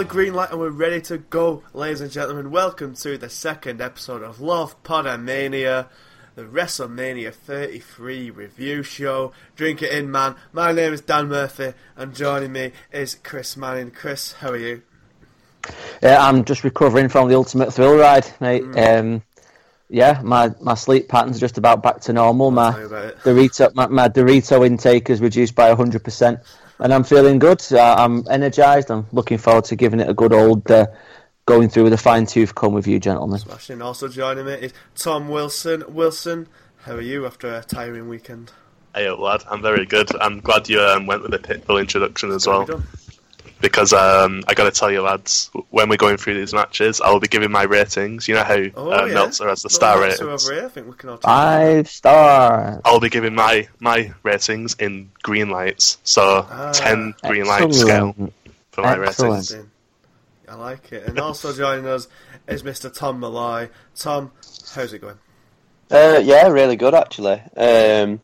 the green light and we're ready to go, ladies and gentlemen. Welcome to the second episode of Love Podomania, the WrestleMania 33 review show. Drink it in, man. My name is Dan Murphy, and joining me is Chris Manning. Chris, how are you? Yeah, I'm just recovering from the ultimate thrill ride, mate. Um, yeah, my, my sleep pattern's are just about back to normal. My. Dorito my, my Dorito intake is reduced by hundred percent, and I'm feeling good. Uh, I'm energised. I'm looking forward to giving it a good old uh, going through with a fine tooth comb with you, gentlemen. Smashing. Also joining me is Tom Wilson. Wilson, how are you after a tiring weekend? Hey, up, lad. I'm very good. I'm glad you um, went with the Pitbull introduction as well, What done? Because um, I got to tell you, lads, when we're going through these matches, I will be giving my ratings. You know how Oh, uh, yeah. Meltzer has the Little star Meltzer ratings. here. I think we can all talk Five stars. I'll be giving my my ratings in green lights, so Ah. ten green light scale for my Excellent. ratings. in. I like it. And also joining us is Mr. Tom Malloy. Tom, how's it going? Uh, yeah, really good actually. Um,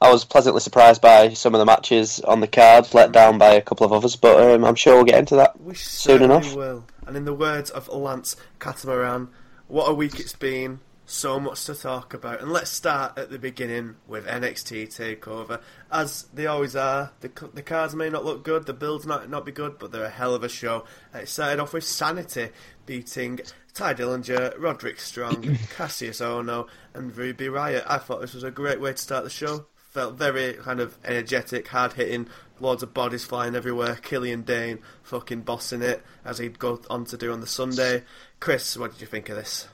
I was pleasantly surprised by some of the matches on the card, let down by a couple of others, but um, I'm sure we'll get into that. We Soon enough. will. And in the words of Lance Catamaran, what a week it's been. So much to talk about. And let's start at the beginning with NXT Takeover. As they always are, the, the cards may not look good, the builds might not be good, but they're a hell of a show. And it started off with Sanity beating Tye Dillinger, Roderick Strong, Kassius Ohno, and Ruby Riott. I thought this was a great way to start the show. Felt very kind of energetic, hard hitting, loads of bodies flying everywhere. Killian Dain fucking bossing it as he'd go on to do on the Sunday. Chris, what did you think of this?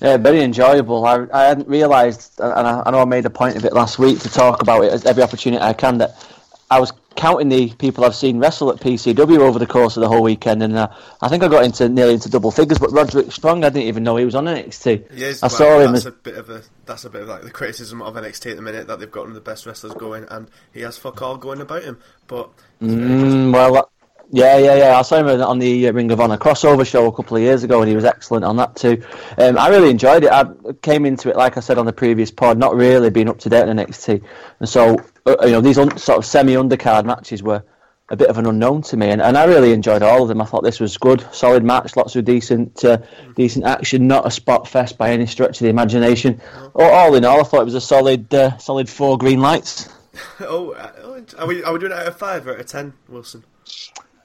Yeah, very enjoyable. I, I hadn't realised, and I, I know I made a point of it last week to talk about it every opportunity I can, that I was counting the people I've seen wrestle at PCW over the course of the whole weekend, and uh, I think I got into nearly into double figures. But Roderick Strong, I didn't even know he was on NXT. Is, I well, saw him That's as a bit of a that's a bit of like the criticism of NXT at the minute that they've got one of the best wrestlers going, and he has fuck all going about him. But he's very good. Mm, well, that- yeah, yeah, yeah. I saw him on the uh, Ring of Honor crossover show a couple of years ago, and he was excellent on that too. Um, I really enjoyed it. I came into it, like I said on the previous pod, not really being up to date on NXT, and so uh, you know these un- sort of semi undercard matches were a bit of an unknown to me, and, and I really enjoyed all of them. I thought this was good, solid match, lots of decent, uh, decent action, not a spot fest by any stretch of the imagination. All, all in all, I thought it was a solid, uh, solid four green lights. oh, uh, oh, are we are we doing it out of five or out of ten, Wilson?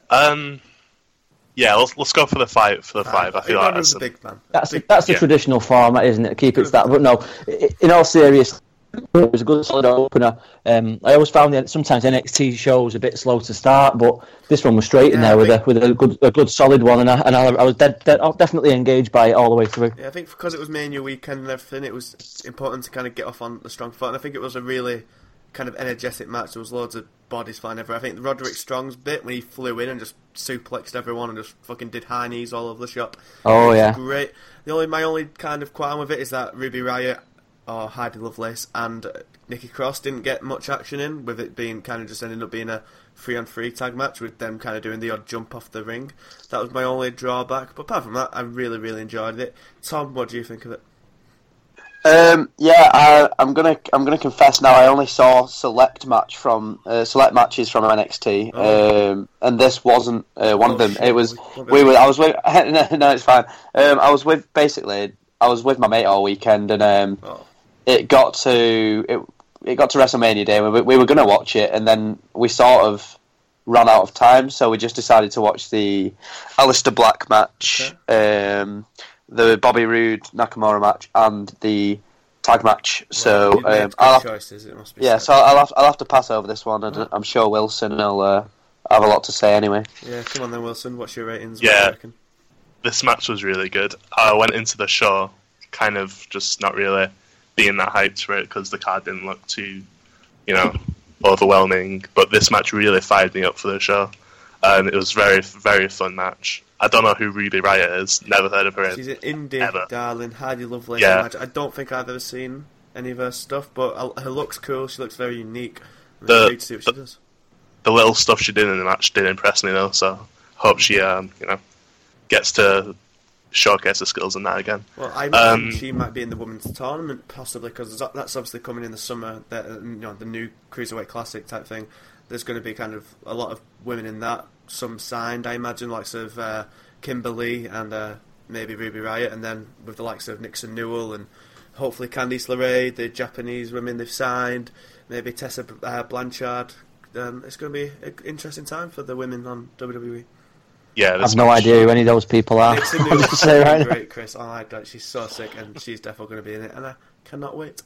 Um, yeah, let's, let's go for the five. For the five, I feel like that's a big man. That's Big- that's the yeah. traditional format, isn't it? Keep it to that. But no, in all seriousness, it was a good solid opener. Um, I always found that sometimes NXT shows a bit slow to start, but this one was straight in Yeah, there with a with a good a good solid one, and I, and I, I was dead, dead, definitely engaged by it all the way through. Yeah, I think because it was Mania weekend and everything, it was important to kind of get off on the strong foot. And I think it was a really kind of energetic match. There was loads of bodies flying everywhere. I think Roderick Strong's bit when he flew in and just suplexed everyone and just fucking did high knees all over the shop. Oh, yeah. great. The only my only kind of qualm with it is that Ruby Riott or Heidi Lovelace and Nikki Cross didn't get much action in, with it being kind of just ending up being a three on three tag match with them kind of doing the odd jump off the ring. That was my only drawback. But apart from that, I really, really enjoyed it. Tom, what do you think of it? Um, yeah, I, I'm gonna I'm gonna confess now. I only saw select match from uh, select matches from NXT, Oh. um, and this wasn't uh, one Oh, of them. shit, It was we- we were. I was with. no, no, it's fine. Um, I was with basically. I was with my mate all weekend, and um, Oh, it got to it. It got to WrestleMania day. We, we were gonna watch it, and then we sort of ran out of time, so we just decided to watch the Aleister Black match, um, the Bobby Roode Nakamura match, and the tag match. So um, I'll have, choices. It must be. yeah, so I'll have, I'll have to pass over this one, and I'm sure Wilson will uh, have a lot to say anyway. yeah. Come on then, Wilson. What's your ratings? Yeah. do you this match was really good. I went into the show kind of just not really being that hyped for it because the card didn't look too, you know, overwhelming. But this match really fired me up for the show, and it was very, very fun match. I don't know who Ruby Riott is. Never heard of her. She's an indie Ever. darling, Heidi Lovelace. Yeah. match. I don't think I've ever seen any of her stuff, but her looks cool. She looks very unique. I'm The- to see what she does. the little stuff she did in the match did impress me though. So hope she, um, you know, gets to showcase her skills in that again. Well, I imagine Um, she might be in the women's tournament possibly because that's obviously coming in the summer. The, you know, the new cruiserweight classic type thing. There's going to be kind of a lot of women in that. Some signed, I imagine, likes of uh, Kimber Lee and uh, maybe Ruby Riott, and then with the likes of Nixon Newell and hopefully Candice LeRae, the Japanese women they've signed, maybe Tessa uh, Blanchard. Um, it's going to be an interesting time for the women on. WWE. Yeah, I've no match- idea who any of those people are. Nixon Newell Just to right great, Chris. Oh my god, she's so sick, and she's definitely going to be in it, and I cannot wait.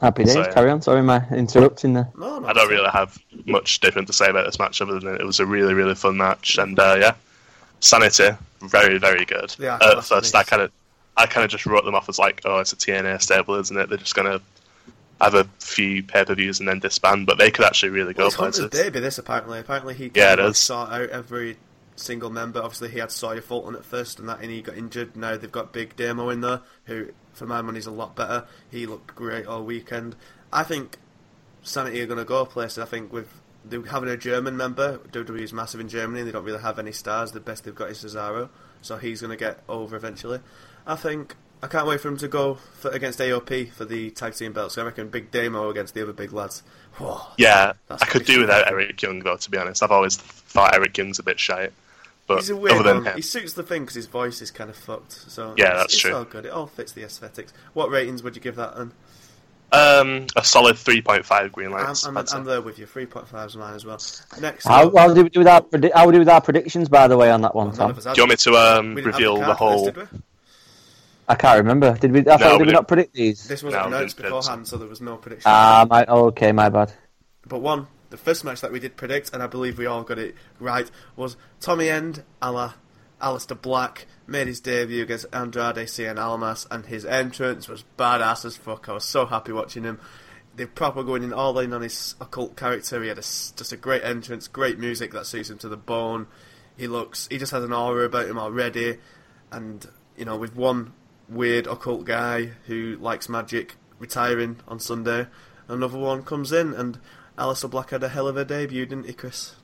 Happy days. So. Carry on. Sorry, am I interrupting there? No, no, I don't really have much different to say about this match other than it was a really, really fun match, and uh, yeah, Sanity, very, very good. They are At class first, I kind of, I kind of just wrote them off as like, oh, it's a TNA stable, isn't it? They're just gonna have a few pay per views and then disband, but they could actually really go Well, it's Hunter's places. baby. This apparently, apparently he Yeah, kind it of is. sought out every single member. Obviously, he had Sawyer Fulton at first, and that, and he got injured. Now they've got Big Damo in there, who, for my money, is a lot better. He looked great all weekend. I think Sanity are going to go places. I think with having a German member, WWE is massive in Germany. and They don't really have any stars. The best they've got is Cesaro, so he's going to get over eventually. I think. I can't wait for him to go for, against AOP for the tag team belts. I reckon Big Damo against the other big lads. Whoa. Yeah, I could do without. Eric Young though. To be honest, I've always thought Eric Young's a bit shite, but He's a weird other than one. him, He suits the thing because his voice is kind of fucked. So Yeah, it's, that's it's true. all good. It all fits the aesthetics. What ratings would you give that? Then um, a solid three point five green I'm, lights. I'm, I'd say. I'm there with you. Three point five is mine as well. Next, How, up- how did we do with our predi- how did we do with our predictions, by the way, on that one, none Tom? of us had Do you want me to um, We didn't have reveal the, the whole? this. I can't remember. Did we? I thought No, did we we not didn't. predict these? This was No, we announced didn't predict. beforehand, so there was no prediction. Ah, my okay, my bad. But one, the first match that we did predict, and I believe we all got it right, was Tommy End, a la Aleister Black, made his debut against Andrade Cien Almas, and his entrance was badass as fuck. I was so happy watching him. They're proper going in all in on his occult character. He had a just a great entrance, great music that suits him to the bone. He looks, he just has an aura about him already, and you know, with one weird occult guy who likes magic retiring on Sunday, another one comes in, and Aleister Black had a hell of a debut, didn't he, Chris?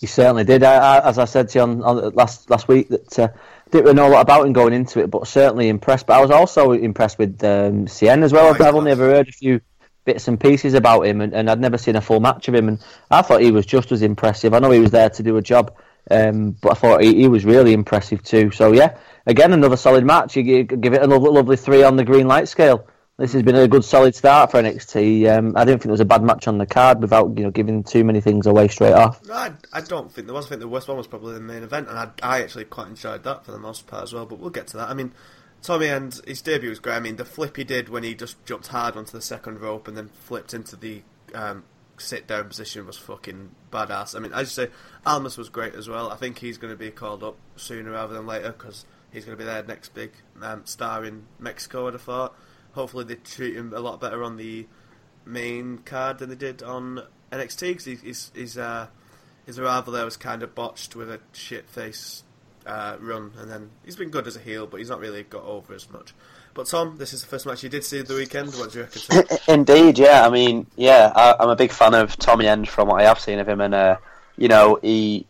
You certainly did. I, I, as I said to you on, on last last week, that uh, didn't really know a lot about him going into it, but certainly impressed. But I was also impressed with um, Cien as well. Oh, I've, I've only ever heard a few bits and pieces about him, and, and I'd never seen a full match of him. And I thought he was just as impressive. I know he was there to do a job, um, but I thought he, he was really impressive too. So yeah, again another solid match. You gi- give it a lovely three on the green light scale. This has been a good solid start for NXT. Um, I didn't think there was a bad match on the card without you know giving too many things away straight off. I, I don't think there was. I think the worst one was probably the main event, and I, I actually quite enjoyed that for the most part as well. But we'll get to that. I mean, Tommy and his debut was great. I mean, the flip he did when he just jumped hard onto the second rope and then flipped into the um, sit down position was fucking badass. I mean, as you say, Almas was great as well. I think he's going to be called up sooner rather than later because he's going to be their next big um, star in Mexico. I'd have thought. Hopefully, they treat him a lot better on the main card than they did on NXT because he's, he's uh, his arrival there was kind of botched with a shit face uh, run, and then he's been good as a heel, but he's not really got over as much. But Tom, this is the first match you did see the weekend. What do you reckon? Indeed, yeah. I mean, yeah, I, I'm a big fan of Tommy End from what I have seen of him, and uh, you know, he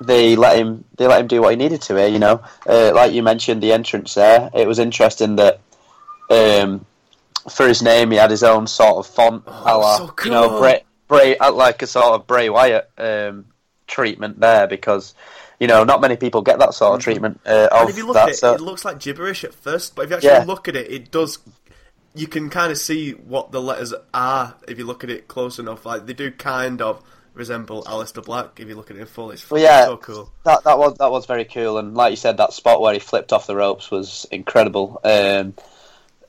they let him they let him do what he needed to here. You know, uh, like you mentioned, the entrance there. It was interesting that um, for his name he had his own sort of font, Oh, la, so you know. Bray, Bray uh, like a sort of Bray Wyatt um, treatment there because. You know, not many people get that sort of treatment uh, and if you look that. at it, so- it looks like gibberish at first, but if you actually Yeah. look at it, it does. You can kind of see what the letters are if you look at it close enough. Like they do kind of resemble Aleister Black if you look at it in full. It's Well, yeah. so cool. that that was that was very cool, and like you said, that spot where he flipped off the ropes was incredible. Um,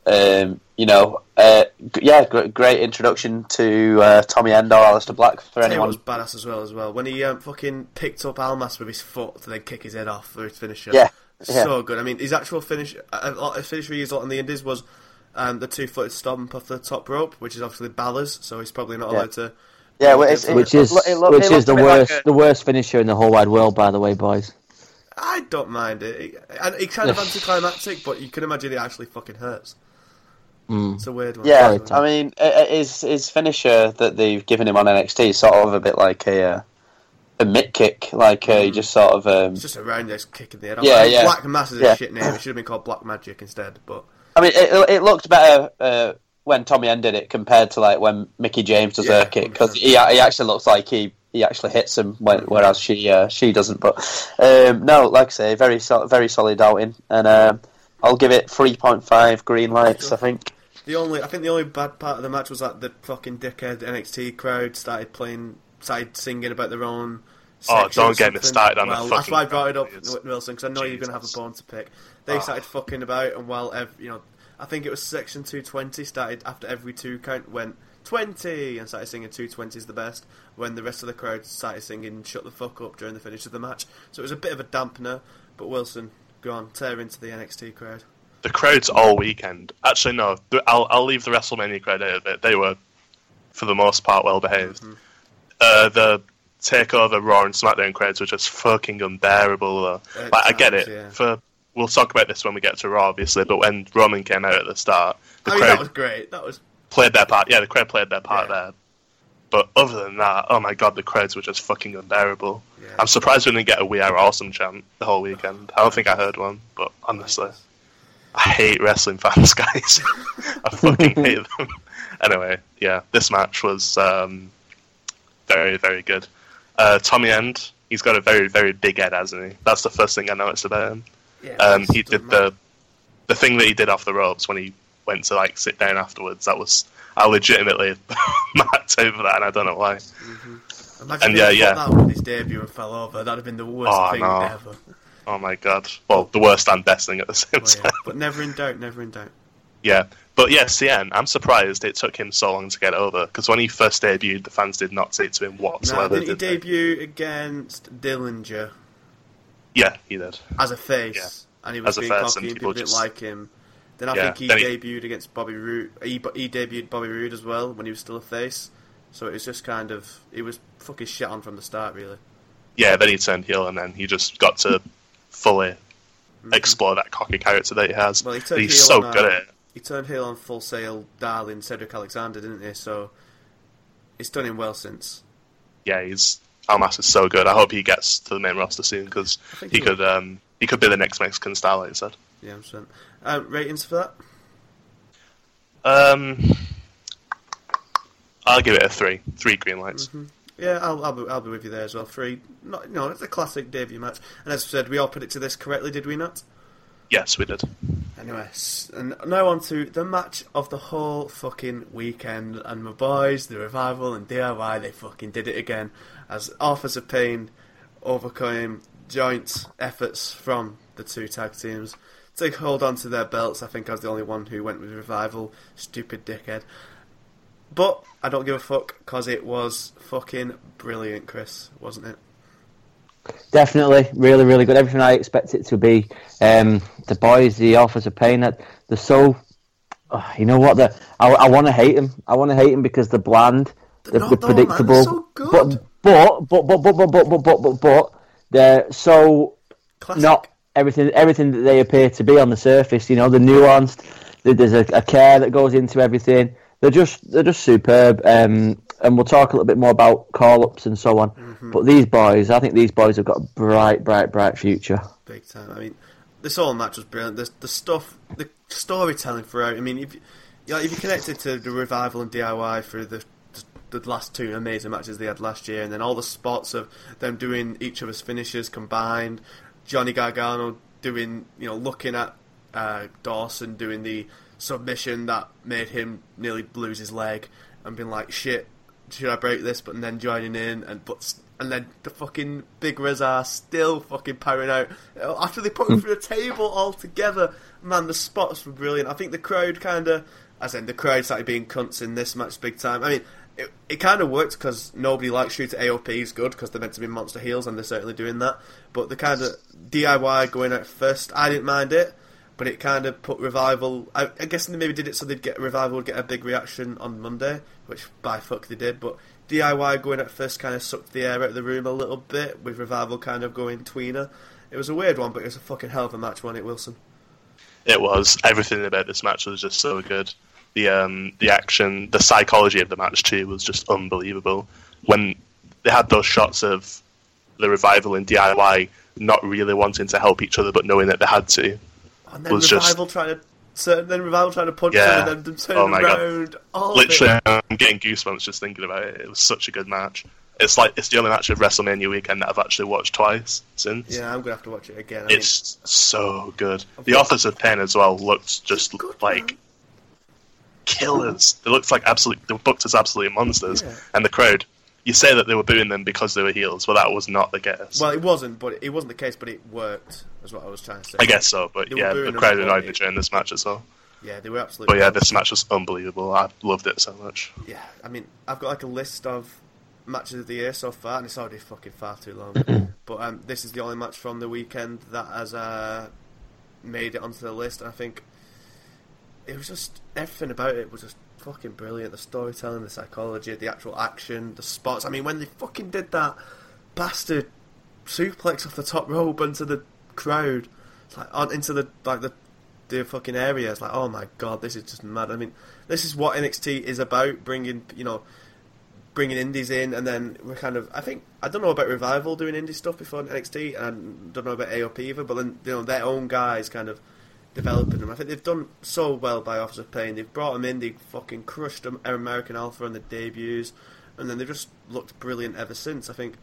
um, you know, uh, g- yeah, gr- great introduction to uh, Tommy End or Aleister Black for Tell you what anyone. was badass as well as well when he um, fucking picked up Almas with his foot to then kick his head off for his finisher. Yeah, yeah. so good. I mean, his actual finish, a lot of finisher he used a lot in the Indies was um, the two-footed stomp off the top rope, which is obviously Balor's, so he's probably not Yeah. allowed to. Yeah, well, it's, it, Which is loo- it loo- which it is looked the a bit like worst a- the worst finisher in the whole wide world, by the way, boys. I don't mind it, and it's kind of anticlimactic, but you can imagine it actually fucking hurts. Mm. It's a weird one. yeah, Sorry, Tom. I mean, his his finisher that they've given him on NXT is sort of a bit like a uh, a mitt kick, like uh, he just sort of. Um, It's just a roundhouse kick in the head. Yeah, I mean, yeah. Black Mass is Yeah. a shit name. It should have been called Black Magic instead. But I mean, it, it looked better uh, when Tommy End did it compared to like when Mickie James does Yeah, her kick because he, he actually looks like he, he actually hits him, when, whereas she uh, she doesn't. But um, no, like I say, very very solid outing, and um, I'll give it three point five green lights. I think. The only, I think the only bad part of the match was that the fucking dickhead NXT crowd started playing, started singing about their own. Oh, don't get me started on the well, that's why I brought it up, fucking Wilson, because I know you're going to have a bone to pick. They Oh. started fucking about, and while ev- you know, I think it was section 220 started after every two count went 20 and started singing 220 is the best. When the rest of the crowd started singing "Shut the fuck up" during the finish of the match, so it was a bit of a dampener. But Wilson, go on, tear into the NXT crowd. The crowds all weekend. Actually, no. I'll I'll leave the WrestleMania crowd out of it. They were, for the most part, well behaved. Mm-hmm. Uh, the takeover Raw and SmackDown crowds were just fucking unbearable. Though. Like, I get it. yeah. For we'll talk about this when we get to Raw, obviously. But when Roman came out at the start, the I mean, that was great. That was played their part. Yeah, the crowd played their part Yeah. there. But other than that, oh my god, the crowds were just fucking unbearable. Yeah. I'm surprised we didn't get a "We Are Awesome" chant the whole weekend. I don't think I heard one, but honestly, I hate wrestling fans, guys. I fucking hate them. Anyway, yeah, this match was um, very, very good. Uh, Tommy End, he's got a very, very big head, hasn't he? That's the first thing I noticed about him. yeah. Um, he did the the thing that he did off the ropes when he went to like sit down afterwards. That was I legitimately marked over that, and I don't know why. Imagine and if yeah, he yeah. that on his debut and fell over. That'd have been the worst Oh, thing no. ever. Oh my god! Well, the worst and best thing at the same oh, time. yeah. but never in doubt. Never in doubt. Yeah, but yeah, Cien. I'm surprised it took him so long to get over because when he first debuted, the fans did not take to him No, whatsoever. didn't he did they? debut against Dillinger Yeah, he did. as a face? Yeah. And he was As a being cocky and people people didn't just- like him. Then I Yeah, think he then he- debuted against Bobby Roode. He, he debuted Bobby Roode as well when he was still a face. So it was just kind of he was fucking shit on from the start, really. Yeah, then he turned heel, and then he just got to fully Mm-hmm. explore that cocky character that he has. Well, he turned He's so on, good uh, at it. He turned heel on Full Sail darling Cedric Alexander, didn't he? So it's done him well since. Yeah, he's Almas is so good. I hope he gets to the main roster soon because he he could um, he could be the next Mexican star, like you said. Yeah, I'm saying. Um, ratings for that? Um, I'll give it a three. Three green lights. Mm-hmm. Yeah, I'll, I'll, be, I'll be with you there as well. Three. Not, no, it's a classic debut match. And as I said, we all predicted this correctly, did we not? Yes, we did. Anyway, and now on to the match of the whole fucking weekend. And my boys, the Revival and DIY, they fucking did it again. As Authors of Pain overcame joint efforts from the two tag teams to hold on to their belts. I think I was the only one who went with Revival. Stupid dickhead. But I don't give a fuck because it was fucking brilliant, Chris, wasn't it? Definitely, really, really good. Everything I expect it to be. Um, the boys, the Authors of Pain, that they're so. oh, you know what? The I, I want to hate them. I want to hate them because they're bland. They're, they're man. predictable. They're so good. But but but but but but but but but but but they're so Classic. not everything everything that they appear to be on the surface. You know, they're nuanced. There's a, a care that goes into everything. They're just they're just superb. Um, and we'll talk a little bit more about call ups and so on. Mm-hmm. But these boys, I think these boys have got a bright, bright, bright future. big time. I mean, this whole match was brilliant. The, the stuff, the storytelling throughout. I mean, if you, yeah, if you connected to the revival and DIY through the, the last two amazing matches they had last year, and then all the spots of them doing each of other's finishes combined, Johnny Gargano doing, you know, looking at uh, Dawson doing the submission that made him nearly lose his leg, and being like, shit, should I break this? But then joining in and but and then the fucking big Rezar still fucking powering out uh, after they put him hmm. through the table altogether. Man, the spots were brilliant. I think the crowd kind of, as in the crowd started being cunts in this match big time. I mean. It, it kind of worked because nobody likes Shooter AOP is good because they're meant to be monster heels and they're certainly doing that. But the kind of DIY going out first, I didn't mind it but it kind of put revival. I, I guess they maybe did it so they'd get revival would get a big reaction on Monday, which by fuck they did. But DIY going at first kind of sucked the air out of the room a little bit, with revival kind of going tweener. It was a weird one, but it was a fucking hell of a match, wasn't it, Wilson? It was everything about this match was just so good. The um, the action, the psychology of the match too was just unbelievable. When they had those shots of the revival and DIY not really wanting to help each other, but knowing that they had to. And then was just- revival trying to. So then revival trying to punch Yeah. them and then turning Oh my God. around. All of Literally. I'm getting goosebumps just thinking about it. It was such a good match. It's like it's the only match of WrestleMania weekend that I've actually watched twice since. Yeah, I'm gonna have to watch it again. I It's so good. The Authors of Pain as well looked just Good, like man. killers. They looked like absolute. They were booked as absolute monsters, Yeah. and the crowd. You say that they were booing them because they were heels, but that was not the case. well, it wasn't, but it wasn't the case. But it worked. Is what I was trying to say. I guess so, but They yeah, the crowd but annoyed me during this match as well. Yeah, they were absolutely. But yeah, this match was unbelievable. I loved it so much. Yeah, I mean, I've got like a list of matches of the year so far, and it's already fucking far too long. but um, this is the only match from the weekend that has uh, made it onto the list. And I think it was just everything about it was just fucking brilliant. The storytelling, the psychology, the actual action, the spots. I mean, when they fucking did that bastard suplex off the top rope into the crowd, like on into the like the the fucking area. It's like, oh my god, this is just mad. I mean, this is what NXT is about, bringing you know, bringing indies in, and then we're kind of. I think I don't know about revival doing indie stuff before NXT, and I don't know about AOP either. But then you know, their own guys kind of developing them. I think they've done so well by Authors of Pain. They've brought them in. They fucking crushed them, American Alpha on the debuts, and then they've just looked brilliant ever since. I think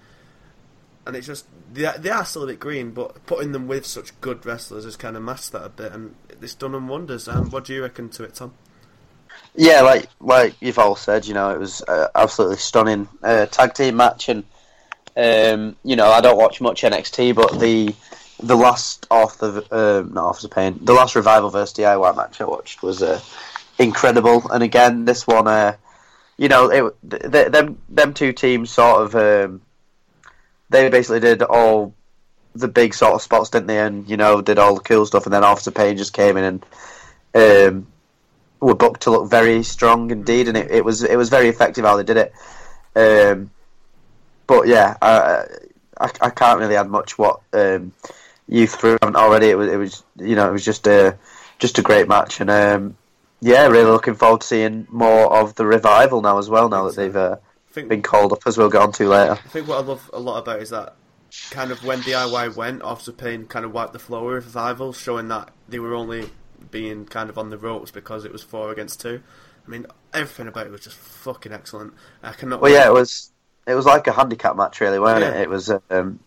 and it's just they are, they are still a bit green, but putting them with such good wrestlers has kind of matched that a bit, and it's done them wonders. Um, what do you reckon to it, Tom? Yeah, like like you've all said, you know, it was uh, absolutely stunning uh, tag team match, and um, you know, I don't watch much NXT, but the the last off the uh, not off the pain, the last revival versus DIY match I watched was uh, incredible, and again, this one, uh, you know, it th- th- them them two teams sort of um, they basically did all the big sort of spots, didn't they? And you know, did all the cool stuff, and then Authors of Pain just came in and. Um, were booked to look very strong indeed, and it, it was it was very effective how they did it. Um, but yeah, I, I I can't really add much what um, you threw on already. It was it was you know it was just a just a great match, and um, yeah, really looking forward to seeing more of the revival now as well. Now that they've uh, think been called up, as we'll get on to later. I think what I love a lot about is that kind of when DIY went, Authors of Pain kind of wiped the floor with revival, showing that they were only being kind of on the ropes because it was four against two. I mean, everything about it was just fucking excellent. I cannot. Well, yeah, it was it was like a handicap match, really, wasn't Yeah. it? It was. Um,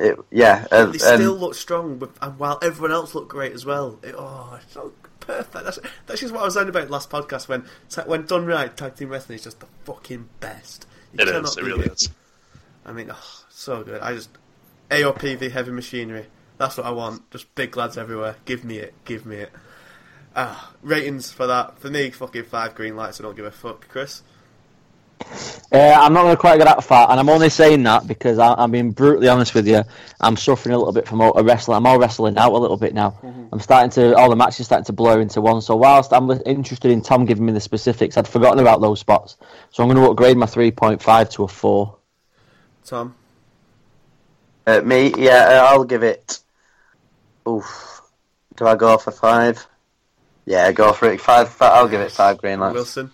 it, yeah, they and- still look strong, with, and while everyone else looked great as well. It, oh, it's so perfect. That's that's just what I was saying about last podcast when ta- when done right, tag team wrestling is just the fucking best. You It is. cannot It really is. I mean, oh, so good. I just AOPV heavy machinery. That's what I want. Just big lads everywhere. Give me it. Give me it. Ah, ratings for that. For me, fucking five green lights. I don't give a fuck, Chris. Uh, I'm not going to quite get that far, and I'm only saying that because I, I'm being brutally honest with you. I'm suffering a little bit from a wrestling. I'm all wrestling out a little bit now. I'm starting to all the matches starting to blur into one. So whilst I'm interested in Tom giving me the specifics, I'd forgotten about those spots. So I'm going to upgrade my 3.5 to a four. Tom. Uh, me, yeah, uh, I'll give it. Oof. Do I go for five? Yeah, go for it. Five. five I'll give it five green lights. Wilson.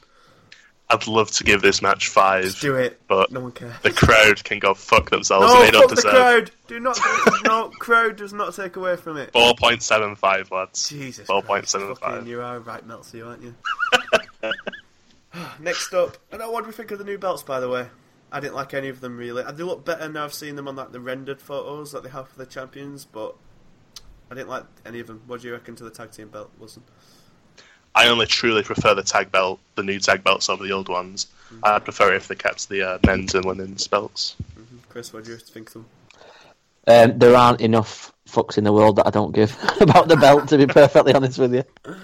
I'd love to give this match five, Just do it. but No one cares. the crowd can go fuck themselves. no, and they don't fuck the deserve crowd. Do not. no, crowd does not take away from it. four point seven five, lads. Jesus. Four point seven five. You are right, Meltzy, aren't you? Next up, and what do we think of the new belts? By the way, I didn't like any of them really. They look better now. I've seen them on like the rendered photos that they have for the champions, but I didn't like any of them. What do you reckon to the tag team belt, Wilson? I only truly prefer the tag belt, the new tag belts over the old ones. Mm-hmm. I'd prefer it if they kept the uh, men's and women's belts. Chris, what do you think of? Um, there aren't enough fucks in the world that I don't give about the belt, to be perfectly honest with you.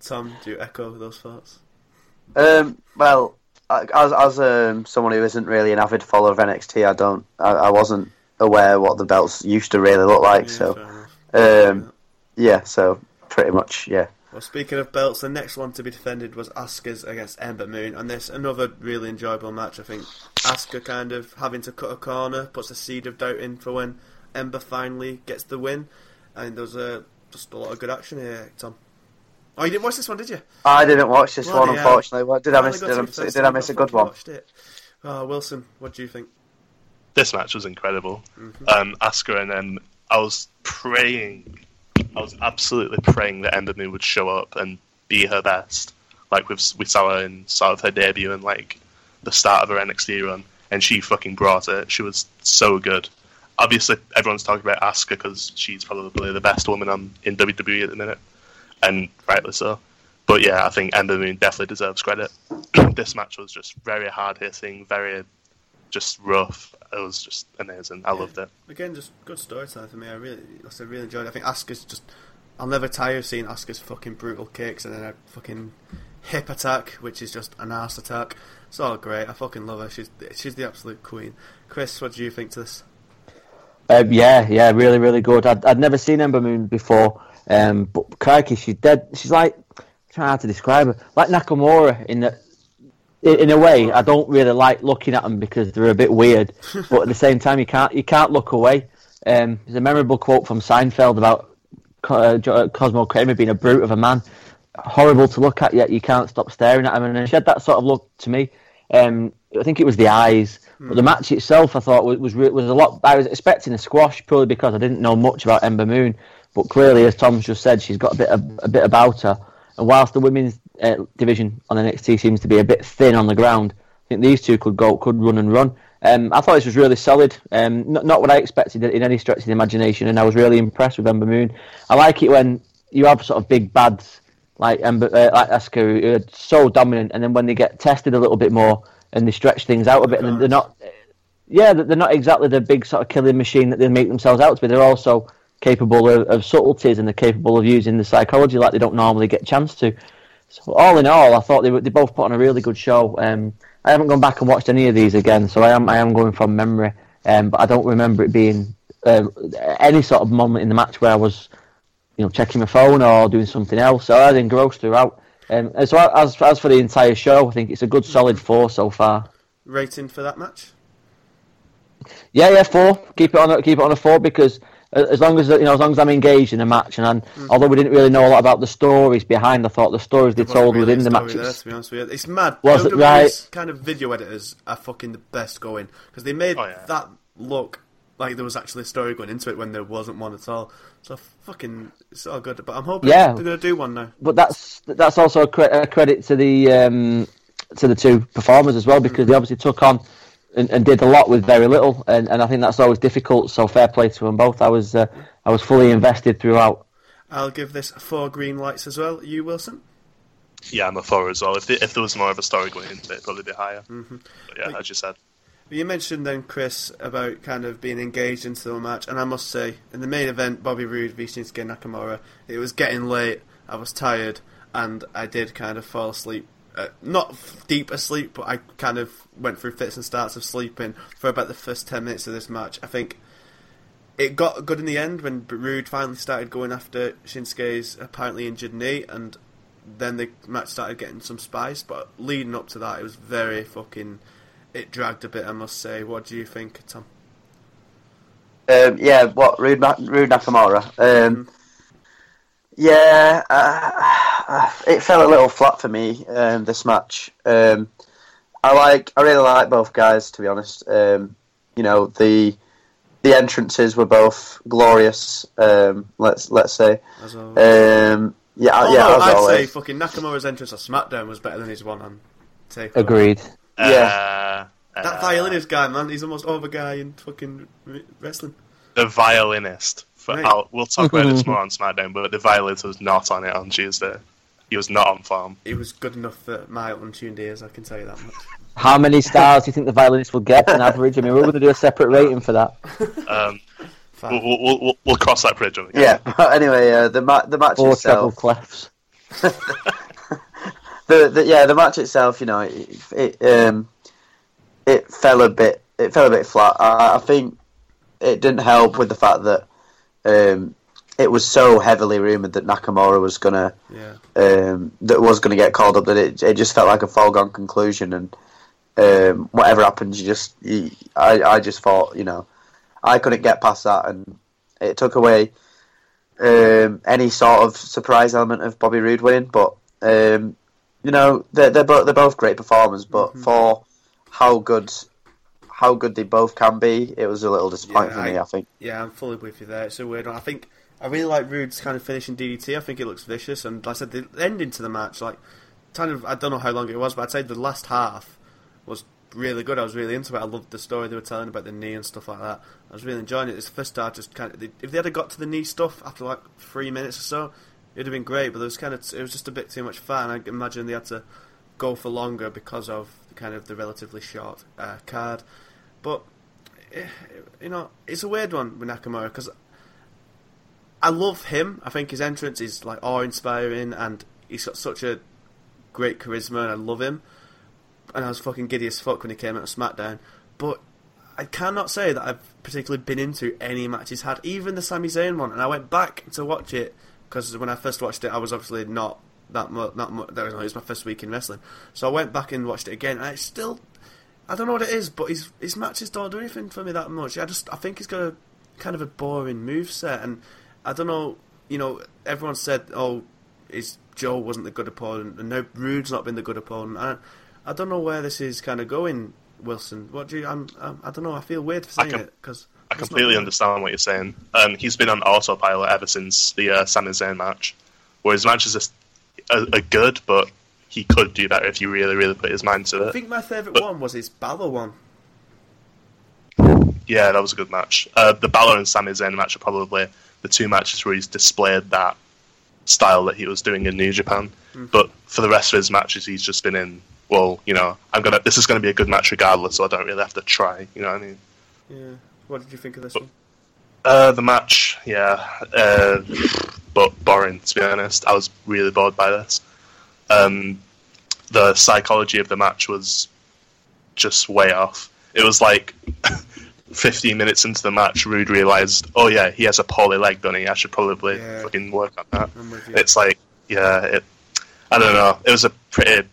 Tom, do you echo those thoughts? Um, well, as as um, someone who isn't really an avid follower of NXT, I don't, I, I wasn't aware what the belts used to really look like. Yeah, so, fair enough. um, yeah, so pretty much, yeah. Well, speaking of belts, the next one to be defended was Asuka's against Ember Moon, and this another really enjoyable match. I think Asuka kind of having to cut a corner puts a seed of doubt in for when Ember finally gets the win, and there was a just a lot of good action here, Tom. Oh, you didn't watch this one, did you? I didn't watch this Bloody one, hell. unfortunately. What did I Finally miss? got Did I, did I miss a I good fucking one? Watched it. Oh, Wilson, what do you think? this match was incredible. Mm-hmm. Um, Asuka and then I was praying, I was absolutely praying that Ember Moon would show up and be her best, like we've, we saw her in sort of her debut and like the start of her NXT run, and she fucking brought it. She was so good. Obviously, everyone's talking about Asuka because she's probably the best woman on in WWE at the minute, and rightly so. But yeah, I think Ember Moon definitely deserves credit. this match was just very hard hitting, very just rough. It was just amazing. I loved it. Again, just good storytelling for me. I really, I said, really enjoyed it. I think Asuka's just. I'll never tire of seeing Asuka's fucking brutal kicks and then a fucking hip attack, which is just an ass attack. It's all great. I fucking love her. She's she's the absolute queen. Chris, what do you think to this? Um, yeah, yeah, really, really good. I'd, I'd never seen Ember Moon before, um, but crikey, she's dead. She's like, I'm trying hard to describe her, like Nakamura in that. In a way, I don't really like looking at them because they're a bit weird, but at the same time, you can't you can't look away. Um, there's a memorable quote from Seinfeld about uh, uh, Cosmo Kramer being a brute of a man, horrible to look at, yet you can't stop staring at him. And she had that sort of look to me. Um, I think it was the eyes, but the match itself, I thought was was, was a lot. I was expecting a squash purely because I didn't know much about Ember Moon, but clearly, as Tom's just said, she's got a bit of, a bit about her. And whilst the women's uh, division on the NXT seems to be a bit thin on the ground, I think these two could go, could run and run. Um, I thought this was really solid. Um, not, not what I expected in any stretch of the imagination, and I was really impressed with Ember Moon. I like it when you have sort of big bads like Ember, uh, like Asuka, who are so dominant, and then when they get tested a little bit more and they stretch things out a bit, and they're not, yeah, they're not exactly the big sort of killing machine that they make themselves out to be. They're also capable of, of subtleties and they're capable of using the psychology like they don't normally get a chance to. So all in all, I thought they were, they both put on a really good show. Um, I haven't gone back and watched any of these again, so I am I am going from memory. Um, but I don't remember it being uh, any sort of moment in the match where I was, you know, checking my phone or doing something else. So I was engrossed throughout. Um, as well as as for the entire show, I think it's a good solid four so far. Rating for that match? Yeah, yeah, four. Keep it on a, keep it on a four because as long as you know, as long as I'm engaged in a match, and I'm, although we didn't really know a lot about the stories behind, I thought the stories they told really within the story match. There, to be honest with you. It's mad. Was it right? kind of video editors are fucking the best going because they made Oh, yeah. that look like there was actually a story going into it when there wasn't one at all. So fucking, it's all good. But I'm hoping Yeah. they're going to do one now. but that's that's also a, cre- a credit to the um, to the two performers as well because they obviously took on and, and did a lot with very little, and, and I think that's always difficult. So fair play to them both. I was uh, I was fully invested throughout. I'll give this four green lights as well. You, Wilson? Yeah, I'm a four as well. If, the, if there was more of a story going into it, it'd probably be higher. Mm-hmm. But yeah, as you said. You mentioned then, Chris, about kind of being engaged into the match, and I must say, in the main event, Bobby Roode v Shinsuke Nakamura, it was getting late, I was tired, and I did kind of fall asleep. Uh, not f- deep asleep, but I kind of went through fits and starts of sleeping for about the first 10 minutes of this match. I think it got good in the end when Roode finally started going after Shinsuke's apparently injured knee, and then the match started getting some spice. But leading up to that, it was very fucking. It dragged a bit, I must say. What do you think, Tom? Um, yeah, what Roode, Roode Nakamura? Um, yeah, uh, it fell a little flat for me um, this match. Um, I like, I really like both guys to be honest. Um, you know the the entrances were both glorious. Um, let's let's say. Um, yeah, Although yeah. As I'd say fucking Nakamura's entrance on SmackDown was better than his one on Takeover. Agreed. Yeah. Uh, That uh, violinist guy, man, he's the most over guy in fucking wrestling. The violinist. For, Right. I'll, we'll talk about this more on SmackDown, but the violinist was not on it on Tuesday. He was not on form. He was good enough for my untuned ears, I can tell you that much. How many stars do you think the violinist will get on average? I mean, we're going to do a separate rating for that. Um, we'll, we'll, we'll, we'll cross that bridge when we Yeah, but anyway, uh, the ma- the match Four treble itself. clefs. the, the yeah the match itself you know it, it um it fell a bit it fell a bit flat I, I think it didn't help with the fact that um it was so heavily rumored that Nakamura was gonna Yeah. um that was gonna get called up that it it just felt like a foregone conclusion and um whatever happens you just you, I I just thought you know I couldn't get past that and it took away um, any sort of surprise element of Bobby Roode winning. But um, you know, they're they're, bo- they're both great performers. But for how good how good they both can be, it was a little disappointing Yeah, for me. I- I think. Yeah, I'm fully with you there. It's a weird one. I think I really like Roode's kind of finishing DDT. I think it looks vicious, and like I said, the ending to the match, like kind of, I don't know how long it was, but I'd say the last half was really good. I was really into it. I loved the story they were telling about the knee and stuff like that. I was really enjoying it. This first start just kind of, if they had got to the knee stuff after like three minutes or so, it'd have been great. But it was kind of, it was just a bit too much fun. I imagine they had to go for longer because of kind of the relatively short uh, card. But eh, you know, it's a weird one with Nakamura because I love him. I think his entrance is like awe-inspiring, and he's got such a great charisma, and I love him. And I was fucking giddy as fuck when he came out of SmackDown. But I cannot say that I've particularly been into any match he's had, even the Sami Zayn one. And I went back to watch it because when I first watched it, I was obviously not that much. Not much. That was, it was my first week in wrestling, so I went back and watched it again. And I still, I don't know what it is, but his his matches don't do anything for me that much. I just I think he's got a kind of a boring move set, and I don't know. You know, everyone said, "Oh, is Joe wasn't the good opponent, and now Roode's not been the good opponent." I, I don't know where this is kind of going, Wilson. What do you? I'm, I'm I don't know. I feel weird for I saying com- it because I completely understand what you're saying. Um, he's been on autopilot ever since the uh, Sami Zayn match, where his matches are, are, are good, but he could do better if you really, really put his mind to it. I think my favourite But- one was his Balor one. Yeah, that was a good match. Uh, the Balor and Sami Zayn match are probably the two matches where he's displayed that style that he was doing in New Japan. But for the rest of his matches, he's just been in. Well, you know, I'm gonna. This is gonna be a good match regardless, so I don't really have to try. You know what I mean? Yeah. What did you think of this But- one? Uh, the match, yeah, uh, but boring to be honest. I was really bored by this. Um, the psychology of the match was just way off. It was like 15 minutes into the match, Roode realized, oh yeah, he has a poorly leg, doesn't he? I should probably Yeah. fucking work on that. I'm with you. It's like, yeah, it. I don't know. It was a pretty. It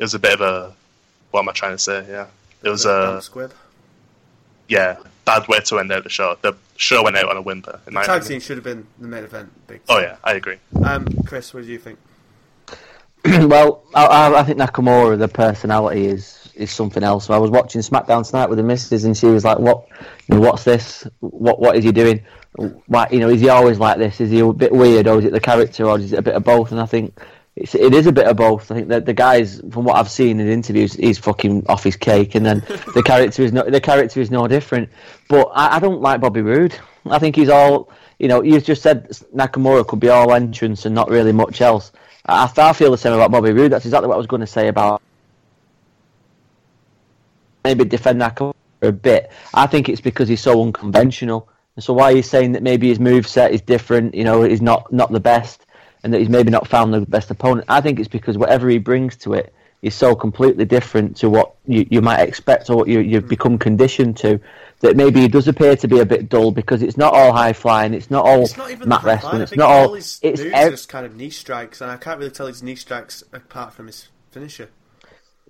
was a bit of a. What am I trying to say? Yeah, it was a squib. yeah bad way to end out the show. The show went out on a whimper. In my Tag opinion. team should have been the main event. Big. Oh yeah, I agree. Um, Chris, what do you think? well, I, I, think Nakamura, the personality is is something else. So I was watching SmackDown tonight with the missus, and she was like, "What? You know, what's this? What? What is he doing? Why? You know, is he always like this? Is he a bit weird, or is it the character, or is it a bit of both?" And I think it's, it is a bit of both. I think that the guys, from what I've seen in interviews, he's fucking off his cake, and then the character is no the character is no different. But I, I don't like Bobby Roode. I think he's all. You know, you just said Nakamura could be all entrance and not really much else. I, I feel the same about Bobby Roode. That's exactly what I was going to say about maybe defend Nakamura a bit. I think it's because he's so unconventional. And so why he's saying that maybe his move set is different, you know, is not not the best, and that he's maybe not found the best opponent. I think it's because whatever he brings to it is so completely different to what you, you might expect or what you, you've mm. become conditioned to. That maybe he does appear to be a bit dull because it's not all high flying, it's not all It's not even mat the high wrestling, line. I it's not all all. his It's moves ev- just kind of knee strikes, and I can't really tell his knee strikes apart from his finisher.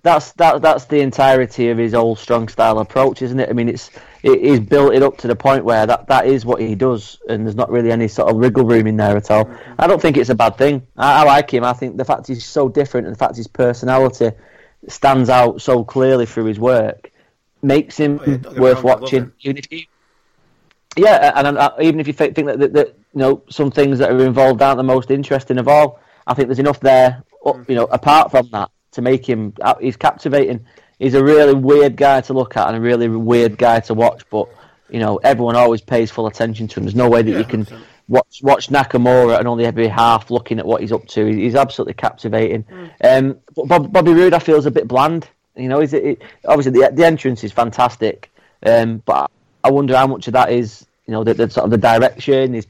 That's that that's the entirety of his old strong style approach, isn't it? I mean, it's it, he's built it up to the point where that, that is what he does, and there's not really any sort of wriggle room in there at all. I don't think it's a bad thing. I, I like him. I think the fact he's so different, and the fact his personality stands out so clearly through his work, makes him Oh, yeah, don't get me worth wrong, watching. Even if you, yeah, and uh, even if you think that, that, that you know some things that are involved aren't the most interesting of all, I think there's enough there. uh, You know, apart from that, to make him uh, he's captivating. He's a really weird guy to look at and a really weird guy to watch. But you know, everyone always pays full attention to him. There's no way that Yeah, you can watch watch Nakamura and only be half looking at what he's up to. He's absolutely captivating. Um, but Bob, Bobby Roode, I feel, is a bit bland. You know, is it, it obviously the the entrance is fantastic, um, but I wonder how much of that is you know the, the sort of the direction is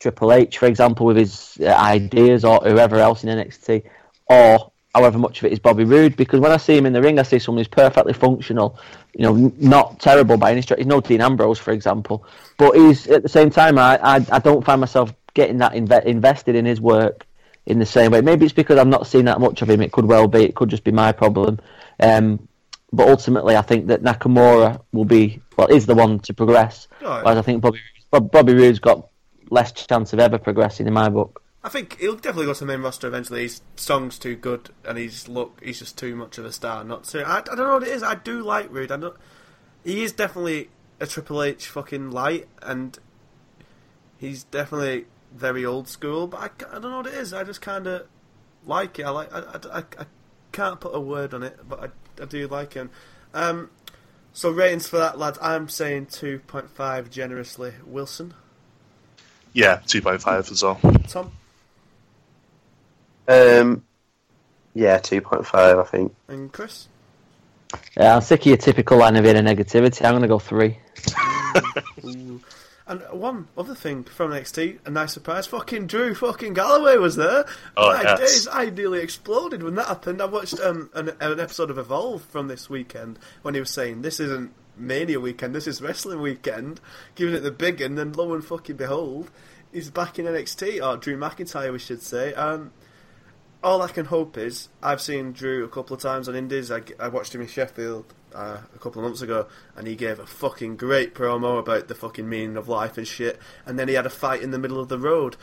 Triple H, for example, with his uh, ideas, or whoever else in NXT, or however much of it is Bobby Roode. Because when I see him in the ring, I see someone who's perfectly functional, you know, not terrible by any stretch. He's no Dean Ambrose, for example, but he's at the same time, I I, I don't find myself getting that inve- invested in his work in the same way. Maybe it's because I'm not seeing that much of him. It could well be. It could just be my problem. Um, but ultimately, I think that Nakamura will be well is the one to progress. Yeah. Whereas I think Bobby Bob, Bobby Roode's got less chance of ever progressing in my book. I think he'll definitely go to the main roster eventually. His song's too good, and he's look, he's just too much of a star. Not to, I, I don't know what it is. I do like Roode. I don't, he is definitely a Triple H fucking light, and he's definitely very old school. But I, I don't know what it is. I just kind of like it. I like. I, I, I, I can't put a word on it, but I, I do like him. Um, so ratings for that, lads. I'm saying two point five generously. Wilson, Yeah, two point five as well. Tom, Um, yeah, two point five, I think. and Chris. Yeah, I'm sick of your typical line of inner negativity. I'm going to go three. And one other thing from NXT, a nice surprise. Fucking Drew fucking Galloway was there. Oh, My yes. days, I nearly exploded when that happened. I watched um, an, an episode of Evolve from this weekend when he was saying, This isn't Mania weekend, this is wrestling weekend, giving it the big and then lo and fucking behold, he's back in NXT, or Drew McIntyre, we should say. Um, all I can hope is I've seen Drew a couple of times on Indies. I, I watched him in Sheffield uh, a couple of months ago, and he gave a fucking great promo about the fucking meaning of life and shit. And then he had a fight in the middle of the road.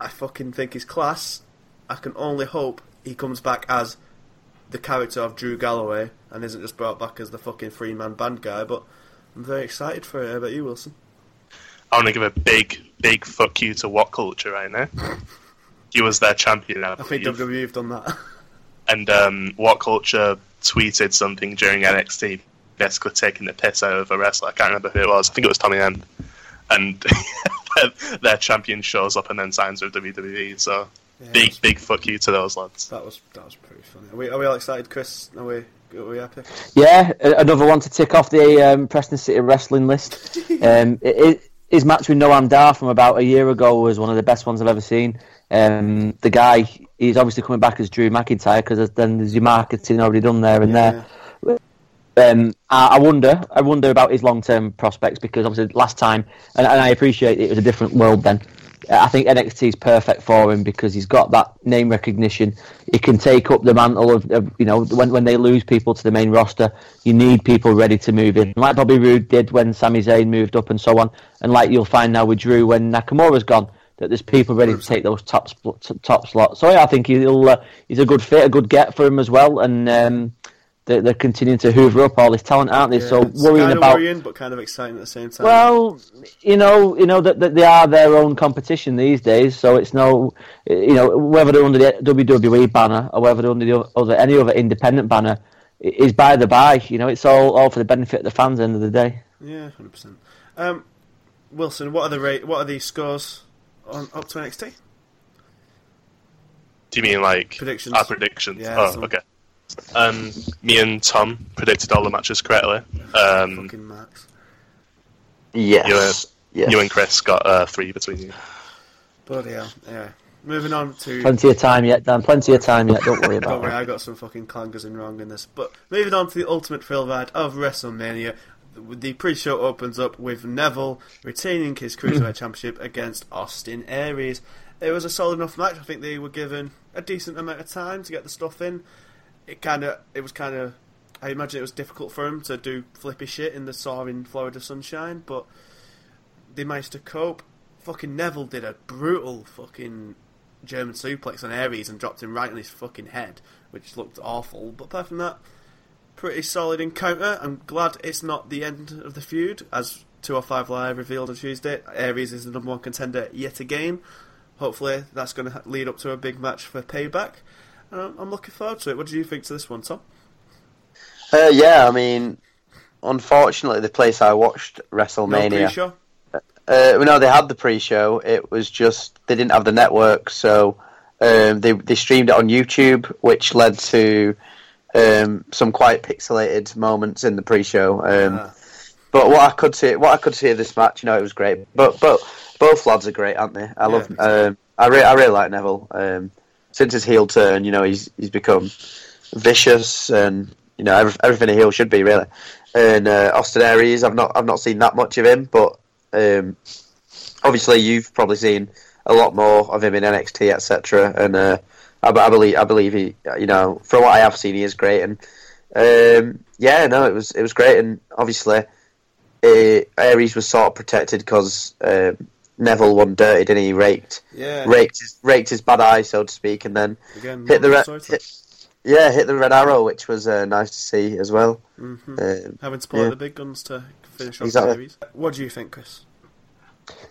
I fucking think he's class. I can only hope he comes back as the character of Drew Galloway and isn't just brought back as the fucking three man band guy. But I'm very excited for it. How about you, Wilson? I want to give a big, big fuck you to What Culture right now. He was their champion, I I think. WWE have done that. and um, What Culture tweeted something during NXT, basically taking the piss out of a wrestler. I can't remember who it was. I think it was Tommy End. And their, their champion shows up and then signs with WWE. So Yeah, big, big fuck you to those lads. That was that was pretty funny. Are we, are we all excited, Chris? Are we are we happy? Yeah, another one to tick off the um, Preston City wrestling list. Um, it, it, his match with Noam Dar from about a year ago was one of the best ones I've ever seen. Um, the guy, he's obviously coming back as Drew McIntyre because then there's your marketing already done there and there. Um, I, I wonder, I wonder about his long-term prospects because obviously last time, and, and I appreciate it was a different world then. I think NXT is perfect for him because he's got that name recognition. He can take up the mantle of, of you know, when when they lose people to the main roster, you need people ready to move in, like Bobby Roode did when Sami Zayn moved up and so on, and like you'll find now with Drew when Nakamura's gone. That there's people ready to take those top top slots. So yeah, I think he'll uh, he's a good fit, a good get for him as well, and um, they're, they're continuing to hoover up all this talent, aren't they? so it's worrying kind of about worrying, but kind of exciting at the same time. well, you know, you know that, that they are their own competition these days. So it's no, you know, whether they're under the WWE banner or whether they're under the other any other independent banner is by the by. You know, it's all all for the benefit of the fans. At the end of the day. yeah, hundred percent. Um, Wilson, what are the rate? What are the scores on up to NXT? Do you mean like Predictions. Our predictions. Yeah, oh, some- okay. Um, me and Tom predicted all the matches correctly. Um, Fucking Max. Yes. yes. you and Chris got uh, three between you. Bloody hell. Yeah. Moving on to. Plenty of time yet, Dan. Plenty of time yet. Don't worry about it. Don't worry, it. I got some fucking clangers in wrong in this. But moving on to the ultimate thrill ride of WrestleMania. The the pre-show opens up with Neville retaining his Cruiserweight Championship against Austin Aries. It was a solid enough match. I think they were given a decent amount of time to get the stuff in. It kind of, it was kind of, I imagine it was difficult for him to do flippy shit in the soaring Florida sunshine, but they managed to cope. Fucking Neville did a brutal fucking German suplex on Aries and dropped him right on his fucking head, which looked awful. But apart from that, pretty solid encounter. I'm glad it's not the end of the feud, as 205 Live revealed on Tuesday. Aries is the number one contender yet again. Hopefully, that's going to lead up to a big match for Payback. And I'm, looking forward to it. What do you think to this one, Tom? Uh, yeah, I mean, unfortunately, the place I watched No WrestleMania. pre-show? Uh, well, no, they had the pre-show. It was just they didn't have the network, so um, they they streamed it on YouTube, which led to um, some quite pixelated moments in the pre-show. Um, Ah. But what I could see, what I could see of this match, you know, it was great. But but both lads are great, aren't they? I Yeah, love. exactly. Um, I really I really like Neville. Since his heel turn, you know, he's he's become vicious and you know every, everything a heel should be really. And uh, Austin Aries, I've not I've not seen that much of him, but um, obviously you've probably seen a lot more of him in NXT, etc. And uh, I, I believe I believe he, you know, from what I have seen, he is great. And um, yeah, no, it was it was great. And obviously, uh, Aries was sort of protected because um, Neville one dirty, didn't he? Raked Yeah. raked his raked his bad eye, so to speak, and then Again, hit the more re- hit, yeah, hit the red arrow, which was uh, nice to see as well. hmm Um, Having supported yeah. the big guns to finish off Exactly. the series. What do you think, Chris?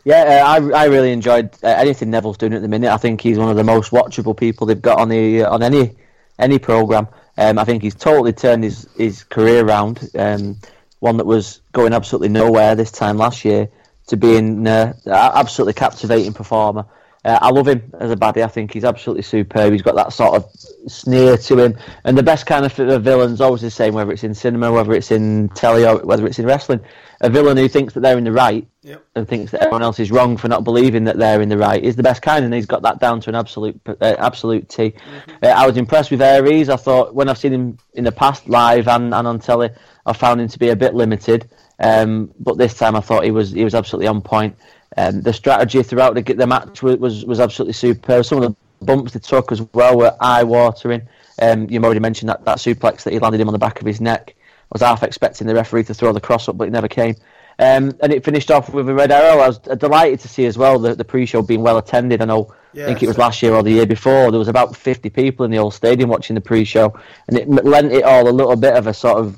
Yeah, uh, I I really enjoyed uh, anything Neville's doing at the minute. I think he's one of the most watchable people they've got on the uh, on any any program. Um, I think he's totally turned his his career around. Um, one that was going absolutely nowhere this time last year to being uh, absolutely captivating performer. Uh, I love him as a baddie. I think he's absolutely superb. He's got that sort of sneer to him, and the best kind of fi- villain's always the same. Whether it's in cinema, whether it's in telly, or whether it's in wrestling, a villain who thinks that they're in the right Yep. and thinks that everyone else is wrong for not believing that they're in the right is the best kind, and he's got that down to an absolute uh, absolute T. Uh, I was impressed with Aries. I thought when I've seen him in the past live and, and on telly, I found him to be a bit limited. Um, but this time, I thought he was he was absolutely on point. Um, the strategy throughout the, the match was, was was absolutely superb. Some of the bumps they took as well were eye watering. Um, you already mentioned that, that suplex that he landed him on the back of his neck. I was half expecting the referee to throw the cross up, but it never came. Um, and it finished off with a red arrow. I was delighted to see as well the, the pre-show being well attended. I know, Yeah, I think it was last year or the year before. There was about 50 people in the old stadium watching the pre-show, and it lent it all a little bit of a sort of,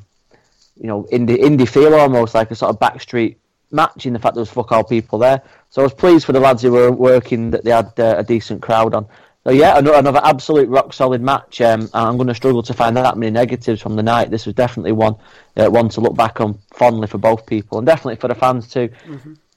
you know, indie indie feel almost like a sort of backstreet match in the fact there was fuck all people there. So I was pleased for the lads who were working that they had uh, a decent crowd on. So yeah, another, another absolute rock solid match. Um, and I'm going to struggle to find that many negatives from the night. This was definitely one uh, one to look back on fondly for both people, and definitely for the fans too.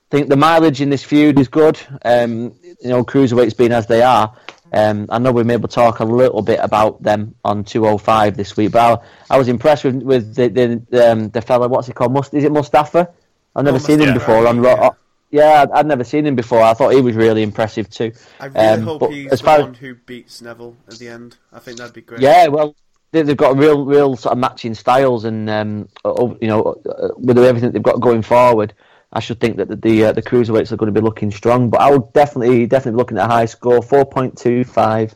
I think the mileage in this feud is good. Um, you know, cruiserweights being as they are. Um, I know we may able to talk a little bit about them on 205 this week, but I, I was impressed with with the the, um, the fella. What's he called? Must is it Mustafa? I've never Oh, seen him Mustafa, before on yeah. Yeah, I'd, never seen him before. I thought he was really impressive too. I really Um, hope he's as the far- one who beats Neville at the end. I think that'd be great. Yeah, well, they, they've got real, real sort of matching styles, and um, you know, uh, with everything they've got going forward, I should think that the the, uh, the cruiserweights are going to be looking strong. But I would definitely, definitely be looking at a high score, four point two five.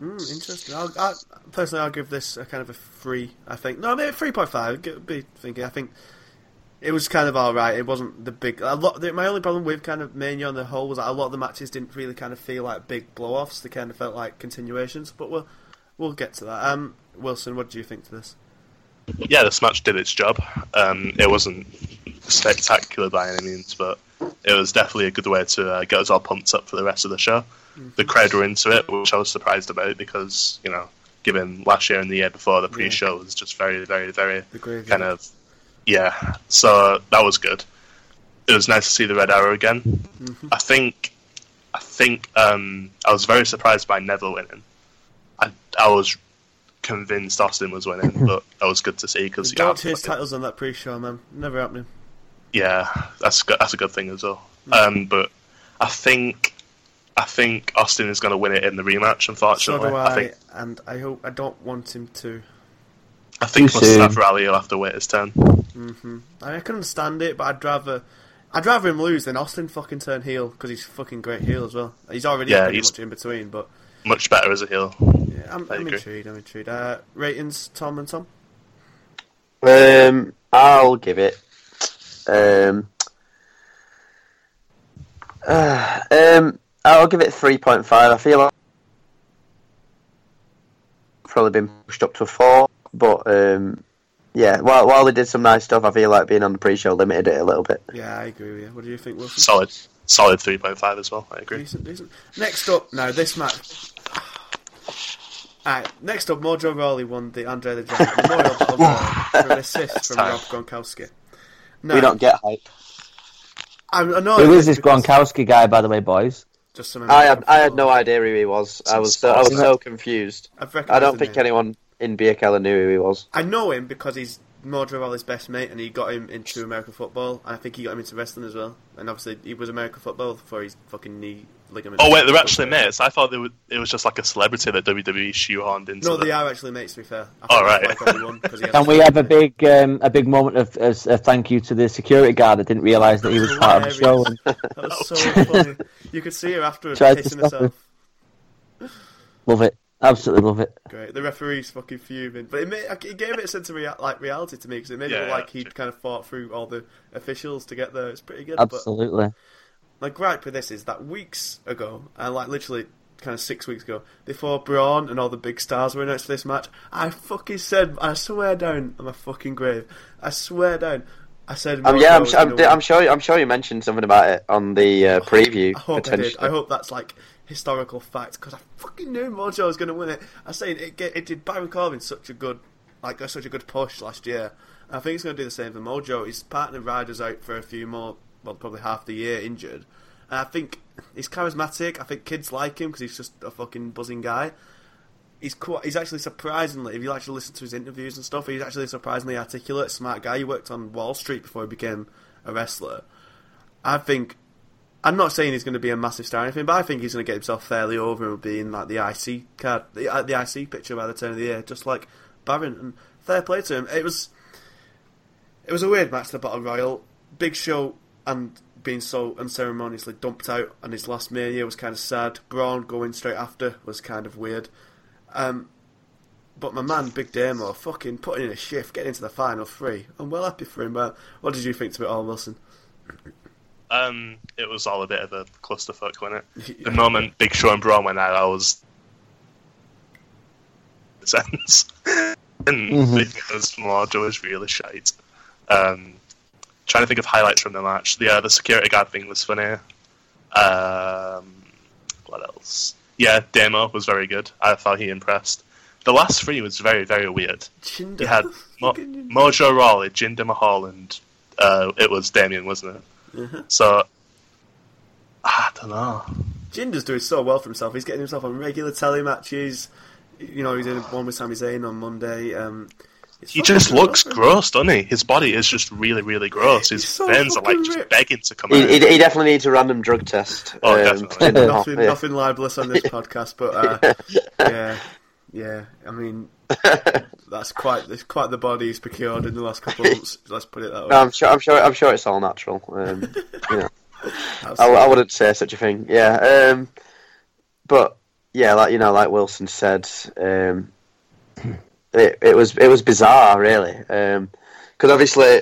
Mm, interesting. I'll, I, personally, I'll give this a kind of a three. I think no, maybe three point five. Be thinking. I think it was kind of all right. It wasn't the big. A lot. The, my only problem with kind of Mania on the whole was that a lot of the matches didn't really kind of feel like big blow offs. They kind of felt like continuations. But we'll we'll get to that. Um, Wilson, what do you think to this? Yeah, this match did its job. Um, it wasn't spectacular by any means, but it was definitely a good way to uh, get us all pumped up for the rest of the show. The crowd were into it, which I was surprised about because, you know, given last year and the year before, the pre show was just very, very, very The graveyard. kind of. Yeah, so that was good. It was nice to see the Red Arrow again. Mm-hmm. I think. I think um, I was very surprised by Neville winning. I, I was convinced Austin was winning, but that was good to see because he. Don't chase titles on that pre-show, man. Never happening. yeah, that's good, that's a good thing as well. Um, but I think I think Austin is going to win it in the rematch. So Unfortunately, do I, think and I hope I don't want him to. I think Too soon. Mustafa Ali will have to wait his turn. hmm I, mean, I can understand it, but I'd rather. I'd rather him lose than Austin fucking turn heel because he's fucking great heel as well. He's already Yeah, he's- much in between, but Much better as a heel. Yeah, I'm, I I'm intrigued. I'm intrigued. Uh, ratings, Tom and Tom. Um, I'll give it. Um, uh, um, I'll give it three point five. I feel like probably been pushed up to a four, but um, yeah. While while they did some nice stuff, I feel like being on the pre-show limited it a little bit. Yeah, I agree with you. What do you think, Wilson? Solid, solid three point five as well. I agree. Decent, decent. Next up, now this match. Alright, next up, Mojo Rawley won the Andre the Giant Memorial Battle Royal for an assist from time. Rob Gronkowski. Now, We don't get hype. I'm annoyed. Who is this because- Gronkowski guy, by the way, boys? Just some I had I had American no idea who he was. I was so, I was so confused. I've I don't the think name. anyone in Beer Keller knew who he was. I know him because he's Mojo Rawley's best mate, and he got him into American football. And I think he got him into wrestling as well. And obviously, he was American football before his fucking knee ligament. Oh wait, they're actually mates. I thought they would, it was just like a celebrity that WWE shoehorned into. No, the- they are actually mates. To be fair, I Oh, think right. that's why he probably won, 'cause he has Can we have a big, um, a big moment of as a thank you to the security guard that didn't realise that he was part of the show? And That was so funny. You could see her afterwards Tried to kissing stop herself. love it, absolutely love it. Great. The referee's fucking fuming, but it, made, it gave it a sense of rea- like reality to me because it made it look like he'd kind of fought through all the officials to get there. It's pretty good. But Absolutely. My gripe with this is that weeks ago, and like literally kind of six weeks ago, before Braun and all the big stars were announced for this match, I fucking said, I swear down on my fucking grave, I swear down, I said, Um, yeah, I'm, Mojo I'm. I'm sure. I'm sure you mentioned something about it on the uh, preview. I hope I did. I hope that's like historical fact because I fucking knew Mojo was going to win it. I say it, it, it did Baron Corbin such a good, like such a good push last year. I think it's going to do the same for Mojo. His partner Ryder's out for a few more, well, probably half the year injured. And I think he's charismatic. I think kids like him because he's just a fucking buzzing guy. He's quite, he's actually surprisingly, if you actually listen to his interviews and stuff, he's actually a surprisingly articulate, smart guy. He worked on Wall Street before he became a wrestler. I think I'm not saying he's going to be a massive star or anything, but I think he's going to get himself fairly over and be in like the IC card, the, uh, the IC picture by the turn of the year, just like Baron. And fair play to him. It was it was a weird match, the Battle Royal. Big Show and being so unceremoniously dumped out on his last Mania was kind of sad. Braun going straight after was kind of weird. Um, but my man, Big Damo, fucking putting in a shift, getting into the final three. I'm well happy for him. But what did you think to it all, Wilson? Um, it was all a bit of a clusterfuck, wasn't it? The moment Big Show and Braun went out, I was sense, and Mhm. because Mojo was really shite. Um, trying to think of highlights from the match. The uh, the security guard thing was funny. Um, what else? Yeah, Damo was very good. I thought he impressed. The last three was very very weird. Jinder. You had Mo-. Mojo Rawley, Jinder Mahal, and uh, it was Damien, wasn't it? Uh-huh. So I don't know. Jinder's doing so well for himself. He's getting himself on regular telly matches. You know, he's in one with Sami Zayn on Monday. Um, He just looks for gross, doesn't he? His body is just really, really gross. His He's so veins are like fucking just begging to come He, out. he, he definitely needs a random drug test. Oh, um, definitely. nothing, yeah. nothing libelous on this podcast, but uh, yeah, yeah. I mean, that's quite that's quite the body he's procured in the last couple of months. Let's put it that way. No, I'm sure. I'm sure. I'm sure it's all natural. Um, you know, I, I wouldn't say such a thing. Yeah. Um, but yeah, like you know, like Wilson said, um, it, it was it was bizarre, really, because obviously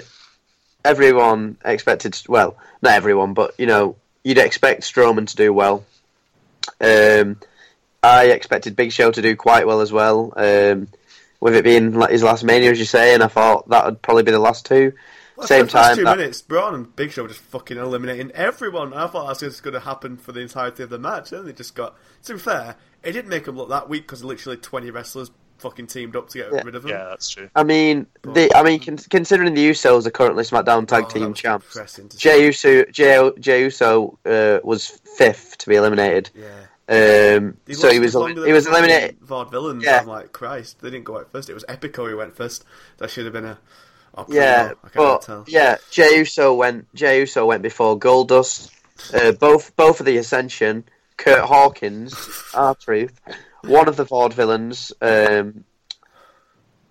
everyone expected. Well, not everyone, but you know, you'd expect Strowman to do well. Um, I expected Big Show to do quite well as well. Um, with it being like his last Mania, as you say, and I thought that would probably be the last two. Well, Same time, two that- minutes, Braun and Big Show were just fucking eliminating everyone. I thought that was just going to happen for the entirety of the match, and they just got. To be fair, it didn't make them look that weak because literally twenty wrestlers fucking teamed up to get Yeah. rid of them. Yeah, that's true. I mean, the, I mean, con- considering the Usos are currently SmackDown Tag Oh, Team was champs, depressing. Jey Uso, Jey, Jey Uso uh, was fifth to be eliminated. Yeah. Um, He so he was longer he was the fucking eliminated. Vaudevillains. Yeah. I'm like, Christ, they didn't go out first. It was Epico who went first. That should have been a. Yeah, I can't but tell. yeah, Jey Uso went. Jey Uso went before Goldust. Uh, both both of the Ascension, Kurt Hawkins, R Truth, one of the Vaudevillains. Um,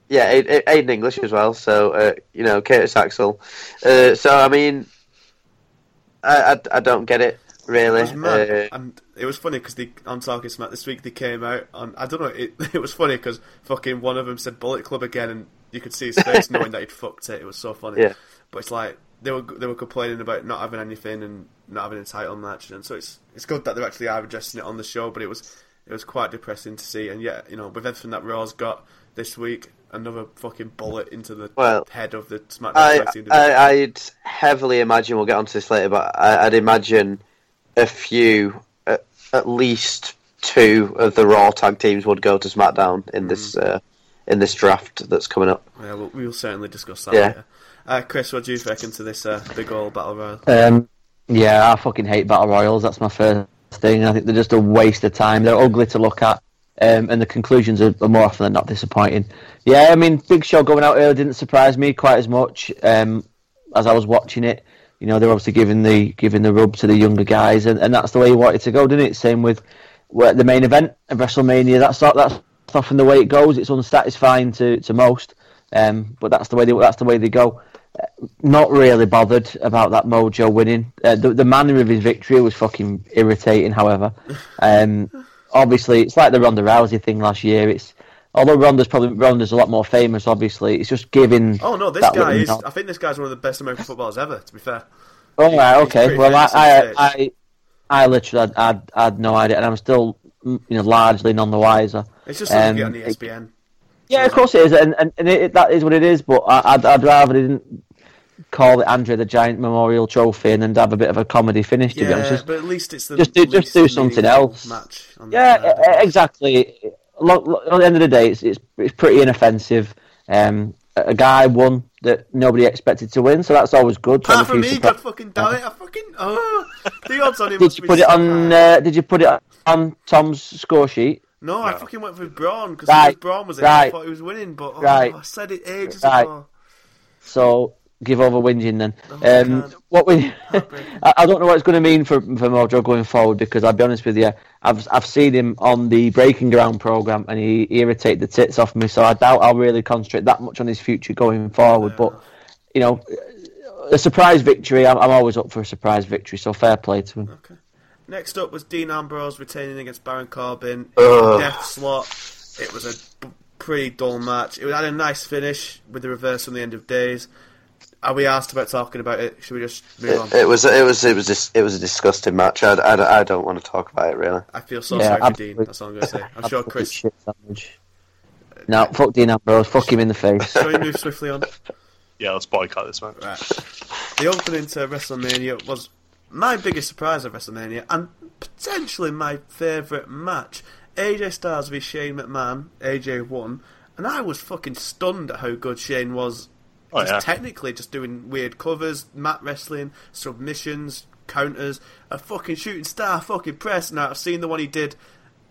yeah, Aiden English as well. So uh, you know, Curtis Axel. Uh, so I mean, I, I, I don't get it really. It was. Uh, and it was funny because on Talking Smack this week they came out on. I don't know. It, it was funny because fucking one of them said Bullet Club again, and you could see his face knowing that he'd fucked it. It was so funny. Yeah. But it's like they were they were complaining about not having anything and not having a title match, and so it's it's good that they're actually are addressing it on the show. But it was it was quite depressing to see, and yet you know with everything that Raw's got this week, another fucking bullet into the Well, head of the SmackDown I, Tag Team division. I, I'd heavily imagine we'll get onto this later, but I, I'd imagine a few, at, at least two of the Raw tag teams would go to SmackDown in this Mm. uh, in this draft that's coming up. Yeah, we'll, we'll certainly discuss that Yeah. later. Uh, Chris, what do you reckon to this uh, big old battle royal? Um, yeah, I fucking hate battle royals. That's my first thing. I think they're just a waste of time. They're ugly to look at, um, and the conclusions are, are more often than not disappointing. Yeah, I mean, Big Show going out early didn't surprise me quite as much um, as I was watching it. You know, they're obviously giving the giving the rub to the younger guys, and, and that's the way you want it to go, didn't it? Same with the main event of WrestleMania. That's that's often the way it goes. It's unsatisfying to, to most, um, but that's the way they that's the way they go not really bothered about that Mojo winning. Uh, the, the manner of his victory was fucking irritating. However, um, obviously it's like the Ronda Rousey thing last year. It's although Ronda's probably Ronda's a lot more famous. Obviously, it's just giving. Oh no, this guy is. nod. I think this guy's one of the best American footballers ever. To be fair, Oh right, okay. Well, I, I. I, I literally had, had, had no idea, and I'm still you know, largely none the wiser. It's just something Um, on the ESPN. Yeah, of course it is, and and, and it, that is what it is. But I, I'd, I'd rather they didn't call it Andre the Giant Memorial Trophy and then have a bit of a comedy finish. To be honest, Just- but at least it's the just do- just do something else. Match on yeah, card, exactly. Lo- lo- At the end of the day, it's it's, it's pretty inoffensive. Um, a guy won that nobody expected to win, so that's always good. to have Apart from me, surpri- God fucking damn it! I fucking oh, the odds on him. Did must you put it on? Uh, did you put it on Tom's score sheet? No, I fucking went for Braun because Right, Braun was in. I thought he was winning, but oh, Right. I said it ages Right. ago. So give over whinging then. Oh, um, what we, I, I don't know what it's going to mean for for Mojo going forward because I'll be honest with you, I've I've seen him on the Breaking Ground program and he irritated the tits off me. So I doubt I'll really concentrate that much on his future going forward. Yeah. But you know, a surprise victory. I'm, I'm always up for a surprise victory. So fair play to him. Okay. Next up was Dean Ambrose retaining against Baron Corbin. Ugh. Death slot. It was a b- pretty dull match. It had a nice finish with the reverse on the end of days. Are we asked about talking about it? Should we just move on? It, it was it was it was dis- it was a disgusting match. I, I, I don't want to talk about it really. I feel so Yeah, sorry for. Dean. That's all I'm going to say. I'm sure Chris. shit sandwich. No, fuck Dean Ambrose. Fuck him in the face. Shall we move swiftly on? Yeah, let's boycott this match. Right. The opening to WrestleMania was my biggest surprise of WrestleMania and potentially my favourite match. AJ Styles v Shane McMahon. AJ won, and I was fucking stunned at how good Shane was. Oh, just yeah. technically, just doing weird covers, mat wrestling, submissions, counters, a fucking shooting star, fucking press. Now I've seen the one he did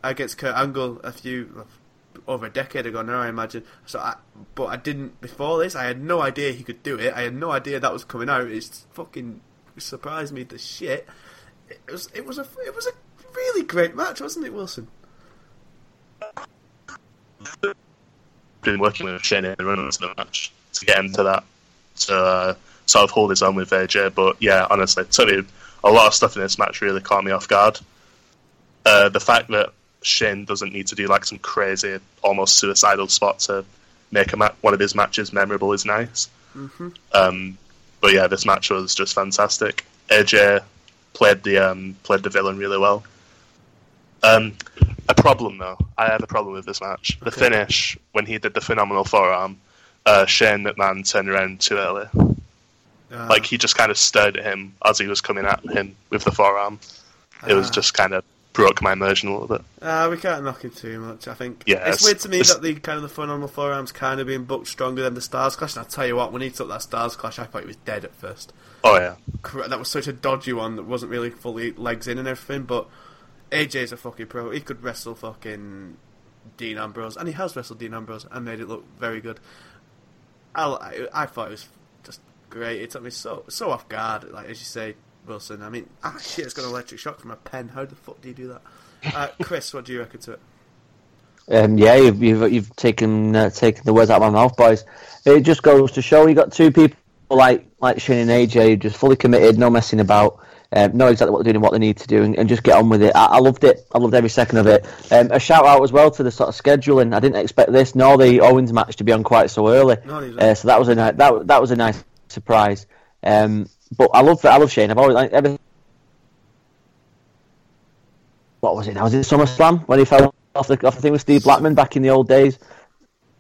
against Kurt Angle a few over a decade ago now, I imagine. So, I, but I didn't before this. I had no idea he could do it. I had no idea that was coming out. It's fucking surprised me the shit. It was it was a it was a really great match, wasn't it, Wilson? Been working with Shane in the run into the match to get into that, to uh, sort of hold his own with AJ. But yeah, honestly, totally, a lot of stuff in this match really caught me off guard. Uh, the fact that Shane doesn't need to do like some crazy, almost suicidal spot to make a ma- one of his matches memorable is nice. Um, but yeah, this match was just fantastic. AJ played the um, played the villain really well. Um, a problem though, I had a problem with this match. The Okay. finish when he did the phenomenal forearm, uh, Shane McMahon turned around too early. Uh, Like he just kind of stared at him as he was coming at him with the forearm. It was Ah. just kind of broke my immersion a little bit. Uh, we can't knock him too much. I think Yeah, it's it's- weird to me that the kind of the phenomenal forearms kind of being booked stronger than the Styles Clash. And I tell you what, when he took that Styles Clash, I thought he was dead at first. Oh yeah, That was such a dodgy one that wasn't really fully legs in and everything. But AJ's a fucking pro. He could wrestle fucking Dean Ambrose, and he has wrestled Dean Ambrose and made it look very good. I, I, I thought it was just great. It took me so so off guard. Like as you say, Wilson. I mean, ah, shit, it's got an electric shock from a pen. How the fuck do you do that? Uh, Chris, what do you reckon to it? Um, yeah, you've, you've you've taken uh, taken the words out of my mouth, boys. It just goes to show you got two people like like Shane and AJ, just fully committed, no messing about, um, know exactly what they're doing and what they need to do, and, and just get on with it. I, I loved it. I loved every second of it. Um, a shout out as well to the sort of scheduling. I didn't expect this nor the Owens match to be on quite so early, No, uh, so that was a ni- that that was a nice surprise. Um, but I love I love Shane. I've always like, ever. What was it? now? Was it SummerSlam when he fell off the off the thing with Steve Blackman back in the old days?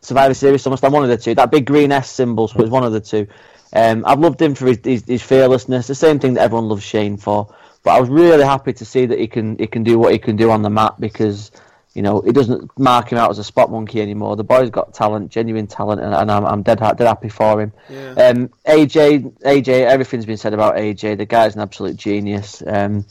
Survivor Series, SummerSlam, one of the two. That big green S symbol was one of the two. Um, I've loved him for his, his, his fearlessness, the same thing that everyone loves Shane for. But I was really happy to see that he can he can do what he can do on the mat because you know it doesn't mark him out as a spot monkey anymore. The boy's got talent, genuine talent, and, and I'm, I'm dead, dead happy for him. Yeah. Um, AJ, AJ, everything's been said about AJ. The guy's an absolute genius. Um,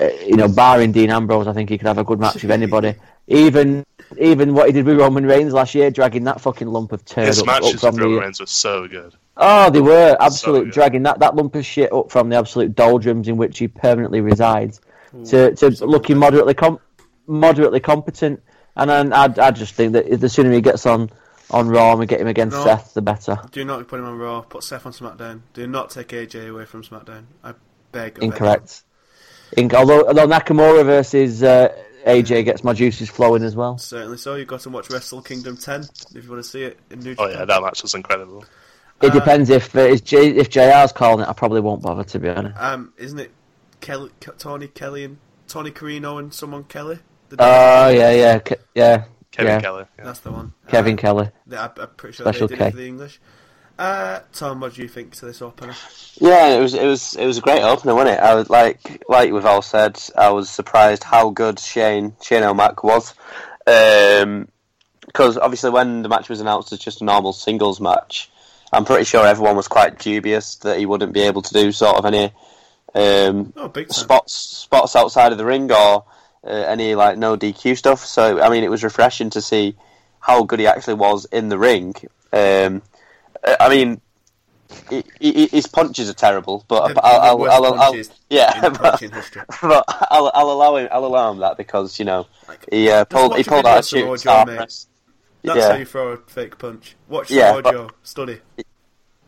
uh, you know, barring Dean Ambrose, I think he could have a good match with anybody. Even even what he did with Roman Reigns last year, dragging that fucking lump of turd his up, up matches from with Roman. Reigns were so good. Oh, they were absolute good. dragging that, that lump of shit up from the absolute doldrums in which he permanently resides to, to so looking good. moderately com- moderately competent. And then I, I just think that the sooner he gets on on Raw and get him against No. Seth, the better. Do not put him on Raw. Put Seth on SmackDown. Do not take AJ away from SmackDown. I beg. of Incorrect. In, although, although Nakamura versus uh, AJ gets my juices flowing as well. Certainly so. You've got to watch Wrestle Kingdom 10 if you want to see it in New Japan. Oh yeah, that match was incredible. It Uh, depends if uh, is J, if JR's calling it. I probably won't bother to be honest. Um, isn't it Kelly, Tony Kelly and Tony Carino and someone Kelly? The Oh yeah, yeah, Ke- yeah, Kevin yeah. Kelly. yeah. That's the one. Kevin Uh, Kelly. they- I'm I'm pretty sure Special they did K. it for the English. Uh, Tom, what do you think to this opener? Yeah, it was it was it was a great opener, wasn't it? I was like like we've all said, I was surprised how good Shane Shane O'Mac was. Because obviously, when the match was announced as just a normal singles match, I'm pretty sure everyone was quite dubious that he wouldn't be able to do sort of any um, Oh, spots spots outside of the ring or uh, any like no DQ stuff. So I mean, it was refreshing to see how good he actually was in the ring. Um, I mean, he, he, his punches are terrible, but The- I'll, the I'll, I'll, I'll, yeah, but, but I'll, I'll allow him. I'll allow him that because you know Like, he uh, pulled he pulled out a shooting star press. That's yeah. how you throw a fake punch. Watch Yeah, Samoa but- Study.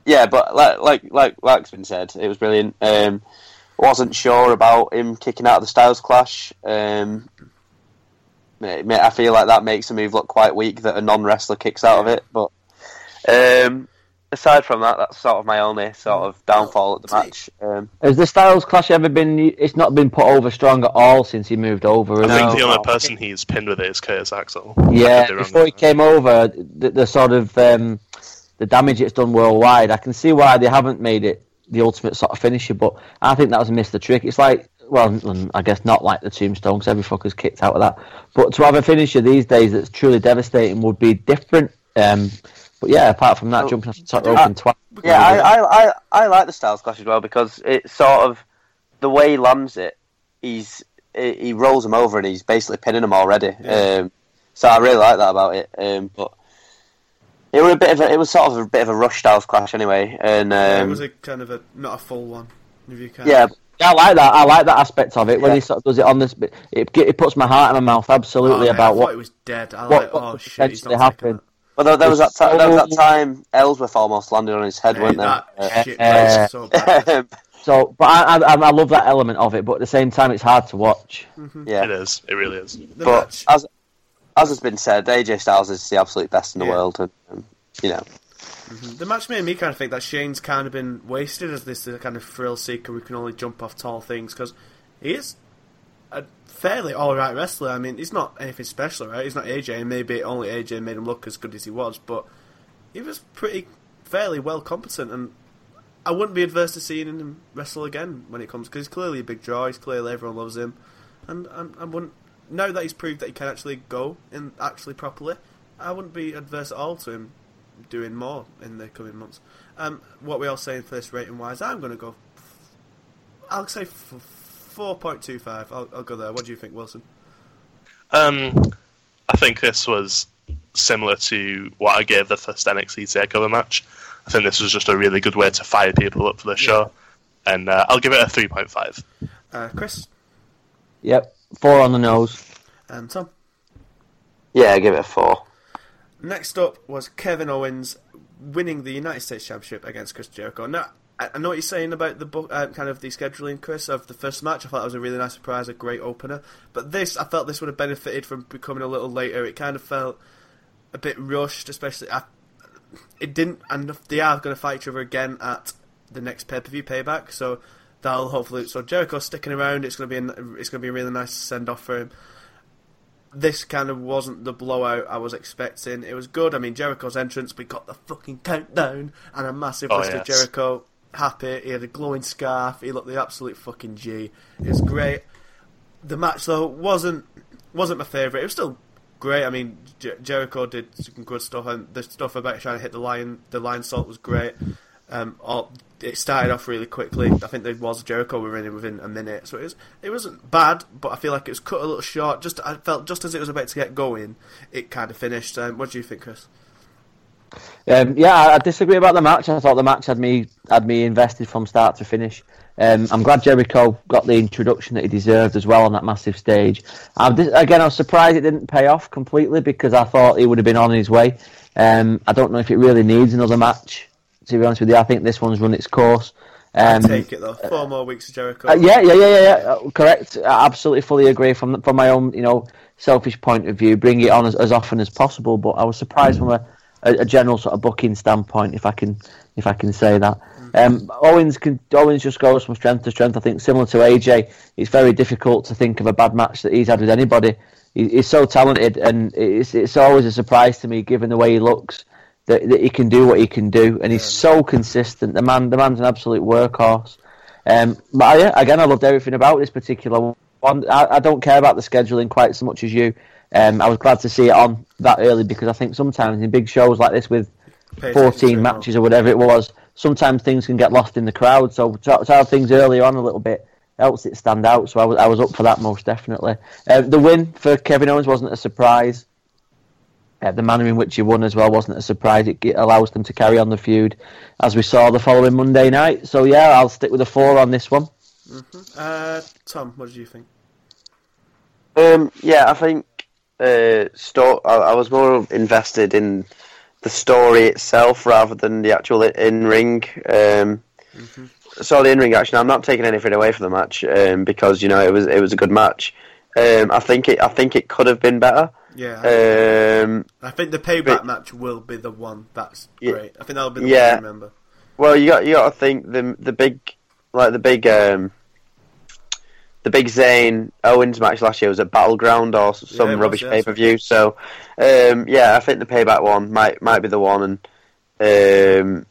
Yeah, but like like like like's been said, it was brilliant. Um, wasn't sure about him kicking out of the Styles Clash. Um, I feel like that makes the move look quite weak that a non wrestler kicks out of it. But um, aside from that, that's sort of my only sort of downfall at the match. Um, Has the Styles Clash ever been? It's not been put over strong at all since he moved over. I think it? the only no. person he's pinned with it is Curtis Axel. Yeah, I could be wrong before he that. came over, the, the sort of um, the damage it's done worldwide, I can see why they haven't made it the ultimate sort of finisher. But I think that was a missed the trick. It's like, well, I guess not like the Tombstone because every fucker's kicked out of that. But to have a finisher these days that's truly devastating would be different. Um, but yeah, apart from that, Oh, jumping off the top rope in twice. yeah, I, I, I, I like the Styles Clash as well because it's sort of the way he lands it. He's he he rolls him over and he's basically pinning him already. Yeah. Um, so I really like that about it. Um, but it was a bit of a, it was sort of a bit of a rush Styles Clash anyway. And Yeah, it um, was a kind of a not a full one. If you can. yeah, Yeah, I like that. I like that aspect of it when Yeah. he sort of does it on this. It, it puts my heart in my mouth. Absolutely Oh, mate, I about what it was dead. I what- like, what oh shit, he's not potentially taking that. Well there, there was that It's ti- there was that time Ellsworth almost landed on his head, Hey, weren't that there? shit Uh, so. So, but I, I, I love that element of it. But at the same time, it's hard to watch. yeah, uh, It is. It really is. The but match. as as has been said, AJ Styles is the absolute best in the Yeah. world, and um, you know. The match made me kind of think that Shane's kind of been wasted as this uh, kind of thrill seeker who can only jump off tall things because he is fairly alright wrestler. I mean, he's not anything special, right? He's not AJ, and maybe only AJ made him look as good as he was, but he was pretty fairly well competent, and I wouldn't be adverse to seeing him wrestle again when it comes because he's clearly a big draw. He's clearly everyone loves him, and, and I wouldn't now that he's proved that he can actually go in actually properly. I wouldn't be adverse at all to him doing more in the coming months. Um, what we all saying for this rating wise, I'm going to go. I'll say four point two five. I'll, I'll go there. What do you think, Wilson? Um, I think this was similar to what I gave the first NXT Takeover match. I think this was just a really good way to fire people up for the show, and uh, I'll give it a three point five. Uh, Chris Yep, four on the nose. and Tom. Yeah, I give it a four. Next up was Kevin Owens winning the United States Championship against Chris Jericho. Now, I know what you're saying about the book, uh, kind of the scheduling, Chris, of the first match. I thought that was a really nice surprise, a great opener. But this, I felt this would have benefited from becoming a little later. It kind of felt a bit rushed, especially. I, it didn't, and they are going to fight each other again at the next pay per view payback. So that'll hopefully. So Jericho's sticking around. It's going to be, a, it's going to be a really nice send off for him this kind of wasn't the blowout I was expecting. It was good. I mean, Jericho's entrance, we got the fucking countdown and a massive Oh, list of. Jericho happy. He had a glowing scarf. He looked the absolute fucking G. It was great. The match though wasn't wasn't my favourite. It was still great. I mean, Jer- Jericho did some good stuff, and the stuff about trying to hit the lion the Lionsault was great. Um, all, it started off really quickly. I think there was Jericho were in it within a minute, so it was it wasn't bad, but I feel like it was cut a little short. Just I felt just as it was about to get going, it kind of finished. Um, what do you think, Chris? Um, yeah, I, I disagree about the match. I thought the match had me had me invested from start to finish. Um, I'm glad Jericho got the introduction that he deserved as well on that massive stage. Dis- again, I was surprised it didn't pay off completely because I thought he would have been on his way. Um, I don't know if it really needs another match. To be honest with you, I think this one's run its course. I Um, take it though. Four more weeks of Jericho. uh, yeah, yeah, yeah, yeah, yeah. uh, Correct. I absolutely fully agree from from my own, you know, selfish point of view. Bring it on as, as often as possible. But I was surprised from a, a, a general sort of booking standpoint, if I can if I can say that. Um, Owens can Owens just goes from strength to strength. I think similar to AJ, it's very difficult to think of a bad match that he's had with anybody. He, he's so talented, and it's it's always a surprise to me, given the way he looks, that, that he can do what he can do, and he's so consistent. The man, the man's an absolute workhorse. Um, but yeah, again, I loved everything about this particular one. I, I don't care about the scheduling quite so much as you. Um, I was glad to see it on that early because I think sometimes in big shows like this with Pay attention to 14 it matches or whatever it was, sometimes things can get lost in the crowd. So to, to have things earlier on a little bit helps it stand out. So I was, I was up for that most definitely. Uh, the win for Kevin Owens wasn't a surprise. Uh, the manner in which he won as well wasn't a surprise. It, it allows them to carry on the feud, as we saw the following Monday night. So yeah, I'll stick with a four on this one. Uh, Tom, what did you think? Um, yeah, I think uh, sto- I, I was more invested in the story itself rather than the actual in ring. Um, So the in ring action, I'm not taking anything away from the match um, because you know it was it was a good match. Um, I think it I think it could have been better. Yeah, Um, I think the payback but- match will be the one that's Yeah. great. I think that'll be the Yeah. one to remember. Well, you got you got to think the the big like the big um the big Zayn Owens match last year was at Battleground or some Yeah, rubbish pay per view. So um, yeah, I think the payback one might might be the one, and um,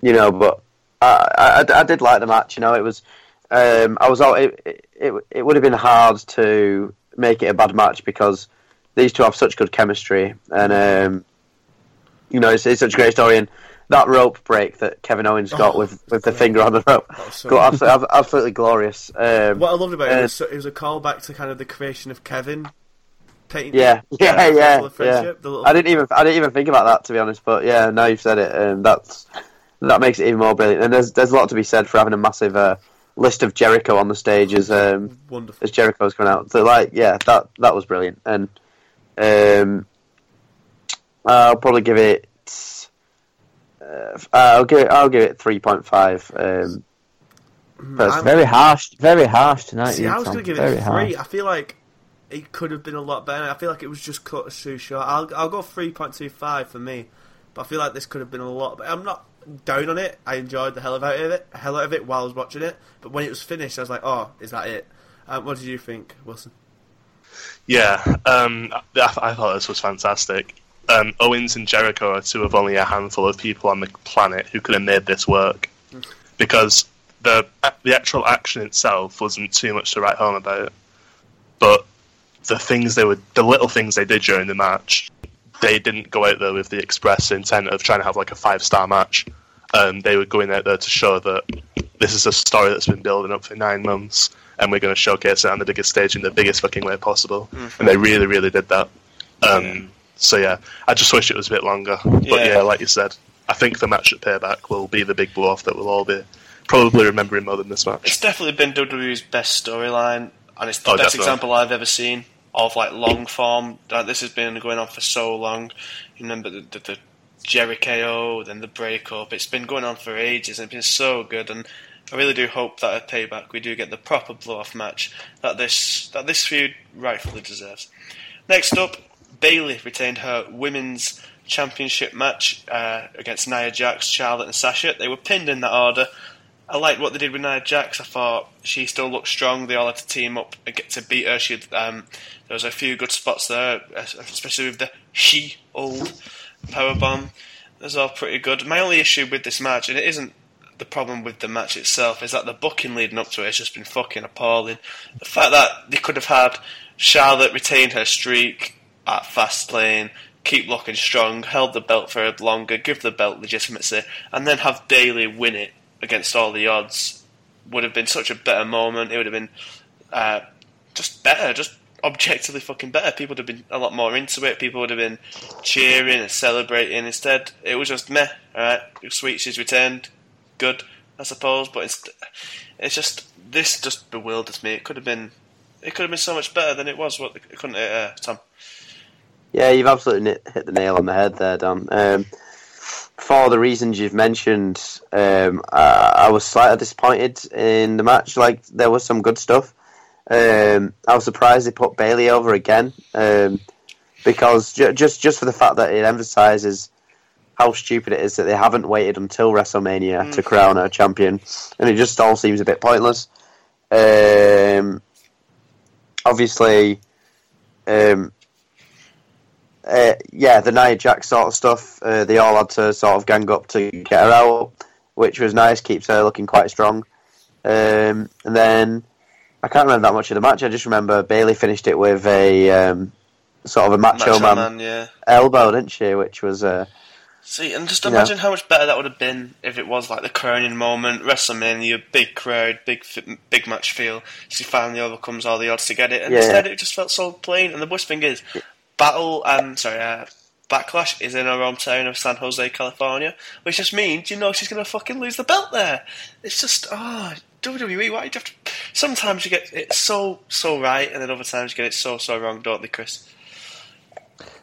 you know, but I, I I did like the match. You know, it was um, I was all it, it it it would have been hard to make it a bad match because these two have such good chemistry, and um, you know, it's, it's such a great story and. That rope break that Kevin Owens got Oh, with, with the finger on the rope, so absolutely, absolutely glorious. Um, What I loved about it uh, was it was a callback to kind of the creation of Kevin. Taking Yeah, yeah, yeah, circle of friendship, the little- I didn't even I didn't even think about that to be honest, but yeah, now you've said it, um, that's that makes it even more brilliant. And there's there's a lot to be said for having a massive uh, list of Jericho on the stage as um, wonderful. as Jericho's coming out. So like, yeah, that that was brilliant, and um, I'll probably give it. Uh, I'll give it. I'll give it three point five. Um, personally. I'm- Very harsh, very harsh tonight. See, I was going to give very it harsh. three. I feel like it could have been a lot better. I feel like it was just cut too short. I'll I'll go three point two five for me, but I feel like this could have been a lot. But I'm not down on it. I enjoyed the hell out of it, hell out of it while I was watching it. But when it was finished, I was like, oh, is that it? Um, what did you think, Wilson? Yeah, um, I, I thought this was fantastic. Um, Owens and Jericho are two of only a handful of people on the planet who could have made this work, because the the actual action itself wasn't too much to write home about, but the things they were, the little things they did during the match, they didn't go out there with the express intent of trying to have like a five star match. Um, they were going out there to show that this is a story that's been building up for nine months, and we're going to showcase it on the biggest stage in the biggest fucking way possible. And they really, really did that. Um, So yeah, I just wish it was a bit longer. But Yeah. yeah, like you said, I think the match at Payback will be the big blow off that we'll all be probably remembering more than this match. It's definitely been WWE's best storyline, and it's the Oh, best definitely. example I've ever seen of like long form. Like this has been going on for so long. You remember the, the, the Jericho, then the breakup. It's been going on for ages, and it's been so good. And I really do hope that at Payback we do get the proper blow off match that this that this feud rightfully deserves. Next up, Bayley retained her women's championship match uh, against Nia Jax, Charlotte, and Sasha. They were pinned in that order. I liked what they did with Nia Jax. I thought she still looked strong. They all had to team up to beat her. She had, um, there was a few good spots there, especially with the she old power bomb. It was all pretty good. My only issue with this match, and it isn't the problem with the match itself, is that the booking leading up to it has just been fucking appalling. The fact that they could have had Charlotte retain her streak at Fastlane, keep looking strong, held the belt for a longer, give the belt legitimacy, and then have Bayley win it against all the odds would have been such a better moment. It would have been uh, just better, just objectively fucking better. People would have been a lot more into it. People would have been cheering and celebrating. Instead, it was just meh. All right, sweet, she's returned. Good, I suppose. But it's it's just this just bewilders me. It could have been it could have been so much better than it was. What couldn't it, uh, Tom? Yeah, you've absolutely hit- the nail on the head there, Dan. Um, for the reasons you've mentioned, um, I, I was slightly disappointed in the match. Like there was some good stuff. Um, I was surprised they put Bayley over again um, because ju- just just for the fact that it emphasises how stupid it is that they haven't waited until WrestleMania Mm. to crown a champion, and it just all seems a bit pointless. Um, obviously, um, uh, yeah, the Nia Jax sort of stuff. Uh, they all had to sort of gang up to get her out, which was nice. Keeps her looking quite strong. Um, and then I can't remember that much of the match. I just remember Bayley finished it with a um, sort of a macho, Macho man, Man, yeah. elbow, didn't she? Which was uh, See, and just imagine how much better that would have been if it was like the crowning moment, WrestleMania, big crowd, big big match feel. She finally overcomes all the odds to get it, and Yeah. instead it just felt so plain. And the worst thing is, Battle, um, sorry, uh, Backlash is in her hometown of San Jose, California, which just means you know she's gonna fucking lose the belt there. It's just ah. WWE, why do you have to? Sometimes you get it so so right, and then other times you get it so so wrong, don't they, Chris?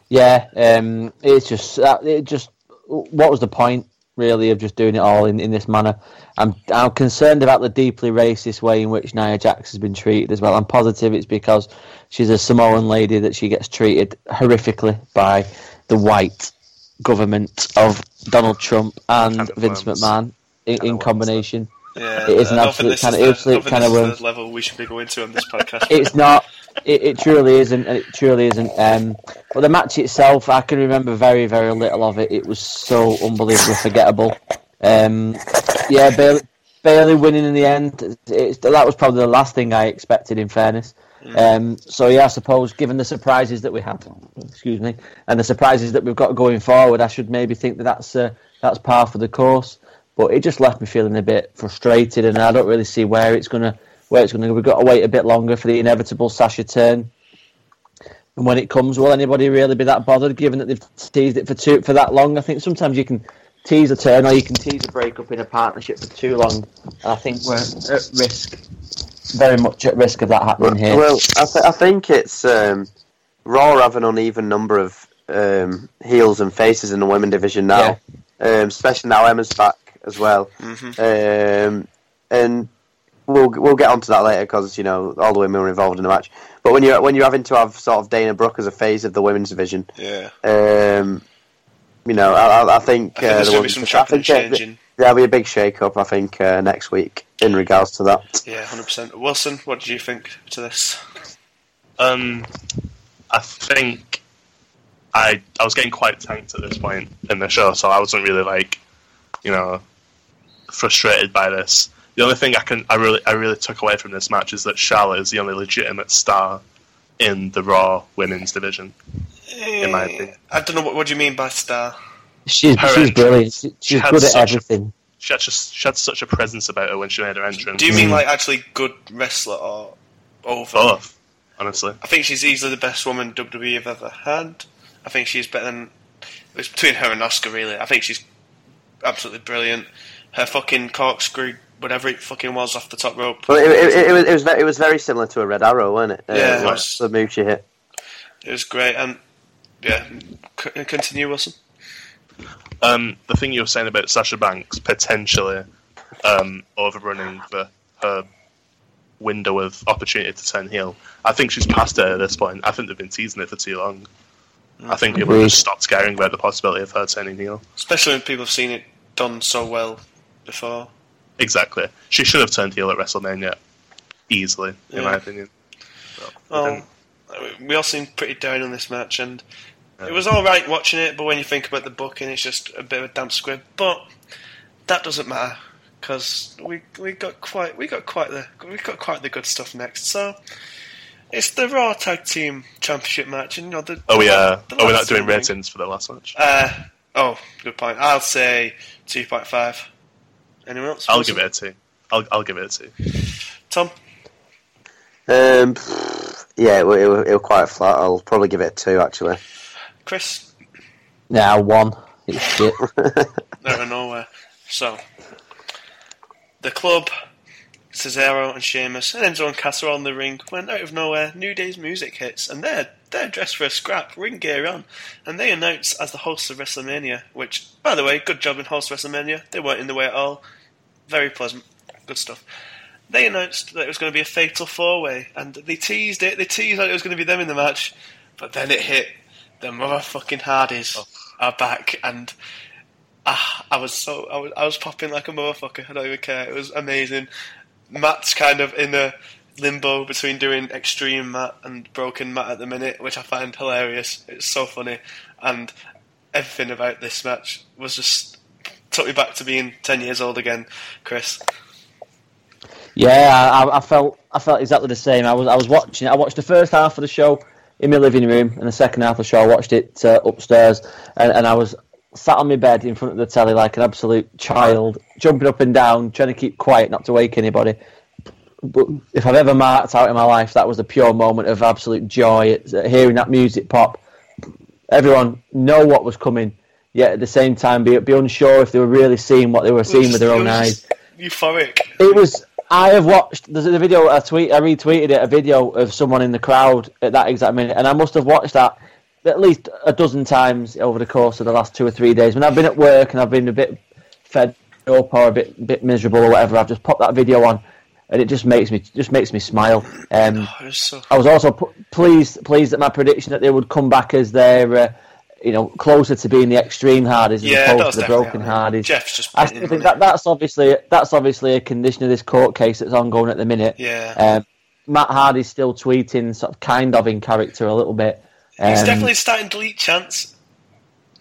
Yeah, um, it's just uh, it just what was the point really of just doing it all in, in this manner? I'm I'm concerned about the deeply racist way in which Nia Jax has been treated as well. I'm positive it's because she's a Samoan lady that she gets treated horrifically by the white government of Donald Trump and of Vince. McMahon in, in combination. Yeah, It is an don't absolute kind of- the- absolute I don't think kind of this is worms. the level we should be going to on this podcast. it's not. It, it truly isn't. It truly isn't. Um, but the match itself, I can remember very, very little of it. It was so unbelievably forgettable. Um, yeah, Bayley, Bayley winning in the end. It's, that was probably the last thing I expected. In fairness. Um, so yeah, I suppose given the surprises that we had, excuse me, and the surprises that we've got going forward, I should maybe think that that's uh, that's par for the course. But it just left me feeling a bit frustrated, and I don't really see where it's gonna where it's gonna. go. We've got to wait a bit longer for the inevitable Sasha turn. And when it comes, will anybody really be that bothered? Given that they've teased it for too for that long, I think sometimes you can tease a turn or you can tease a breakup in a partnership for too long. And I think we're at risk, very much at risk of that happening here. Well, I, th- I think it's um, Raw have an uneven number of um, heels and faces in the women division now, um, especially now Emma's back as well. Mhm. Um, and we'll we'll get onto that later because you know all the women were involved in the match. But when you're when you're having to have sort of Dana Brooke as a phase of the women's division, Yeah. um, you know, I, I- I think, I think uh, there's the going to be some I chopping and think there- changing. There'll be a big shake-up, I think, uh, next week in regards to that. Yeah, 100%. Wilson, what did you think to this? Um, I think I I was getting quite tanked at this point in the show, so I wasn't really like, you know, frustrated by this. The only thing I can I really I really took away from this match is that Charlotte is the only legitimate star in the Raw Women's division. In my eh, opinion. I don't know, what, what do you mean by star? She's Her she's entrance. brilliant. She, She she's had good at such a- everything. She had just she had such a presence about her when she made her entrance. Do you mean mm. like actually good wrestler or over? both? Honestly, I think she's easily the best woman WWE have ever had. I think she's better than. It's between her and Asuka, really. I think she's absolutely brilliant. Her fucking corkscrew, whatever it fucking was off the top rope. Well, it, it, it, was, it was very, it was very similar to a Red Arrow, wasn't it? Uh, Yeah, it was. the move she hit. It was great. And yeah, c- continue, Wilson. um, the thing you were saying about Sasha Banks potentially um, overrunning the her window of opportunity to turn heel. I think she's past it at this point. I think they've been teasing it for too long. I think people have just stopped caring about the possibility of her turning heel. Especially when people have seen it done so well before. Exactly. She should have turned heel at WrestleMania easily, in Yeah. my opinion. Well, we all seemed pretty down on this match, and it was all right watching it. But when you think about the booking, it's just a bit of a damp squib. But that doesn't matter because we we got quite we got quite the we got quite the good stuff next. So it's the Raw Tag Team Championship match, and you know the. are we? Uh, the are we not doing ratings for the last match? Uh, oh, good point. I'll say two point five. Anyone else? I'll give it a two. I'll, I'll give it a two. Tom. Um, yeah, it, wa- it, it was quite flat. I'll probably give it a two, actually. Chris. Now one. It's shit. out of nowhere. So, the club, Cesaro and Sheamus, and Enzo and Cass are on the ring when out of nowhere, New Day's music hits, and they're they're dressed for a scrap, ring gear on, and they announce as the hosts of WrestleMania. Which, by the way, good job in host WrestleMania. They weren't in the way at all. Very pleasant, good stuff. They announced that it was going to be a fatal four way, and they teased it. They teased that it was going to be them in the match, but then it hit. The motherfucking Hardys are back, and ah, I was so I was I was popping like a motherfucker. I don't even care. It was amazing. Matt's kind of in a limbo between doing extreme Matt and broken Matt at the minute, which I find hilarious. It's so funny, and everything about this match was just took me back to being ten years old again, Chris. Yeah, I, I felt I felt exactly the same. I was I was watching. I watched the first half of the show in my living room, and the second half of the show I watched it uh, upstairs, and, and I was sat on my bed in front of the telly like an absolute child, jumping up and down, trying to keep quiet, not to wake anybody. But if I've ever marked out in my life, that was a pure moment of absolute joy hearing that music pop. Everyone know what was coming, yet at the same time be, be unsure if they were really seeing what they were seeing with their own eyes. Euphoric. It was. I have watched. There's a video. I tweet. I retweeted it. A video of someone in the crowd at that exact minute, and I must have watched that at least a dozen times over the course of the last two or three days. When I've been at work and I've been a bit fed up or a bit bit miserable or whatever, I've just popped that video on, and it just makes me just makes me smile. Um, Oh, so I was also p- pleased pleased that my prediction that they would come back as their uh, you know closer to being the extreme Hardys Yeah, as opposed to the broken Hardys. Jeff's just I think money. that that's obviously that's obviously a condition of this court case that's ongoing at the minute. Yeah. Um, Matt Hardy's still tweeting, sort of kind of in character a little bit. He's Um, definitely starting to delete chance.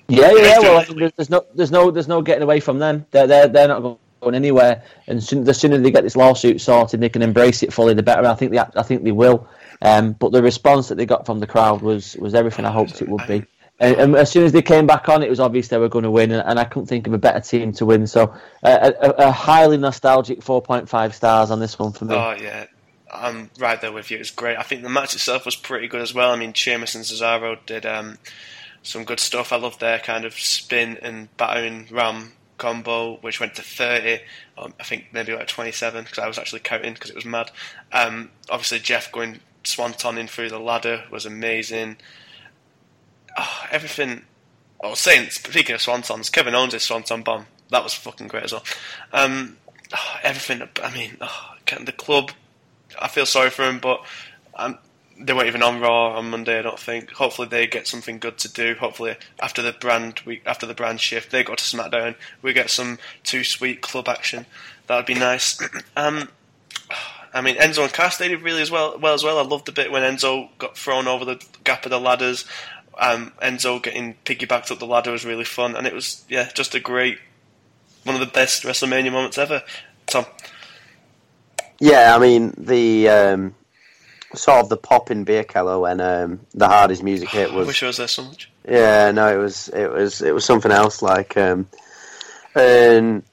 yeah, yeah. Yeah, Well, there's, there's no, there's no, there's no getting away from them. They're, they're, they're not going anywhere. And soon, the sooner they get this lawsuit sorted, they can embrace it fully. The better. I think they, I think they will. Um, but the response that they got from the crowd was, was everything I hoped it would be. And, and as soon as they came back on, it was obvious they were going to win, and, and I couldn't think of a better team to win. So, uh, a, a, highly nostalgic 4.5 stars on this one for me. Oh yeah, I'm right there with you. It was great. I think the match itself was pretty good as well. I mean, Sheamus and Cesaro did um, some good stuff. I loved their kind of spin and battering ram combo, which went to 30. Um, I think maybe like 27 because I was actually counting because it was mad. Um, obviously, Jeff going swantoning through the ladder was amazing. Oh, everything. I was saying, speaking of swantons, Kevin owns Owens' swanton bomb. That was fucking great as well. Um, oh, everything. I mean, oh, the club. I feel sorry for him, but um, they weren't even on Raw on Monday. I don't think. Hopefully, they get something good to do. Hopefully, after the brand we after the brand shift, they go to SmackDown. We get some two sweet club action. That would be nice. um, I mean, Enzo and Cass they did really as well, well as well. I loved the bit when Enzo got thrown over the gap of the ladders. Um, Enzo getting piggybacked up the ladder was really fun, and it was yeah, just a great, one of the best WrestleMania moments ever. Tom, Yeah, I mean the um, sort of the pop in beer keller when um, the hardest music hit I was. wish I was there so much. Yeah, no, it was it was it was something else. Like, um, and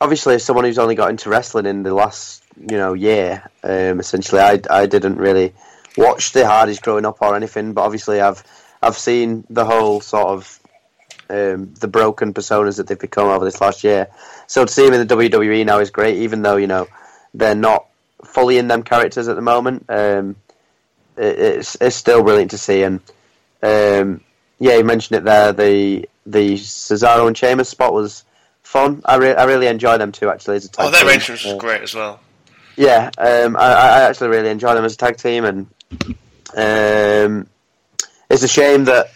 obviously, as someone who's only got into wrestling in the last you know year, um, essentially, I I didn't really watch the Hardys growing up or anything, but obviously, I've I've seen the whole sort of um, the broken personas that they've become over this last year. So to see them in the WWE now is great, even though you know they're not fully in them characters at the moment. Um, it, it's it's still brilliant to see, and um, yeah, you mentioned it there. The the Cesaro and Sheamus spot was fun. I, re- I really enjoy them too. Actually, as a tag Oh, their team. entrance was Uh, great as well. yeah, um, I, I actually really enjoy them as a tag team, and um, it's a shame that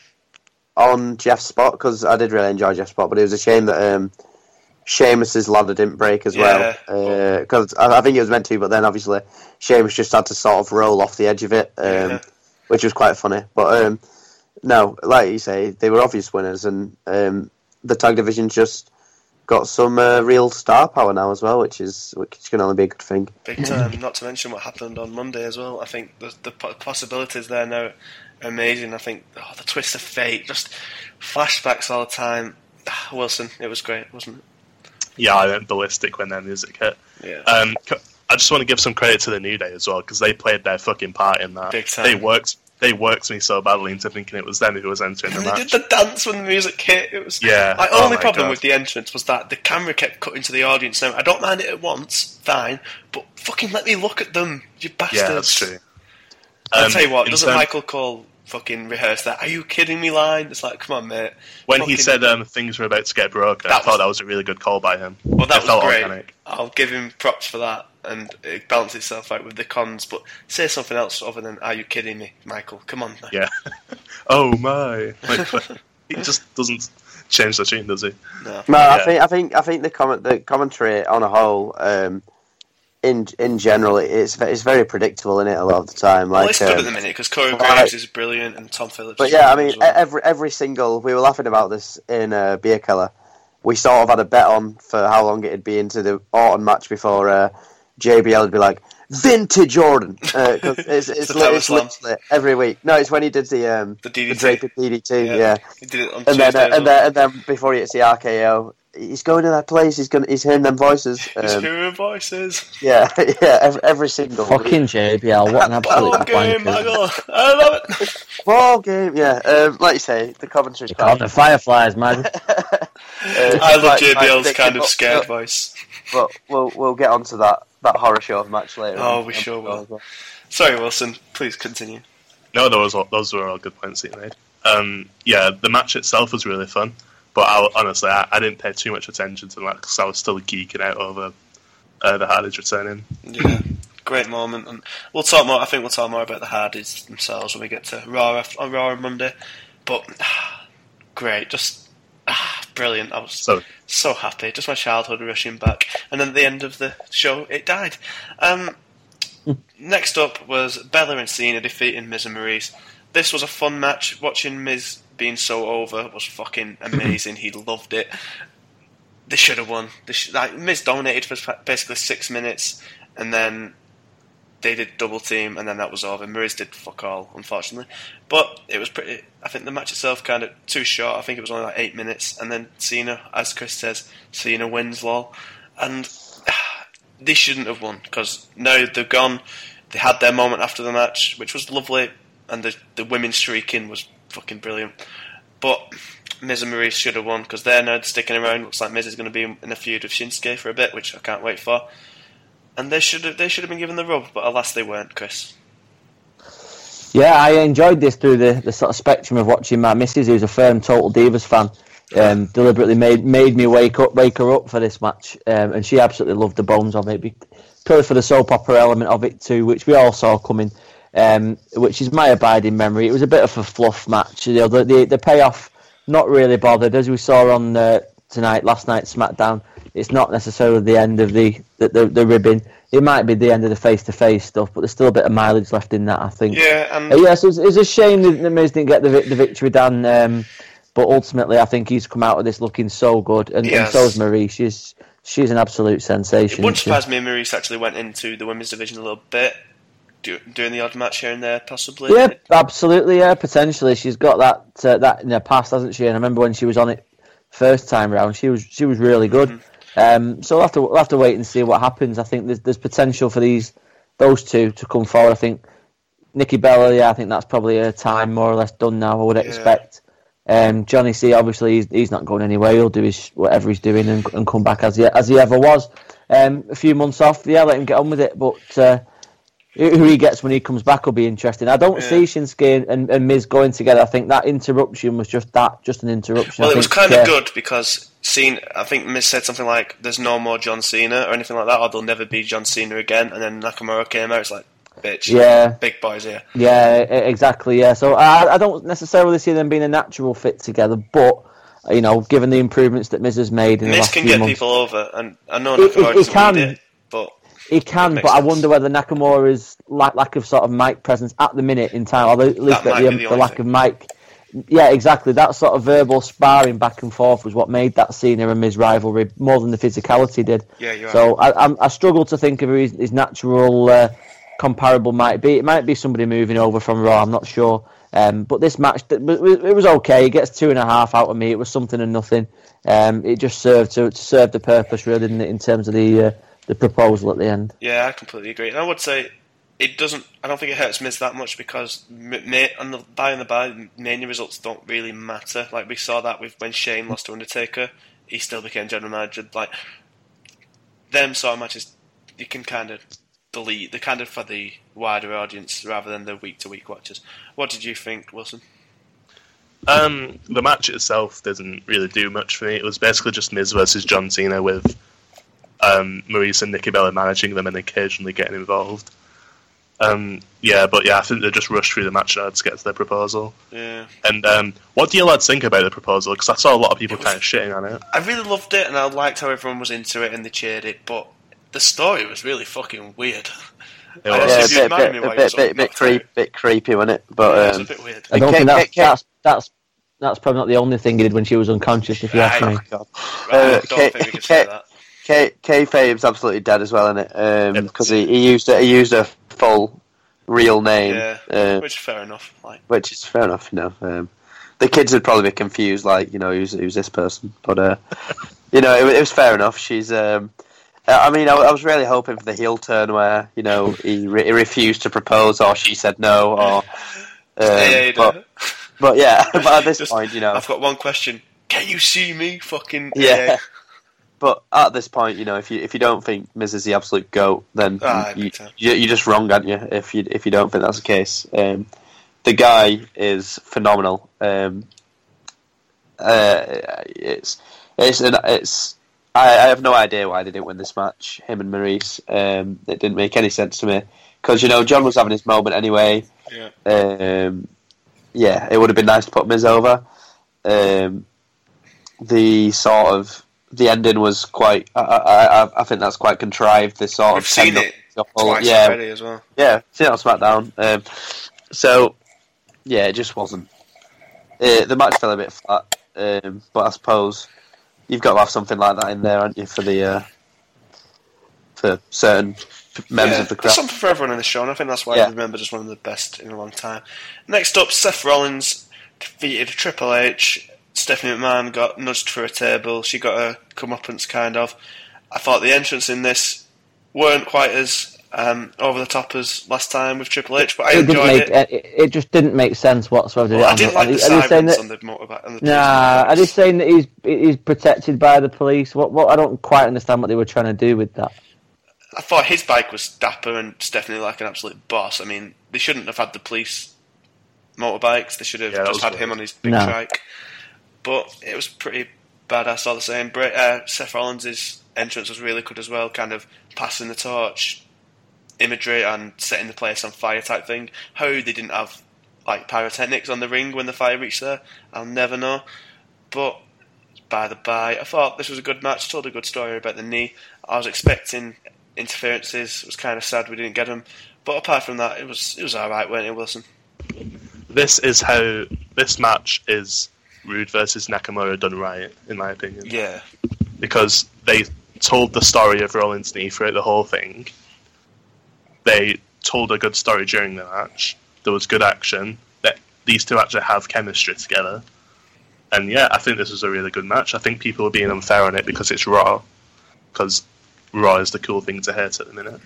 on Jeff's spot because I did really enjoy Jeff's spot, but it was a shame that um, Sheamus's ladder didn't break as Yeah. well because I, I think it was meant to, but then obviously Sheamus just had to sort of roll off the edge of it, um, Yeah. which was quite funny. But um, no, like you say, they were obvious winners, and um, the tag division just got some uh, real star power now as well, which is which can only be a good thing. Big time. Not to mention what happened on Monday as well. I think the, the possibilities there now are amazing. I think oh, the twist of fate, just flashbacks all the time. Ah, Wilson, it was great, wasn't it? Yeah, I went ballistic when their music hit. Yeah. Um, I just want to give some credit to the New Day as well because they played their fucking part in that. They worked. They worked me so badly into thinking it was them who was entering the And they did the dance when the music hit. It was Yeah. My Oh only my problem God. with the entrance was that the camera kept cutting to the audience. Now I don't mind it at once, fine, but fucking let me look at them, you bastards. yeah, that's true. I'll Um, tell you what, doesn't term- Michael Cole fucking rehearse that? Are you kidding me? Line. It's like, come on, mate. when he said um, things were about to get broken, That I thought that was a really good call by him. Well, that it was felt great. organic. I'll give him props for that, and it balanced itself out with the cons. But say something else other than "Are you kidding me, Michael? Come on." now. Yeah. oh my! Like, he just doesn't change the tune, does he? No. No, I think I think I think the comment the commentary on a whole, um, in in general, it's it's very predictable in it a lot of the time. Well, it's good um, at the minute because Corey. Graves is brilliant and Tom Phillips. But yeah, I mean, well. every every single we were laughing about this in uh, Beer Keller. We sort of had a bet on for how long it'd be into the Orton match before uh, JBL would be like vintage Orton. Uh it's it's, The li- it's literally every week. No, it's when he did the um the the DDT. draping DDT. Yeah. Yeah, He did it on and Tuesday. then uh, and well. then and then before he hits the RKO. He's going to that place. He's going. He's hearing them voices. He's Um, hearing voices. yeah, yeah. Every, every single Fucking JBL, what an absolute Ball game, wanker. Michael. I love it. ball game. Yeah, um, like you say, the commentary's They call quite. the Fireflies, man. uh, I love quite- quite JBL's kind of scared voice. But we'll we'll get onto that that horror show of the match later. Oh, on. we sure will. Sorry, Wilson. Please continue. No, those those were all good points that you made. Um, yeah, the match itself was really fun, but I, honestly, I, I didn't pay too much attention to that because I was still geeking out over uh, the Hardys returning. Yeah, great moment, and we'll talk more. I think we'll talk more about the Hardys themselves when we get to Raw on Raw on Monday. But great, just ah, brilliant. I was So so happy. Just my childhood rushing back, and then at the end of the show, it died. Um, next up was Bella and Cena defeating Miz and Maryse. This was a fun match. Watching Miz being so over was fucking amazing. he loved it. They should have won. They sh- like Miz dominated for basically six minutes, and then they did double team, and then that was over. Maryse did fuck all, unfortunately. But it was pretty. I think the match itself kind of too short. I think it was only like eight minutes, and then Cena, as Chris says, Cena wins lol, and they shouldn't have won because now they're gone. They had their moment after the match, which was lovely, and the the women streaking was fucking brilliant. But Miz and Maryse should have won because they're now sticking around. Looks like Miz is going to be in a feud with Shinsuke for a bit, which I can't wait for. And they should have they should have been given the rub, but alas they weren't, Chris. Yeah, I enjoyed this through the, the sort of spectrum of watching my missus, who's a firm Total Divas fan, um, deliberately made made me wake up, wake her up for this match, um, and she absolutely loved the bones of it. Purely for the soap opera element of it too, which we all saw coming, um, which is my abiding memory. It was a bit of a fluff match. You know, the the, the payoff, not really bothered, as we saw on uh, tonight, last night's SmackDown. It's not necessarily the end of the the, the, the ribbon. It might be the end of the face to face stuff, but there's still a bit of mileage left in that. I think. Yeah, and Uh, yes, it's, it's a shame that the Miz didn't get the, the victory, Dan. Um, but ultimately, I think he's come out of this looking so good, and, and so is Marie. She's she's an absolute sensation. it wouldn't she? surprise me Maryse actually went into the women's division a little bit, do, doing the odd match here and there, possibly. Yeah, absolutely. Yeah, potentially. She's got that uh, that in her past, hasn't she? And I remember when she was on it first time round, she was she was really good. Mm-hmm. Um, so we'll have to we'll have to wait and see what happens. I think there's there's potential for these those two to come forward. I think Nikki Bella, yeah, I think that's probably her time more or less done now. I would expect. Um, Johnny C, obviously, he's, he's not going anywhere. He'll do his whatever he's doing and, and come back as he as he ever was. Um, a few months off, yeah, let him get on with it. But uh, who he gets when he comes back will be interesting. I don't Yeah. see Shinsuke and, and Miz going together. I think that interruption was just that, just an interruption. Well, I it was kind of uh, good because Cena, I think Miz said something like, "There's no more John Cena" or anything like that, or there'll never be John Cena again. And then Nakamura came out. It's like, bitch, Yeah. big boys here. Yeah, exactly. Yeah, so I, I don't necessarily see them being a natural fit together, but you know, given the improvements that Miz has made in the Miz last can few get months, people over, and I know Nakamura he doesn't can. need it, he can. But I wonder whether Nakamura's lack, lack of sort of mic presence at the minute in time, or at least the, the the lack thing. of mic. Yeah, exactly. That sort of verbal sparring back and forth was what made that Cena and Miz rivalry more than the physicality did. Yeah, you're So I, I'm, I struggle to think of who his, his natural uh, comparable might be. It might be somebody moving over from Raw. I'm not sure. Um, but this match, it was okay. He gets two and a half out of me. It was something and nothing. Um, it just served to, to serve the purpose, really, didn't it, in terms of the uh, the proposal at the end. yeah, I completely agree. And I would say it doesn't. I don't think it hurts Miz that much because ma- ma- on the by and the by, mania results don't really matter. Like we saw that with when Shane lost to Undertaker, he still became general manager. Like them sort of matches, you can kind of delete. They're kind of for the wider audience rather than the week to week watchers. What did you think, Wilson? Um, the match itself doesn't really do much for me. It was basically just Miz versus John Cena with um, Maryse and Nikki Bella managing them and occasionally getting involved. Um, yeah, but yeah, I think they just rushed through the match now to get to their proposal. Yeah. And um, what do you lads think about the proposal? Because I saw a lot of people was- kind of shitting on it. I really loved it, and I liked how everyone was into it and they cheered it, but the story was really fucking weird. It I was. don't Yeah, know a bit, bit, a bit, sort bit, bit, creep, bit creepy, wasn't it? Yeah, But it was a um, bit weird. I don't think that's, K- K- that's that's that's probably not the only thing he did when she was unconscious. If you ask me, God. Right, I uh, don't K- think we can K- say that. K Kayfabe's absolutely dead as well, isn't it? Yeah. Because he, he used a, he used a full real name, Yeah, uh, which is fair enough. Like, which is fair enough. You know, um, the kids would probably be confused, like you know, who's who's this person? But uh, you know, it, it was fair enough. She's. Um, I mean, I, I was really hoping for the heel turn where you know he, re- he refused to propose, or she said no, or. Um, but, but yeah, but at this Just- point, you know, I've got one question. Can you see me? Fucking Yeah. But at this point, you know, if you if you don't think Miz is the absolute goat, then Ah, you, you, you're just wrong, aren't you? If you if you don't think that's the case, um, the guy is phenomenal. Um, uh, it's it's an, it's I, I have no idea why they didn't win this match. Him and Maryse, um, it didn't make any sense to me because you know John was having his moment anyway. Yeah. Um, yeah, it would have been nice to put Miz over. Um, the sort of the ending was quite. I, I, I- I think that's quite contrived. This sort We've of seen it yeah, already as well. yeah, seen it on SmackDown. Um, so yeah, it just wasn't. Uh, the match fell a bit flat, um, but I suppose you've got to have something like that in there, aren't you, for the uh, for certain members yeah, of the There's crowd. something for everyone in the show, and I think that's why Yeah. I remember just one of the best in a long time. Next up, Seth Rollins defeated Triple H. Stephanie McMahon got nudged for a table. She got a comeuppance, kind of. I thought the entrance in this weren't quite as um, over the top as last time with Triple H, but I it enjoyed make it. it, it just didn't make sense whatsoever. did Well, it? I didn't like Are the are saying sirens that- on the motorbike. On the Nah, are they saying that he's he's protected by the police? What what I don't quite understand what they were trying to do with that. I thought his bike was dapper and Stephanie like an absolute boss. I mean, they shouldn't have had the police motorbikes. They should have Yeah, just had weird. him on his big No. trike. But it was pretty badass all the same. Uh, Seth Rollins' entrance was really good as well, kind of passing the torch imagery and setting the place on fire type thing. How they didn't have like pyrotechnics on the ring when the fire reached there, I'll never know. But by the by, I thought this was a good match. Told a good story about the knee. I was expecting interferences. It was kind of sad we didn't get them. But apart from that, it was it was all right, wasn't it, Wilson? This is how this match is Roode versus Nakamura done right, in my opinion. Yeah, because they told the story of Rollins' knee throughout the whole thing. They told a good story during the match. There was good action. That these two actually have chemistry together. And yeah, I think this was a really good match. I think people are being unfair on it because it's Raw. Because Raw is the cool thing to hate at the minute.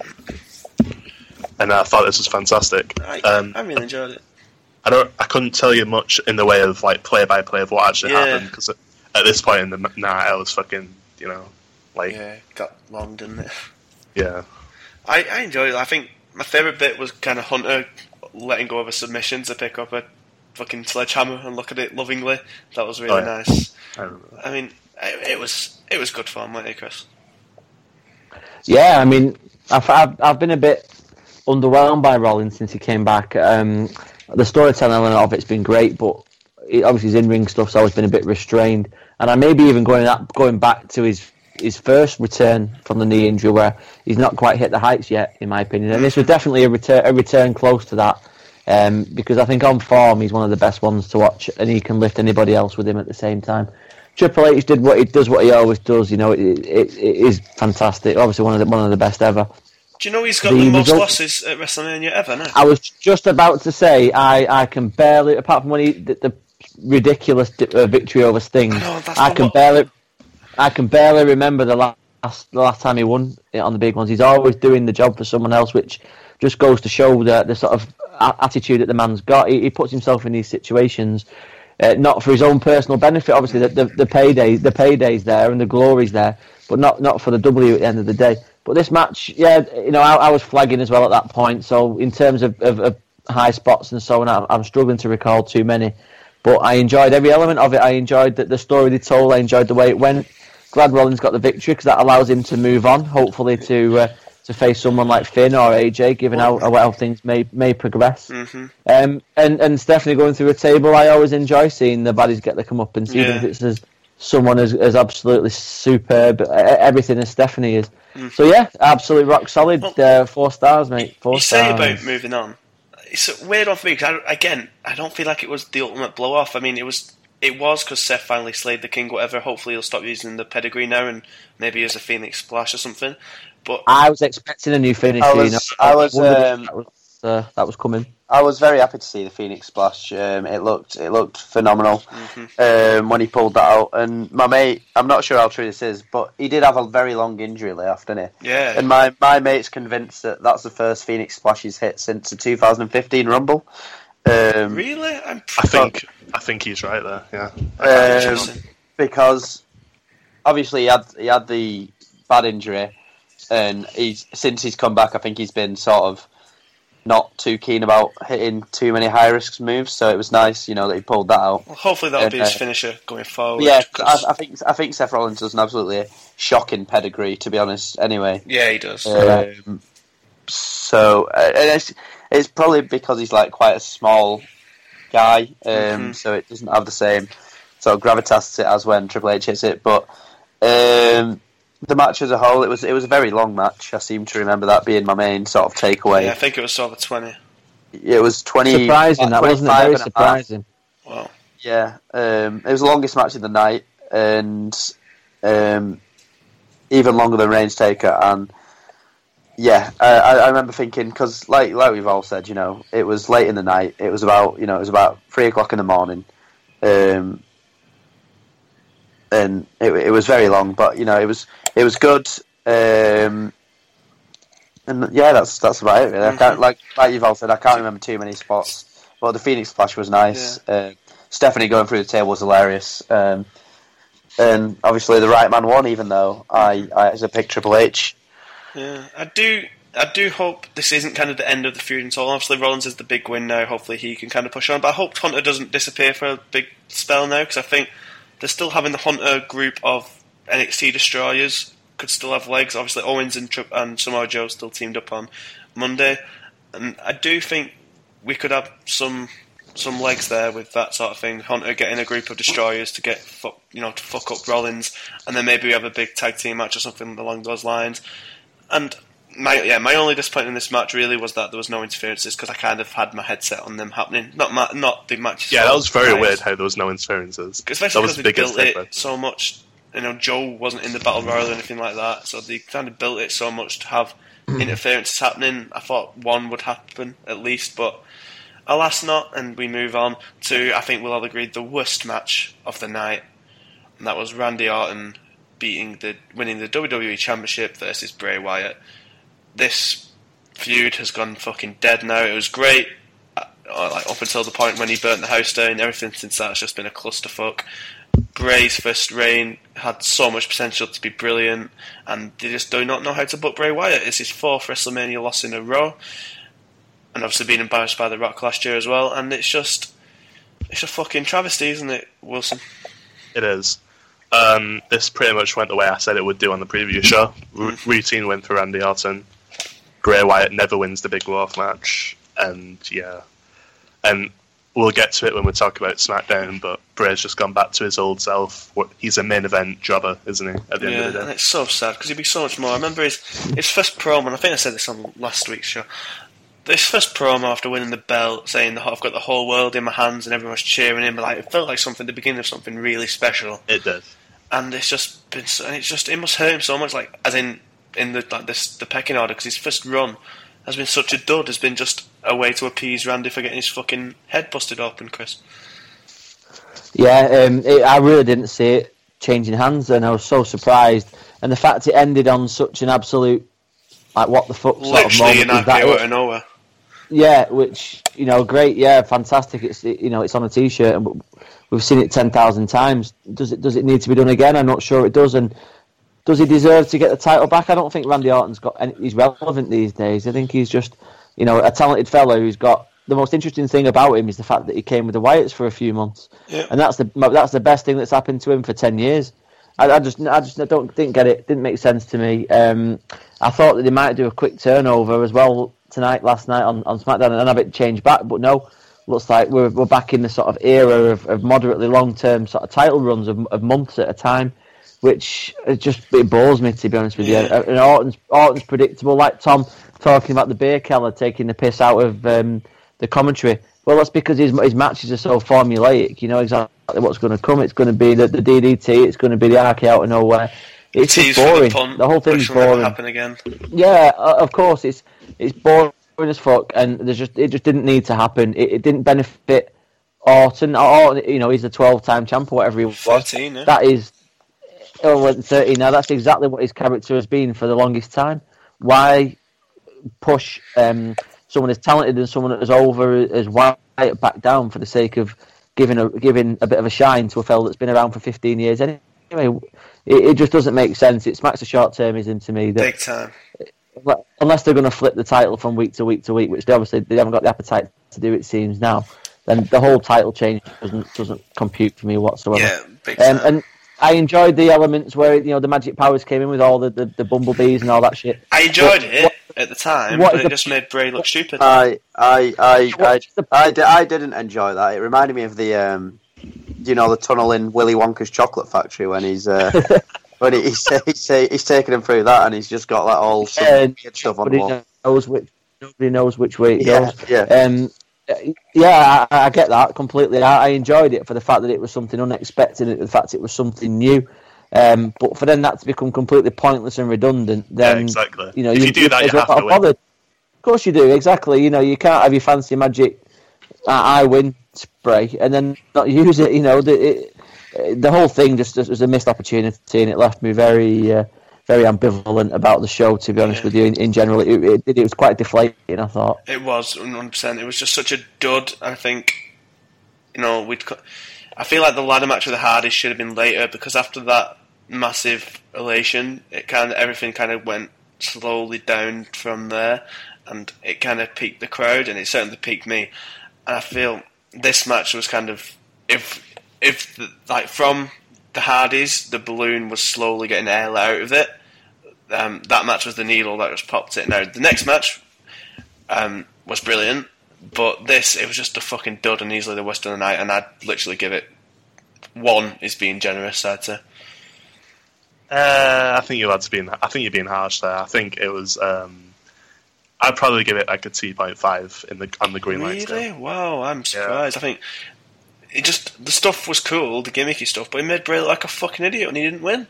And I thought this was fantastic. I, Um, I really enjoyed it. I don't. I couldn't tell you much in the way of like play by play of what actually Yeah. happened because at this point in the night I was fucking, you know, like Yeah, got long, didn't it? yeah. I, I enjoyed it. I think my favourite bit was kind of Hunter letting go of a submission to pick up a fucking sledgehammer and look at it lovingly. That was really Oh, yeah. nice. I. I mean, it, it was it was good fun, wasn't it, Chris? Yeah, I mean, I've I've, I've been a bit underwhelmed by Rollins since he came back. Um, the storytelling of it's been great, but it, obviously his in-ring stuff's always been a bit restrained. And I may be even going up, going back to his his first return from the knee injury, where he's not quite hit the heights yet, in my opinion. And this was definitely a return a return close to that. Um, because I think on form he's one of the best ones to watch, and he can lift anybody else with him at the same time. Triple H did what he does, what he always does. You know, it, it, it is fantastic. Obviously, one of the one of the best ever. Do you know he's got The the, most result- losses at WrestleMania ever now? I was just about to say I, I can barely, apart from when he the, the ridiculous di- uh, victory over Sting, I know, I can one- barely, I can barely remember the last the last time he won it on the big ones. He's always doing the job for someone else, which just goes to show the the sort of a- attitude that the man's got. He, he puts himself in these situations. Uh, not for his own personal benefit, obviously. The, the, the payday, the payday's there and the glory's there, but not not for the W at the end of the day. But this match, yeah, you know, I, I was flagging as well at that point. So in terms of, of, of high spots and so on, I'm, I'm struggling to recall too many. But I enjoyed every element of it. I enjoyed the, the story they told. I enjoyed the way it went. Glad Rollins got the victory because that allows him to move on, hopefully to uh, to face someone like Finn or AJ, given how, how things may may progress. hmm Um, and and Stephanie going through a table, I always enjoy seeing the baddies get the come up and see Yeah. if it's as someone as, as absolutely superb, uh, everything as Stephanie is. So yeah, absolutely rock solid. Mm. Well, uh, four stars, mate. Four You say about moving on. It's weird one for me because I, again, I don't feel like it was the ultimate blow off. I mean, it was. It was because Seth finally slayed the king. Whatever. Hopefully, he'll stop using the pedigree now and maybe use a phoenix splash or something. But I was expecting a new finish. I you was- know. I was, wondered if um, that was, uh, that was coming. I was very happy to see the Phoenix Splash. Um, it looked it looked phenomenal um, when he pulled that out. And my mate, I'm not sure how true this is, but he did have a very long injury layoff, didn't he? yeah, And my, my mate's convinced that that's the first Phoenix Splash he's hit since the 2015 Rumble. Um, really, I'm. I think I think he's right there. Yeah. um, because obviously he had he had the bad injury, and he's since he's come back, I think he's been sort of not too keen about hitting too many high risk moves. So it was nice, you know, that he pulled that out. Well, hopefully that'll be his uh, finisher going forward. yeah, I, I think I think Seth Rollins does an absolutely shocking pedigree, to be honest. Anyway, yeah, he does. um, so uh, and it's it's probably because he's like quite a small guy, um, Mhm. so it doesn't have the same sort of gravitas to it as when Triple H hits it. But um, the match as a whole, it was it was a very long match. I seem to remember that being my main sort of takeaway. yeah, I think it was sort of twenty. It was twenty Surprising, that wasn't it? 25 Very and a half. surprising. Wow. Yeah, um, it was the longest match of the night, and um, even longer than Reigns Taker. And yeah, I, I I remember thinking because, like, like we've all said, you know, it was late in the night. It was about, you know, it was about three o'clock in the morning, um, and it, it was very long. But you know, it was it was good. Um, and yeah, that's that's about it. Really. I can't like like you've all said. I can't remember too many spots. But the Phoenix Splash was nice. Uh, Stephanie going through the table was hilarious. Um, and obviously the right man won, even though I, I as a pick Triple H. Yeah, I do. I do hope this isn't kind of the end of the feud and so. Obviously, Rollins is the big win now. Hopefully, he can kind of push on. But I hope Hunter doesn't disappear for a big spell now because I think they're still having the Hunter group of NXT destroyers could still have legs. Obviously, Owens and, Tri- and Samoa Joe still teamed up on Monday, and I do think we could have some some legs there with that sort of thing. Hunter getting a group of destroyers to get fuck, you know to fuck up Rollins, and then maybe we have a big tag team match or something along those lines. And my yeah, my only disappointment in this match really was that there was no interferences because I kind of had my headset on them happening. Not ma- not the matches. Yeah, that was very Nice. weird how there was no interferences. Especially because the they built it so much. You know, Joe wasn't in the battle royal or anything like that, so they kind of built it so much to have interferences happening. I thought one would happen at least, but alas, not. And we move on to I think we'll all agree the worst match of the night, and that was Randy Orton beating the winning the WWE Championship versus Bray Wyatt. This feud has gone fucking dead now. It was great. uh, Like up until the point when he burnt the house down, everything since that has just been a clusterfuck. Bray's first reign had so much potential to be brilliant, and they just do not know how to book Bray Wyatt. It's his fourth WrestleMania loss in a row, and obviously being embarrassed by The Rock last year as well. And it's just, it's a fucking travesty, isn't it, Wilson? It is. Um, this pretty much went the way I said it would do on the previous show. R- routine win for Randy Orton. Bray Wyatt never wins the big Wolf match, and yeah, and we'll get to it when we talk about SmackDown. But Bray's just gone back to his old self. He's a main event jobber, isn't he? At the end of the day, and day, it's so sad because he'd be so much more. I remember his his first promo, and I think I said this on last week's show. This first promo after winning the belt, saying that I've got the whole world in my hands and everyone's cheering him, like it felt like something the beginning of something really special. it does, And it's just been, so, and it's just it must hurt him so much, like as in in the like this the pecking order because his first run has been such a dud. Has been just a way to appease Randy for getting his fucking head busted open, Chris. Yeah, um, it, I really didn't see it changing hands, and I was so surprised. And the fact it ended on such an absolute, like, what the fuck sort of Literally moment an that? Out of nowhere. Yeah, which you know, great. Yeah, fantastic. It's you know, it's on a t-shirt, and we've seen it ten thousand times. Does it does it need to be done again? I'm not sure it does. And does he deserve to get the title back? I don't think Randy Orton's got. Any, he's relevant these days. I think he's just, you know, a talented fellow who's got. The most interesting thing about him is the fact that he came with the Wyatts for a few months, Yeah. and that's the that's the best thing that's happened to him for ten years. I, I just, I just, I don't didn't get it. Didn't make sense to me. Um, I thought that they might do a quick turnover as well tonight, last night on, on SmackDown, and have it changed back. But no, looks like we're we're back in the sort of era of, of moderately long term sort of title runs of, of months at a time, which it just it bores me to be honest with Yeah. you. And Orton's Orton's predictable, like Tom talking about the beer keller taking the piss out of um, the commentary. Well, that's because his his matches are so formulaic. You know exactly what's going to come. It's going to be the, the DDT. It's going to be the RK out of nowhere. It's Tease just boring. the punt, The whole thing's boring. happen again. Yeah, uh, of course it's it's boring as fuck, and there's just it just didn't need to happen. It, it didn't benefit Orton. Or you know, he's a 12-time champ or whatever he was. 13, yeah. That is, oh, well, 13 now. That's exactly what his character has been for the longest time. Why push um, someone as talented and someone as over as Wyatt back down for the sake of giving a giving a bit of a shine to a fella that's been around for 15 years anyway? It, it just doesn't make sense. It smacks of short termism to me that Big time. unless they're going to flip the title from week to week to week, which they obviously they haven't got the appetite to do. It seems now, then the whole title change doesn't doesn't compute for me whatsoever. Yeah, big Um, time. and I enjoyed the elements where you know the magic powers came in with all the, the, the bumblebees and all that shit. I enjoyed what- it what- at the time, what but it the- just made Bray look stupid. I, I, I, I, What's the- I, di- I didn't enjoy that. It reminded me of the, um, you know, the tunnel in Willy Wonka's chocolate factory when he's, uh, when he, he's, he's, he's taking him through that and he's just got that all some Yeah, weird stuff on the Nobody wall. knows which nobody knows which way it Yeah, goes. yeah. Um, yeah, I, I get that completely. I, I enjoyed it for the fact that it was something unexpected, and the fact it was something new. Um, but for then that to become completely pointless and redundant, then yeah, exactly. you know, if you, do that, you have to win. bothered. Of course you do, exactly. You know, you can't have your fancy magic I win spray and then not use it. You know, the it, the whole thing just, just was a missed opportunity, and it left me very, uh, very ambivalent about the show. To be honest Yeah. with you, in, in general, it, it, it was quite deflating. I thought. It was 100%. It was just such a dud. I think, you know, we'd. I feel like the ladder match with the Hardys should have been later because after that massive elation, it kind of everything kind of went slowly down from there, and it kind of peaked the crowd, and it certainly peaked me. And I feel this match was kind of if if the, like from the Hardys, the balloon was slowly getting air out of it. Um, that match was the needle that just popped it. Now the next match um, was brilliant, but this it was just a fucking dud and easily the worst of the night, and I'd literally give it one is being generous. I'd say. Uh, I think you're allowed to be. I think you're being harsh there. I think it was. Um, I'd probably give it like a two point five in the on the green light Really? Wow, I'm surprised. I think it just the stuff was cool, the gimmicky stuff, but it made Bray look like a fucking idiot and he didn't win.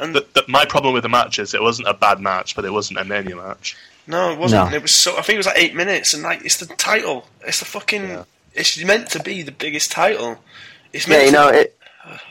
And The, the, my problem with the match is it wasn't a bad match, but it wasn't a mania match. no, it wasn't. No. It was so. I think it was like eight minutes, and like it's the title. It's the fucking. It's meant to be the biggest title. It's meant Yeah, you to know, it,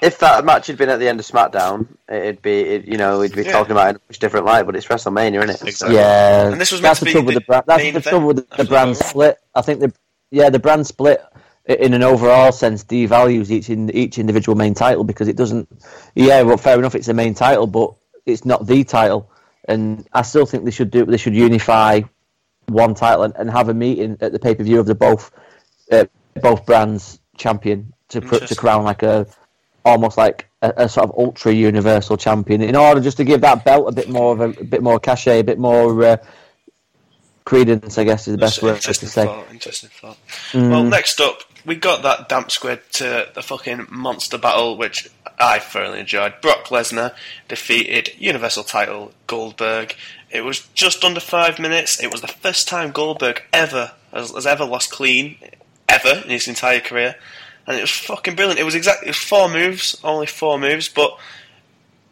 if that match had been at the end of SmackDown, it'd be, it, you know, we'd be Yeah. talking about it in a much different light. But it's WrestleMania, isn't it? Exactly. Yeah, And this was meant that's the be trouble with the the brand. That's the trouble with the, the brand split. I think the yeah the brand split i- in an overall sense devalues each in each individual main title because it doesn't. Yeah, well, fair enough, it's the main title, but it's not the title. And I still think they should do. They should unify one title and, and have a meeting at the pay per view of the both uh, both brands champion to to crown like a almost like a, a sort of ultra universal champion in order just to give that belt a bit more of a, a bit more cachet, a bit more uh, credence. I guess is the best word to say. thought. Interesting thought. Mm. Well, next up, we got that damp squid to the fucking monster battle, which I thoroughly enjoyed. Brock Lesnar defeated Universal title Goldberg. It was just under five minutes. It was the first time Goldberg ever has, has ever lost clean, ever in his entire career, and it was fucking brilliant. It was exactly it was four moves, only four moves, but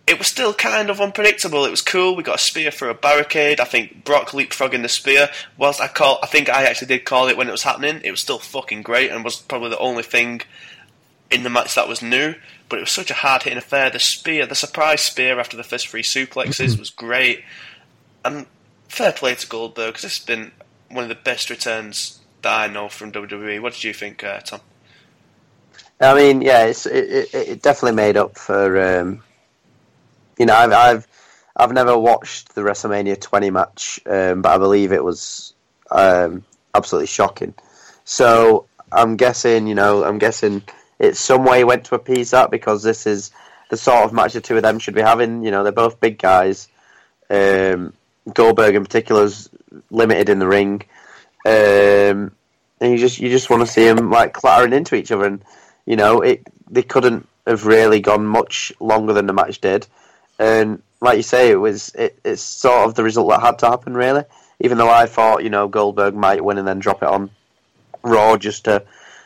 it was still kind of unpredictable. It was cool. We got a spear through a barricade. I think Brock leapfrogging the spear. Whilst I call, I think I actually did call it when it was happening. It was still fucking great and was probably the only thing in the match that was new. But it was such a hard hitting affair. The spear, the surprise spear after the first three suplexes was great. And fair play to Goldberg because this has been one of the best returns that I know from WWE. What did you think, uh, Tom? I mean, yeah, it's it, it, it definitely made up for. Um, you know, I've I've I've never watched the WrestleMania 20 match, um, but I believe it was um, absolutely shocking. So I'm guessing, you know, I'm guessing it's some way went to appease that because this is the sort of match the two of them should be having. You know, they're both big guys. Um, Goldberg in particular is limited in the ring, um, and you just you just want to see them like clattering into each other. And you know, it they couldn't have really gone much longer than the match did. And like you say, it was it, it's sort of the result that had to happen, really. Even though I thought you know Goldberg might win and then drop it on Raw just to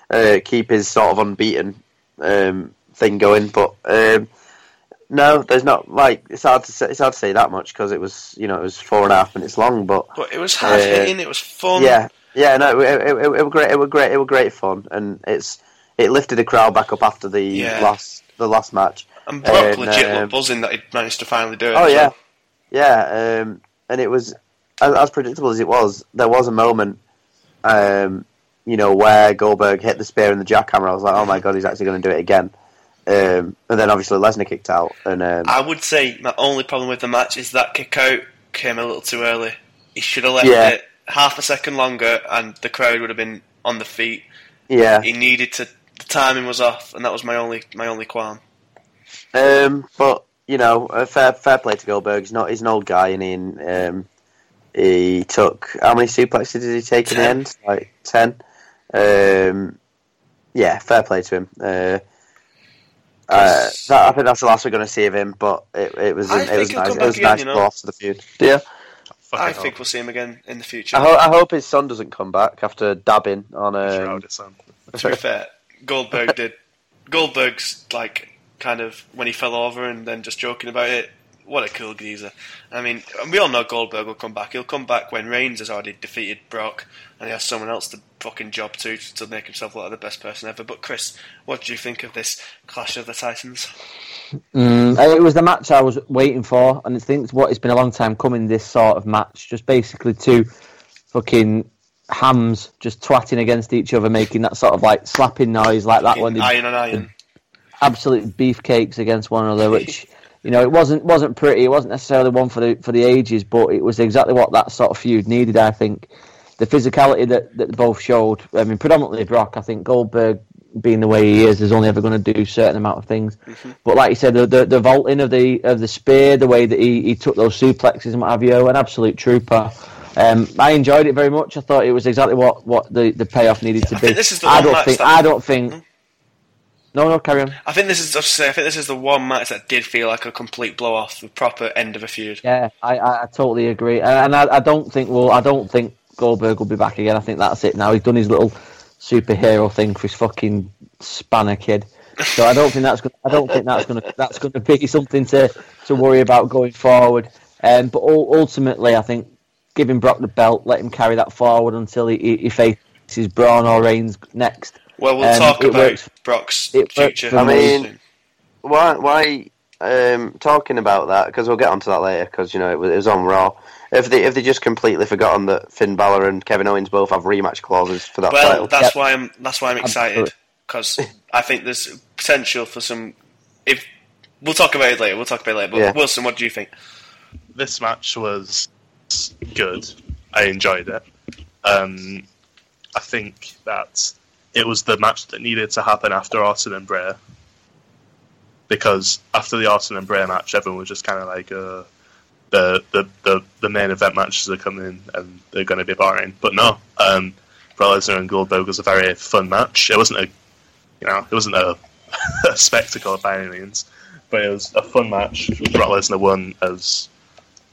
uh, keep his sort of unbeaten um, thing going, but. Um, no, there's not like it's hard to say, it's hard to say that much because it was you know it was four and a half minutes long, but But it was hard Uh, hitting. It was fun. yeah, yeah, no, it, it, it, it was great. It was great. It was great fun, and it's it lifted the crowd back up after the Yeah. last the last match. And Brock And, legit um, looked buzzing that he managed to finally do it. Oh yeah, yeah, um, and it was as, as predictable as it was. There was a moment, um, you know, where Goldberg hit the spear and the jackhammer. I was like, oh my god, he's actually going to do it again. Um, and then obviously Lesnar kicked out, and um, I would say my only problem with the match is that kick out came a little too early. He should have left Yeah. it half a second longer, and the crowd would have been on the feet. yeah, He needed to. The timing was off, and that was my only my only qualm. Um, but you know, uh, fair fair play to Goldberg. He's not he's an old guy, and he um, he took how many suplexes did he take in the end? Like ten. Um, yeah, fair play to him. Uh, uh, that, I think that's the last we're going to see of him. But it, it was I it was nice. come It was again, nice you to know. go off to the feud. Yeah, Fucking I hell. think we'll see him again in the future. I, ho- I hope his son doesn't come back after dabbing on um, Shroud, son. to be fair, Goldberg did. Goldberg's like kind of when he fell over and then just joking about it. What a cool geezer! I mean, we all know Goldberg will come back. He'll come back when Reigns has already defeated Brock and he has someone else to fucking job to to make himself look like the best person ever. But Chris, what do you think of this Clash of the Titans? Mm, it was the match I was waiting for, and I think it's what it's been a long time coming. This sort of match, just basically two fucking hams just twatting against each other, making that sort of like slapping noise, like that when they iron on iron. Absolute beefcakes against one another, which you know it wasn't wasn't pretty. It wasn't necessarily one for the for the ages, but it was exactly what that sort of feud needed. I think the physicality that that both showed. I mean, predominantly Brock. I think Goldberg, being the way he is, is only ever going to do a certain amount of things. But like you said, the, the the vaulting of the of the spear, the way that he, he took those suplexes and what have you, an absolute trooper. Um, I enjoyed it very much. I thought it was exactly what, what the, the payoff needed to I be. think this is the I don't think. that- I don't think. No, no, carry on. I think this is. I, say, I think this is the one match that did feel like a complete blow off, the proper end of a feud. Yeah, I, I, I totally agree, and I, I don't think well, I don't think Goldberg will be back again. I think that's it now. He's done his little superhero thing for his fucking spanner kid. So I don't think that's gonna, I don't think that's going to that's going to be something to, to worry about going forward. Um, but ul- ultimately, I think giving Brock the belt, let him carry that forward until he, he, he faces Braun or Reigns next. Well, we'll Um, talk about works- Brock's it future. I mean- why why um, talking about that because we'll get onto that later because you know it was, it was on Raw. If they if they just completely forgotten that Finn Balor and Kevin Owens both have rematch clauses for that Well, title. that's Yep. why I'm. That's why I'm excited because I think there's potential for some. If we'll talk about it later, we'll talk about it later. But Yeah. Wilson, what do you think? this match was good. I enjoyed it. Um, I think that it was the match that needed to happen after Orton and Bray. Because after the Orton and Bray match, everyone was just kind of like, uh, the, the, the, the main event matches are coming and they're going to be boring. But no, um, and Goldberg was a very fun match. It wasn't a, you know, it wasn't a, a spectacle by any means, but it was a fun match. Brock Lesnar won as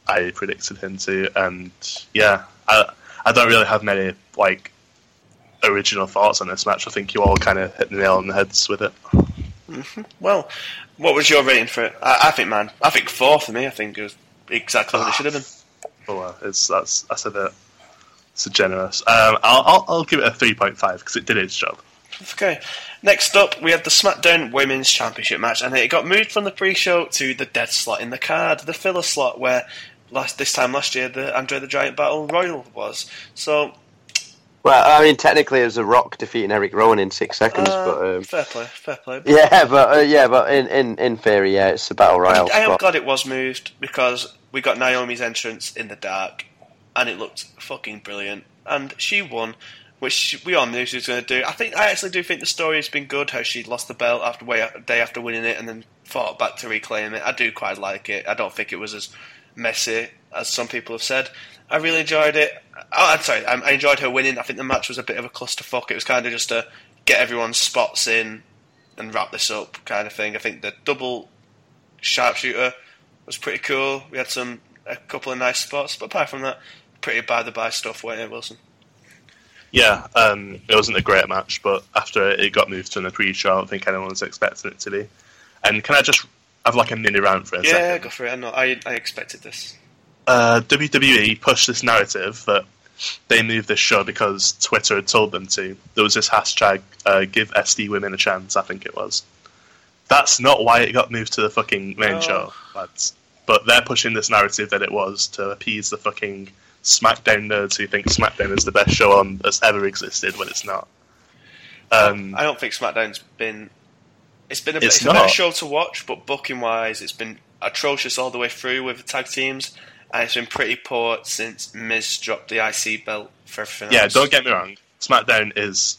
I predicted him to, and yeah, I I don't really have many like original thoughts on this match. I think you all kind of hit the nail on the heads with it. Well, what was your rating for it? I, I think, man, I think four for me. I think it was exactly what it should have been. Oh, well, it's that's that's a bit it's generous. Um, I'll, I'll I'll give it a three point five because it did its job. Okay. Next up, we had the SmackDown Women's Championship match, and it got moved from the pre-show to the dead slot in the card, the filler slot, where last this time last year the Andre the Giant Battle Royal was. So, well, I mean, technically, it was a Rock defeating Erick Rowan in six seconds, uh, but um, fair play, fair play. yeah, but uh, yeah, but in, in, in theory, yeah, it's a battle royale. I am glad it was moved because we got Naomi's entrance in the dark, and it looked fucking brilliant. And she won, which we all knew she was going to do. I think I actually do think the story has been good. How she lost the belt after way day after winning it, and then fought back to reclaim it. I do quite like it. I don't think it was as messy as some people have said. I really enjoyed it. Oh, I'm sorry, I, I enjoyed her winning. I think the match was a bit of a clusterfuck. It was kind of just to get everyone's spots in and wrap this up kind of thing. I think the double sharpshooter was pretty cool. We had some a couple of nice spots, but apart from that, pretty by the by stuff, wasn't it, Wilson? Yeah, um, it wasn't a great match, but after it got moved to the pre-show, I don't think anyone was expecting it to be. And can I just have like a mini rant for a yeah, second? go for it. I know. I, I expected this. Uh, WWE pushed this narrative that they moved this show because Twitter had told them to. There was this hashtag, uh, give SD women a chance, I think it was. That's not why it got moved to the fucking main Oh. show, lads. But they're pushing this narrative that it was to appease the fucking SmackDown nerds who think SmackDown is the best show on that's ever existed when it's not. Um, I don't think SmackDown's been. It's been a, It's it's a better show to watch, but booking wise, it's been atrocious all the way through with the tag teams, and it's been pretty poor since Miz dropped the IC belt for everything yeah, else. don't get me wrong. SmackDown is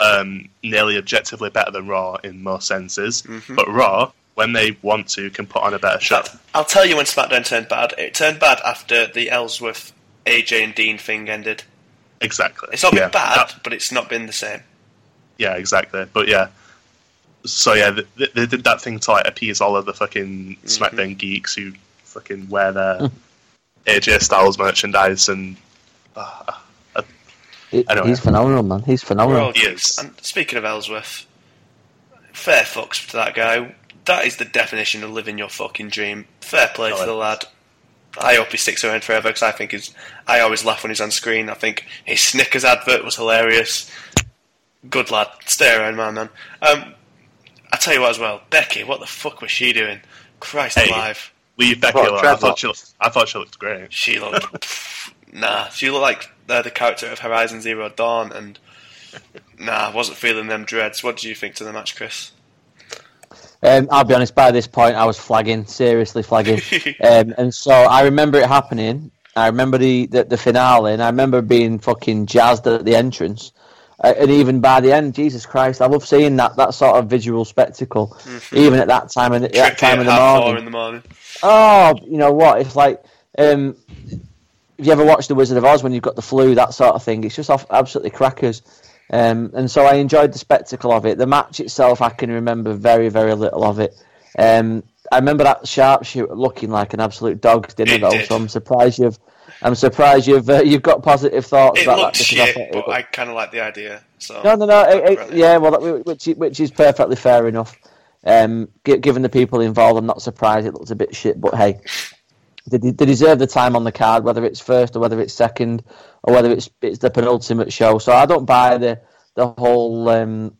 um, nearly objectively better than Raw in most senses, Mm-hmm. but Raw, when they want to, can put on a better show. I'll tell you when SmackDown turned bad. It turned bad after the Ellsworth, AJ and Dean thing ended. Exactly. It's not been Yeah, bad, that- but it's not been the same. yeah, exactly. But yeah, so yeah, they, they did that thing to like appease all of the fucking Mm-hmm. SmackDown geeks who fucking wear their AJ Styles merchandise and. Uh, uh, He- Anyway. He's phenomenal, man. He's phenomenal. He is. And speaking of Ellsworth, fair fucks to that guy. That is the definition of living your fucking dream. Fair play Oh, to the lad. I hope he sticks around forever because I think he's. I always laugh when he's on screen. I think his Snickers advert was hilarious. Good lad. Stay around, man, man. Um, I tell you what, as well, Becky. What the fuck was she doing? Christ Hey. alive. Leave Becky What, alone. I thought she looked, I thought she looked great. She looked. nah, she looked like uh, the character of Horizon Zero Dawn, and nah, wasn't feeling them dreads. What do you think to the match, Chris? Um, I'll be honest. By this point, I was flagging, seriously flagging, um, and so I remember it happening. I remember the, the the finale, and I remember being fucking jazzed at the entrance. Uh, and even by the end, Jesus Christ, I love seeing that that sort of visual spectacle, even at that time and at that time in the morning. in the morning. Oh, you know what? It's like, um, have you ever watched The Wizard of Oz when you've got the flu, that sort of thing? It's just off, absolutely crackers. Um, and so I enjoyed the spectacle of it. The match itself, I can remember very, very little of it. Um, I remember that sharpshooter looking like an absolute dog's dinner, It though. did. So I'm surprised you've, I'm surprised you've, uh, you've got positive thoughts It about that. because I shit, it but I kind of like the idea. So no, no, no. It, it- yeah, well, that, which which is perfectly fair enough. Um, gi- given the people involved, I'm not surprised it looks a bit shit. But hey, they, they deserve the time on the card, whether it's first or whether it's second or whether it's it's the penultimate show. So I don't buy the the whole um,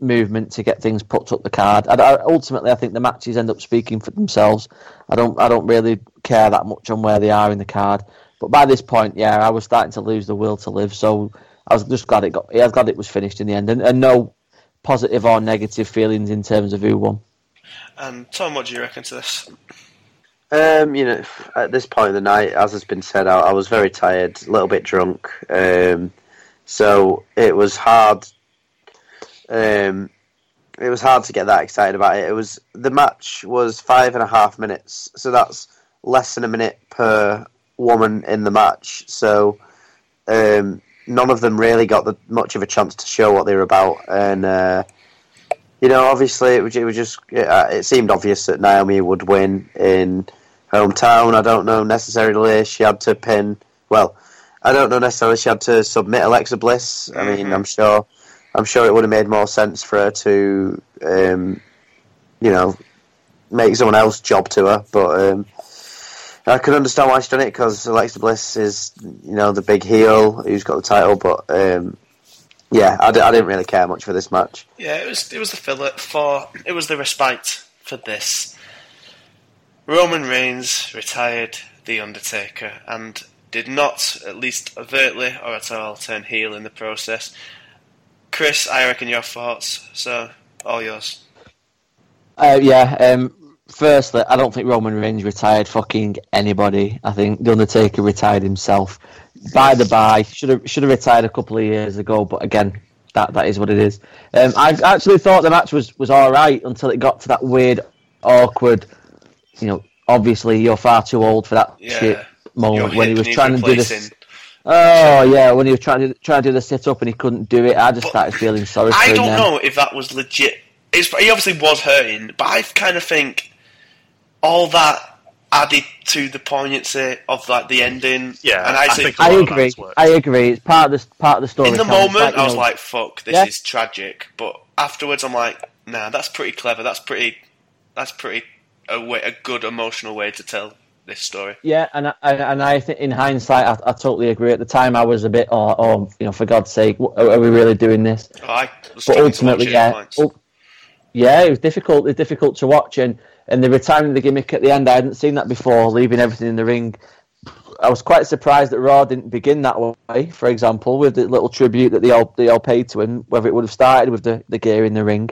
movement to get things put up the card. I, I- ultimately, I think the matches end up speaking for themselves. I don't I don't really care that much on where they are in the card. But by this point, yeah, I was starting to lose the will to live. So I was just glad it got. Yeah, I was glad it was finished in the end, and, and no positive or negative feelings in terms of who won. And Tom, what do you reckon to this? Um, you know, at this point of the night, as has been said, I, I was very tired, a little bit drunk. Um, so it was hard. Um, it was hard to get that excited about it. It was the match was five and a half minutes, so that's less than a minute per woman in the match. So um, none of them really got the, much of a chance to show what they were about, and uh, you know, obviously, it was, it was just it, uh, it seemed obvious that Naomi would win in hometown. I don't know necessarily she had to pin. Well, I don't know necessarily she had to submit Alexa Bliss. I mean, Mhm. I'm sure, I'm sure it would have made more sense for her to, um, you know, make someone else job to her. But um, I can understand why she's done it because Alexa Bliss is, you know, the big heel who's got the title. But um, yeah, I, d- I didn't really care much for this match. Yeah, it was it was the filler for it was the respite for this. Roman Reigns retired the Undertaker and did not, at least overtly or at all, turn heel in the process. Chris, I reckon your thoughts. So all yours. Uh, yeah. Um, firstly, I don't think Roman Reigns retired fucking anybody. I think the Undertaker retired himself. By the by, should have should have retired a couple of years ago. But again, that that is what it is. Um, I actually thought the match was was all right until it got to that weird awkward. You know, obviously you're far too old for that Yeah. shit moment when he was trying to do this. Oh yeah, when he was trying to trying to do the sit up and he couldn't do it, I just But started feeling sorry for I don't know if that was legit. It's, he obviously was hurting, but I kind of think all that added to the poignancy of like the ending. Yeah, and I I, think think a I lot of agree. I agree. It's part of the part of the story. in the moment you I was know, like, "Fuck, this Yeah. is tragic," but afterwards I'm like, "Nah, that's pretty clever. That's pretty. That's pretty a way, a good emotional way to tell this story." Yeah, and I, and I think in hindsight, I, I totally agree. At the time, I was a bit, oh, oh you know, for God's sake, w- are we really doing this? Oh, I was But struggling to watch ultimately, it yeah, points. ul- yeah, it was difficult. It's difficult to watch, and and the retirement of the gimmick at the end, I hadn't seen that before. Leaving everything in the ring, I was quite surprised that Raw didn't begin that way. For example, with the little tribute that they all they all paid to him, whether it would have started with the, the gear in the ring.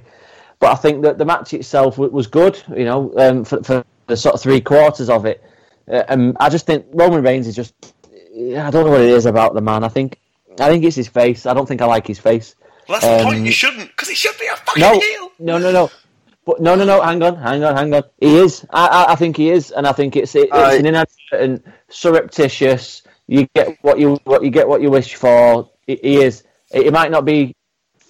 But I think that the match itself was good, you know, um, for, for the sort of three quarters of it. Uh, and I just think Roman Reigns is just. I don't know what it is about the man. I think I think it's his face. I don't think I like his face. well, that's the um, point. You shouldn't, because he should be a fucking No, heel. no, no, no. But no, no, no. Hang on, hang on, hang on. He is. I, I, I think he is, and I think it's it, it's I- an inadvertent, surreptitious. You get what you what you get what you wish for. He, he is. He might not be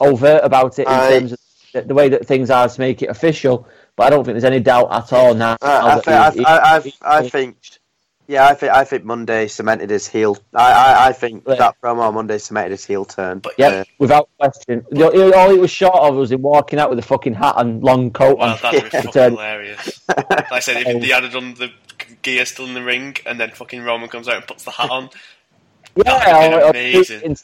overt about it in I- terms of the, the way that things are to make it official, but I don't think there's any doubt at all now. Uh, I, I, he- he- I, I, I think, yeah, I think I think Monday cemented his heel. I, I, I think Yeah. that promo on Monday cemented his heel turn. But- Yeah, Uh, without question. The- All it was short of was him walking out with a fucking hat and long coat Well, on. that'd Yeah. fucking hilarious. Like I said, if they added on the gear still in the ring, and then fucking Roman comes out and puts the hat on, Yeah, That'd or, be or, amazing.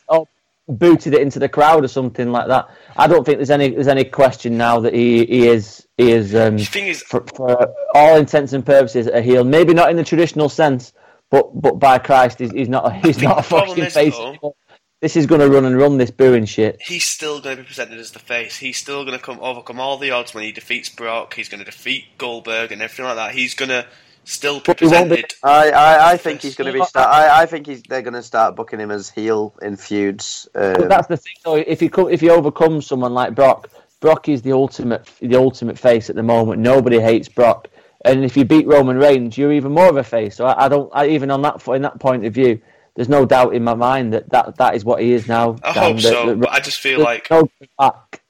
Booted in- or booted it into the crowd or something like that. I don't think there's any there's any question now that he he is he is um, is, for, for all intents and purposes a heel. Maybe not in the traditional sense, but but by Christ, he's, he's not a, he's not a fucking is, face. though- This is going to run and run this booing shit. he's still going to be presented as the face. He's still going to come overcome all the odds when he defeats Brock. He's going to defeat Goldberg and everything like that. He's going to still be But he won't be- presented. I, I, I think he's going to be. Well, Start, I, I think he's, they're going to start booking him as heel in feuds. But Um, that's the thing, though. If you if you overcome someone like Brock, Brock is the ultimate, the ultimate face at the moment. Nobody hates Brock, and if you beat Roman Reigns, you're even more of a face. So I, I don't, I, even on that in that point of view, there's no doubt in my mind that that, that is what he is now. I Dan, hope that- so, that- but I just feel like no back.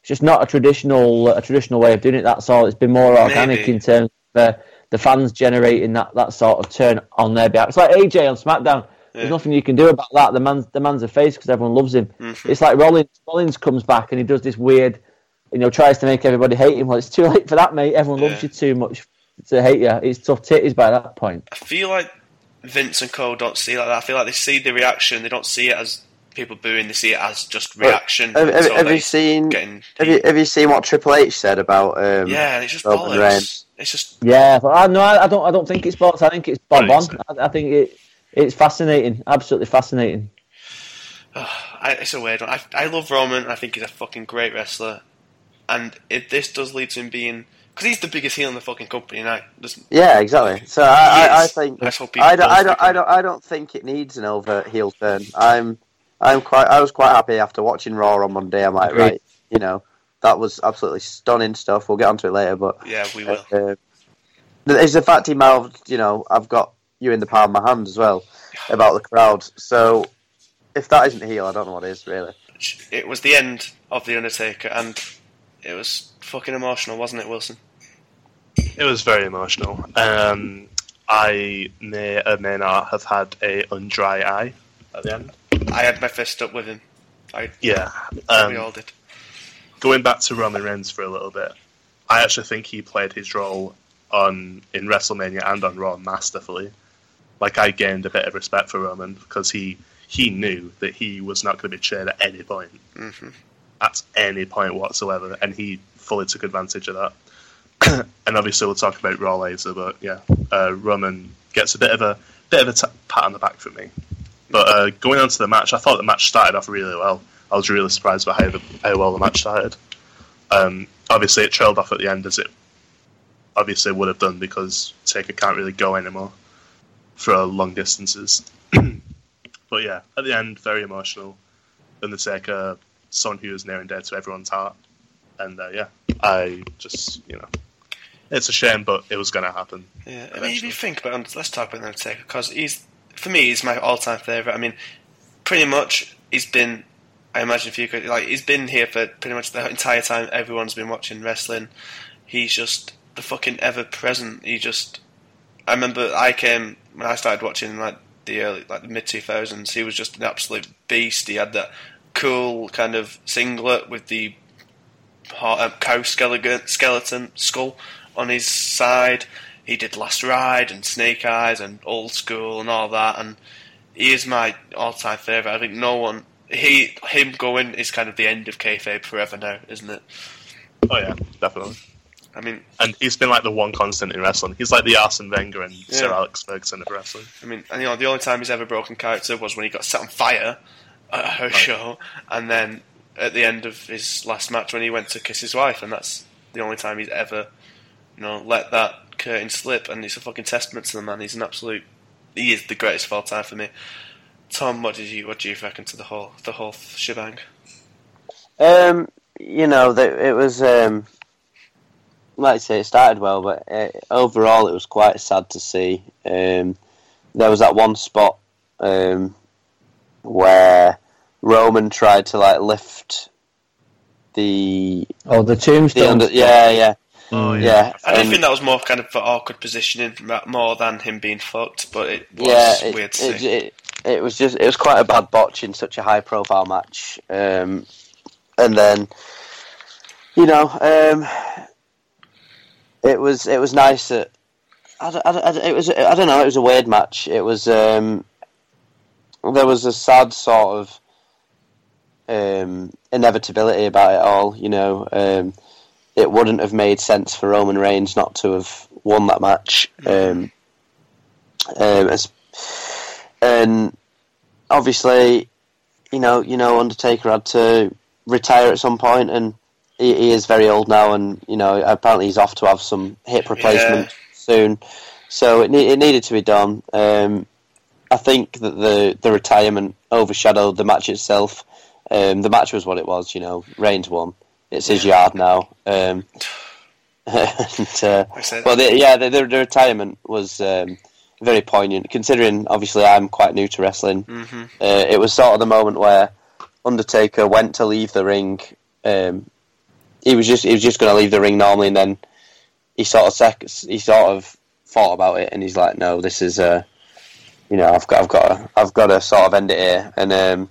It's just not a traditional, a traditional way of doing it. That's all. It's been more organic Maybe. in terms of uh, the fans generating that, that sort of turn on their behalf. It's like AJ on SmackDown. There's nothing you can do about that. The man's the man's a face because everyone loves him. Mhm. It's like Rollins. Rollins comes back and he does this weird, you know, tries to make everybody hate him. Well, it's too late for that, mate. Everyone loves you too much to hate you. It's tough titties by that point. I feel like Vince and Co don't see like that. I feel like they see the reaction. They don't see it as people booing. They see it as just reaction. have, have, So have you seen? getting Have you have you seen what Triple H said about? Um, yeah, it's just Roman bollocks. Reigns. It's just Yeah, but I no, I, I don't. I don't think it's bots. I think it's bob on. I, I think it. It's fascinating. Absolutely fascinating. I, it's a weird one. I, I love Roman. I think he's a fucking great wrestler. And if this does lead to him being because he's the biggest heel in the fucking company, and I just Yeah, exactly. So I, I, I think I just hope people I don't, I don't don't, I don't, I don't think it needs an overt heel turn. I'm, I'm quite, I was quite happy after watching Raw on Monday. I'm like, Agreed. right, you know, that was absolutely stunning stuff. We'll get onto it later, but yeah, we will. uh, it's the fact he mouthed, you know, I've got you in the palm of my hand as well about the crowd. So if that isn't heel, I don't know what is really. It was the end of the Undertaker, and it was fucking emotional, wasn't it, Wilson? It was very emotional. Um, I may or may not have had a undry eye at the end. I had my fist up with him. I Yeah. we Um, all did. going back to Roman Reigns for a little bit, I actually think he played his role on in WrestleMania and on Raw masterfully. Like I gained a bit of respect for Roman because he he knew that he was not going to be cheered at any point, hmm at any point whatsoever, and he fully took advantage of that. and obviously, we'll talk about Raw later, but yeah, uh, Roman gets a bit of a bit of a t- pat on the back from me. But uh, going on to the match, I thought the match started off really well. I was really surprised by how, the, how well the match started. Um, obviously, it trailed off at the end as it obviously would have done because Taker can't really go anymore for long distances. but yeah, at the end, very emotional. Undertaker, someone who is near and dear to everyone's heart. And uh, yeah, I just, you know, it's a shame, but it was going to happen. Yeah, I mean, if you think about let's talk about the Undertaker because he's for me he's my all-time favorite. I mean, pretty much he's been. I imagine if you like he's been here for pretty much the entire time everyone's been watching wrestling. He's just the fucking ever present. He just. I remember I came when I started watching like the early like the mid two thousands. He was just an absolute beast. He had that cool kind of singlet with the um, cow skeleton skull on his side. He did Last Ride and Snake Eyes and Old School and all that, and he is my all-time favorite. I think no one he him going is kind of the end of kayfabe forever now, isn't it? Oh yeah, definitely. I mean, And he's been like the one constant in wrestling. He's like the Arsene Wenger and Sir Yeah. Alex Ferguson of wrestling. I mean, and you know, the only time he's ever broken character was when he got set on fire at a house show, and then at the end of his last match when he went to kiss his wife, and that's the only time he's ever, you know, let that curtain slip. And it's a fucking testament to the man. He's an absolute. He is the greatest of all time for me. Tom, what did you what do you reckon to the whole the whole shebang? Um, you know, that it was. Um, like I say, it started well, but uh, overall, it was quite sad to see. Um, there was that one spot um, where Roman tried to like lift the Oh, the the tombstone. under, yeah, yeah, Oh yeah. I didn't think that was more kind of for awkward positioning more than him being fucked, but it was yeah, it, weird to it, see. it, it was just it was quite a bad botch in such a high profile match. Um, and then, you know, um, it was it was nice that I, I, I, it was I don't know it was a weird match. It was um, there was a sad sort of um, inevitability about it all. You know, um, it wouldn't have made sense for Roman Reigns not to have won that match. Um, um, as, and obviously, you know, you know, Undertaker had to retire at some point, and he, he is very old now, and you know, apparently he's off to have some hip replacement Yeah. soon. So it, ne- it needed to be done. Um, I think that the the retirement overshadowed the match itself. Um, the match was what it was, you know. Reigns won. It's his yard now. Um, and, uh, well, the, yeah, the, the, the retirement was um, very poignant. Considering, obviously, I'm quite new to wrestling. hmm Uh, it was sort of the moment where Undertaker went to leave the ring. Um, he was just he was just going to leave the ring normally, and then he sort of sec- he sort of thought about it, and he's like, "No, this is uh, you know, I've got I've got to, I've got to sort of end it here." And um,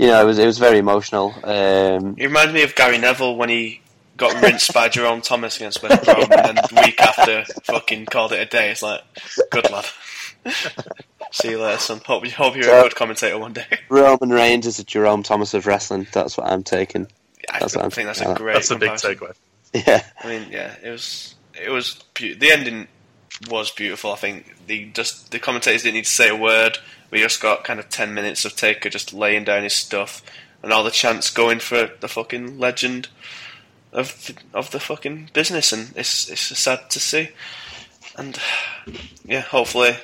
you know, it was it was very emotional. Um, It reminded me of Gary Neville when he got rinsed by Jerome Thomas against West Brom, and then the week after fucking called it a day. It's like, good lad. See you later, son. Hope, hope you're a good commentator one day. Roman Reigns is a Jerome Thomas of wrestling. That's what I'm taking. I That's what I'm think that's a great. That's a big takeaway. Yeah, I mean, yeah, it was. It was. Be- the ending was beautiful. I think the just the commentators didn't need to say a word. We just got kind of ten minutes of Taker just laying down his stuff, and all the chants going for the fucking legend of the, of the fucking business, and it's it's sad to see. And yeah, hopefully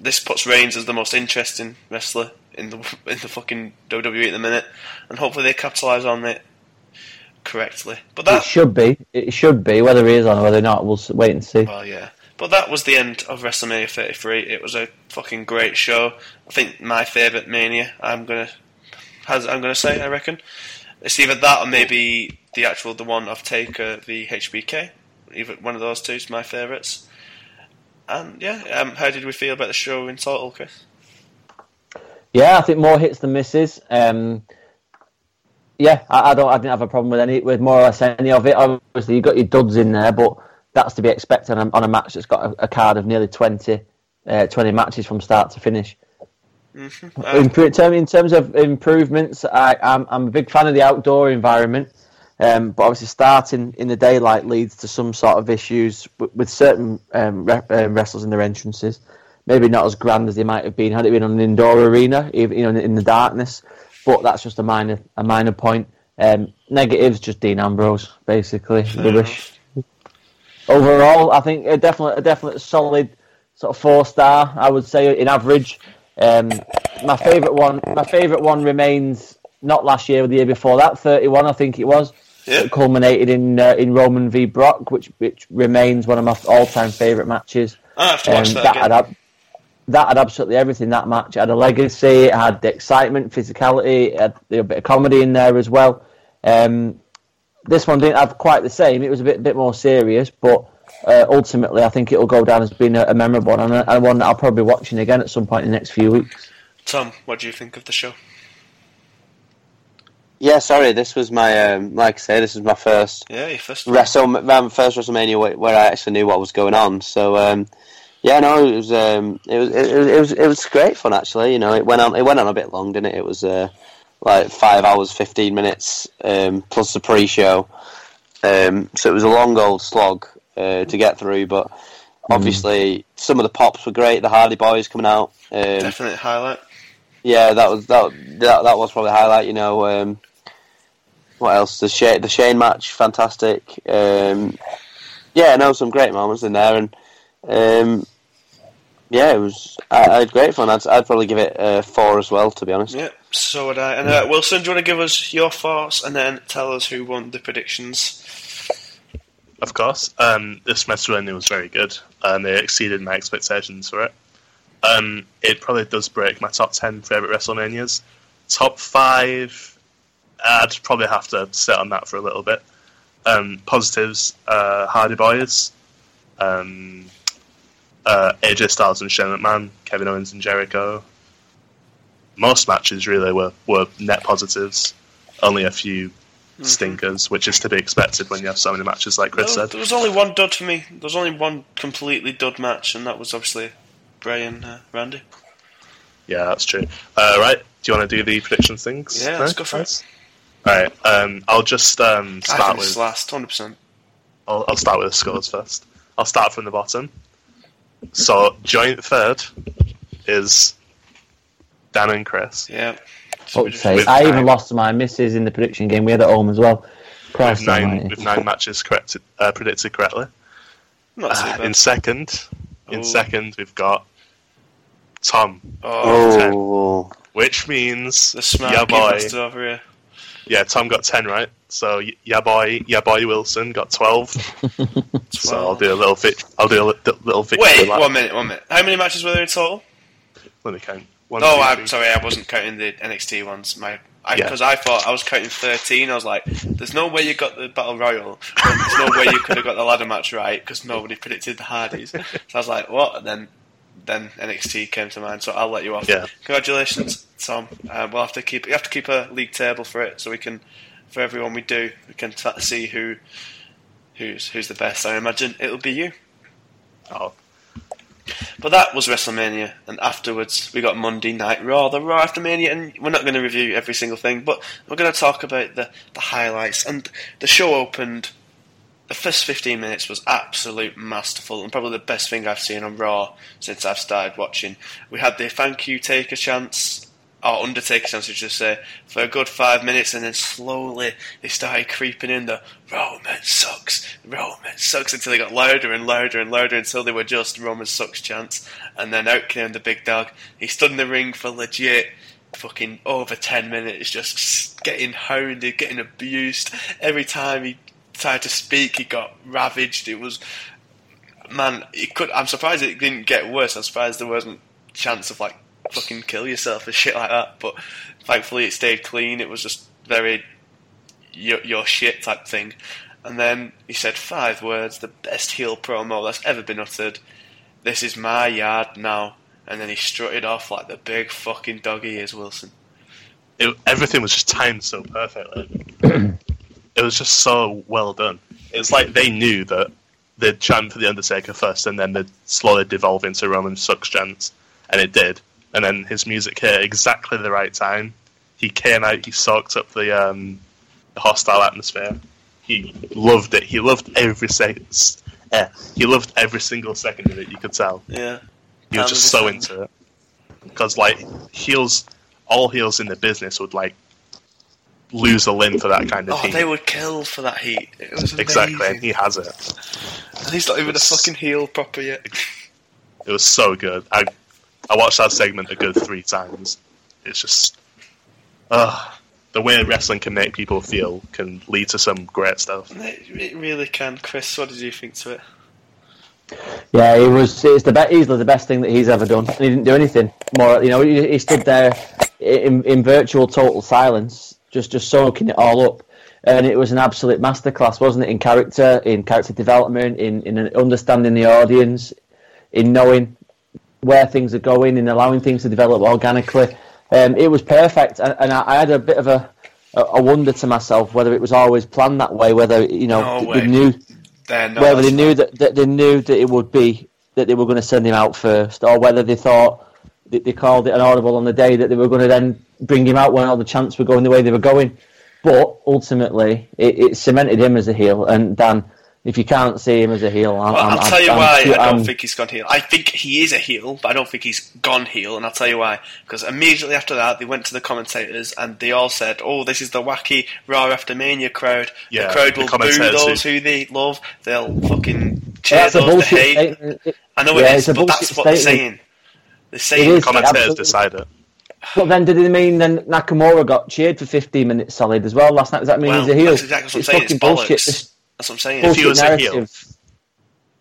this puts Reigns as the most interesting wrestler in the in the fucking WWE at the minute, and hopefully they capitalise on it correctly. But It that should be. It should be. Whether he is or whether not, we'll wait and see. Well, yeah. But that was the end of WrestleMania 33. It was a fucking great show. I think my favourite Mania. I'm gonna, has I'm gonna say. I reckon it's either that or maybe the actual the one of Taker the HBK. Either one of those two is my favourites. And yeah, um, how did we feel about the show in total, Chris? Yeah, I think more hits than misses. Um, yeah, I, I don't. I didn't have a problem with any, with more or less any of it. Obviously, you got your duds in there, but that's to be expected on a, on a match that's got a, a card of nearly 20, uh, 20 matches from start to finish. Mm-hmm. In, term, in terms of improvements, I, I'm, I'm a big fan of the outdoor environment, um, but obviously starting in the daylight leads to some sort of issues with, with certain um, re- um, wrestlers in their entrances. Maybe not as grand as they might have been had it been on an indoor arena, even you know, in, in the darkness. But that's just a minor a minor point. Um, negatives, just Dean Ambrose, basically rubbish. Overall, I think a definite a definite solid sort of four star. I would say in average. Um, my favourite one, my favourite one remains not last year, but the year before that. Thirty-one, I think it was. Yeah. culminated in uh, in Roman v Brock, which which remains one of my all time favourite matches. I have to watch Um, that, had that had absolutely everything. That match it had a legacy, it had the excitement, physicality, it had a bit of comedy in there as well. Um, this one didn't have quite the same. It was a bit bit more serious, but uh, ultimately, I think it will go down as being a, a memorable one and a, and one that I'll probably be watching again at some point in the next few weeks. Tom, what do you think of the show? Yeah, sorry, this was my um, like I say, this was my first Yeah, your first. Wrestle, my first WrestleMania where, where I actually knew what was going on. So um, yeah, no, it was um, it was it, was- it was it was great fun actually. You know, it went on it went on a bit long, didn't it? It was uh, like five hours fifteen minutes um, plus the pre-show. Um, so it was a long old slog uh, to get through, but obviously some of the pops were great. The Hardy Boys coming out. Um, Definite highlight. yeah, that was that, that that was probably the highlight. You know, um, what else? The Shane the Shane match, fantastic. Um, yeah, no, some great moments in there, and um, yeah, it was. I, I had great fun. I'd, I'd probably give it a four as well, to be honest. Yeah, so would I. And uh, Wilson, do you want to give us your thoughts and then tell us who won the predictions? Of course. Um, this WrestleMania was very good, and it exceeded my expectations for it. Um, it probably does break my top 10 favourite WrestleManias. Top 5, I'd probably have to sit on that for a little bit. Um, positives, uh, Hardy Boys, um, uh, AJ Styles and Shane McMahon, Kevin Owens and Jericho. Most matches really were, were net positives. Only a few stinkers, which is to be expected when you have so many matches, like Chris No, said. there was only one dud for me. There was only one completely dud match, and that was obviously Bray and uh, Randy. Yeah, that's true. Uh, right, do you want to do the predictions things? Yeah, let's go for it. Right, um, I'll just um, start with. last, hundred percent. I'll, I'll start with the scores first. I'll start from the bottom. So joint third is Dan and Chris Yeah. So we Fuck's just- I nine. even lost to my misses in the prediction game we had at home as well. with nine with nine matches corrected, uh, predicted correctly. Not too Uh, in second, in Oh. second we've got Tom, oh, Oh, which means the smart yeah boy, over here. yeah Tom got ten right. So y- yeah boy, yeah boy Wilson got twelve. So I'll do a little vic- I'll do a little victory Wait, lap. one minute, one minute. How many matches were there in total? Let me count. One, two, I'm sorry, I wasn't counting the NXT ones. My, Yeah. because I, thought I was counting thirteen. I was like, "There's no way you got the battle royal. and There's no way you could have got the ladder match right because nobody predicted the Hardys." So I was like, "What?" And then, then NXT came to mind. So I'll let you off. Yeah. Congratulations, Tom. Uh, we'll have to keep. You have to keep a league table for it, so we can, for everyone we do, we can t- see who, who's who's the best. I imagine it'll be you. Oh, But that was WrestleMania, and afterwards we got Monday Night Raw, the Raw after Mania, and we're not going to review every single thing, but we're going to talk about the, the highlights. And the show opened, the first 15 minutes was absolute masterful, and probably the best thing I've seen on Raw since I've started watching. We had the thank you Taker chance, or Undertaker chance, I should say, for a good five minutes, and then slowly they started creeping in the Roman sucks, Roman sucks, until they got louder and louder and louder until they were just Roman sucks chants. And then out came the big dog. He stood in the ring for legit fucking over 10 minutes, just getting hounded, getting abused. Every time he tried to speak, he got ravaged. It was man, it could. I'm surprised it didn't get worse. I'm surprised there wasn't chance of like fucking kill yourself and shit like that. But thankfully, it stayed clean. It was just very your, your shit type thing. And then he said five words, the best heel promo that's ever been uttered. This is my yard now. And then he strutted off like the big fucking dog he is, Wilson. it, everything was just timed so perfectly. it was just so well done. It's like they knew that they'd chant for the Undertaker first, and then they'd slowly devolve into Roman sucks chants, and it did. And then his music hit exactly the right time. He came out, he soaked up the um, the hostile atmosphere. He loved it. He loved every second. Eh, he loved every single second of it. You could tell. Yeah. He was just so into it because like heels, all heels in the business would like lose a limb for that kind of Oh, heat. they would kill for that heat. It was amazing. exactly, and he has it. And he's not even a fucking heel proper yet. It was so good. I I watched that segment a good three times. It's just, uh, the way wrestling can make people feel can lead to some great stuff. It, it really can. Chris, what did you think to it? Yeah, it was. It's the be- easily the best thing that he's ever done. And He didn't do anything more. You know, he, he stood there in, in virtual total silence, just just soaking it all up, and it was an absolute masterclass, wasn't it? In character, in character development, in in understanding the audience, in knowing where things are going, and allowing things to develop organically. Um, it was perfect, and, and I, I had a bit of a, a wonder to myself whether it was always planned that way, whether you know No they knew whether they knew that, that they knew that it would be that they were going to send him out first, or whether they thought that they called it an audible on the day that they were going to then bring him out when all the chants were going the way they were going. But ultimately, it, it cemented him as a heel. And Dan, if you can't see him as a heel, I'm, Well, I'm, I'll tell you I'm- why I I'm- don't think he's gone heel. I think he is a heel, but I don't think he's gone heel, and I'll tell you why. Because immediately after that, they went to the commentators and they all said, "Oh, this is the wacky Raw After Mania crowd. Yeah, the crowd the will boo those who- who they love. They'll fucking cheer That's those they hate." statement. I know yeah, it's a but that's bullshit what they're statement. saying. They're saying It is. Commentators absolutely. decide it. But then, did it mean then Nakamura got cheered for 15 minutes solid as well last night? Does that mean well, he's a heel? that's exactly what I'm it's saying. fucking It's bollocks. bullshit. This That's what I'm saying. If he bullshit was a heel.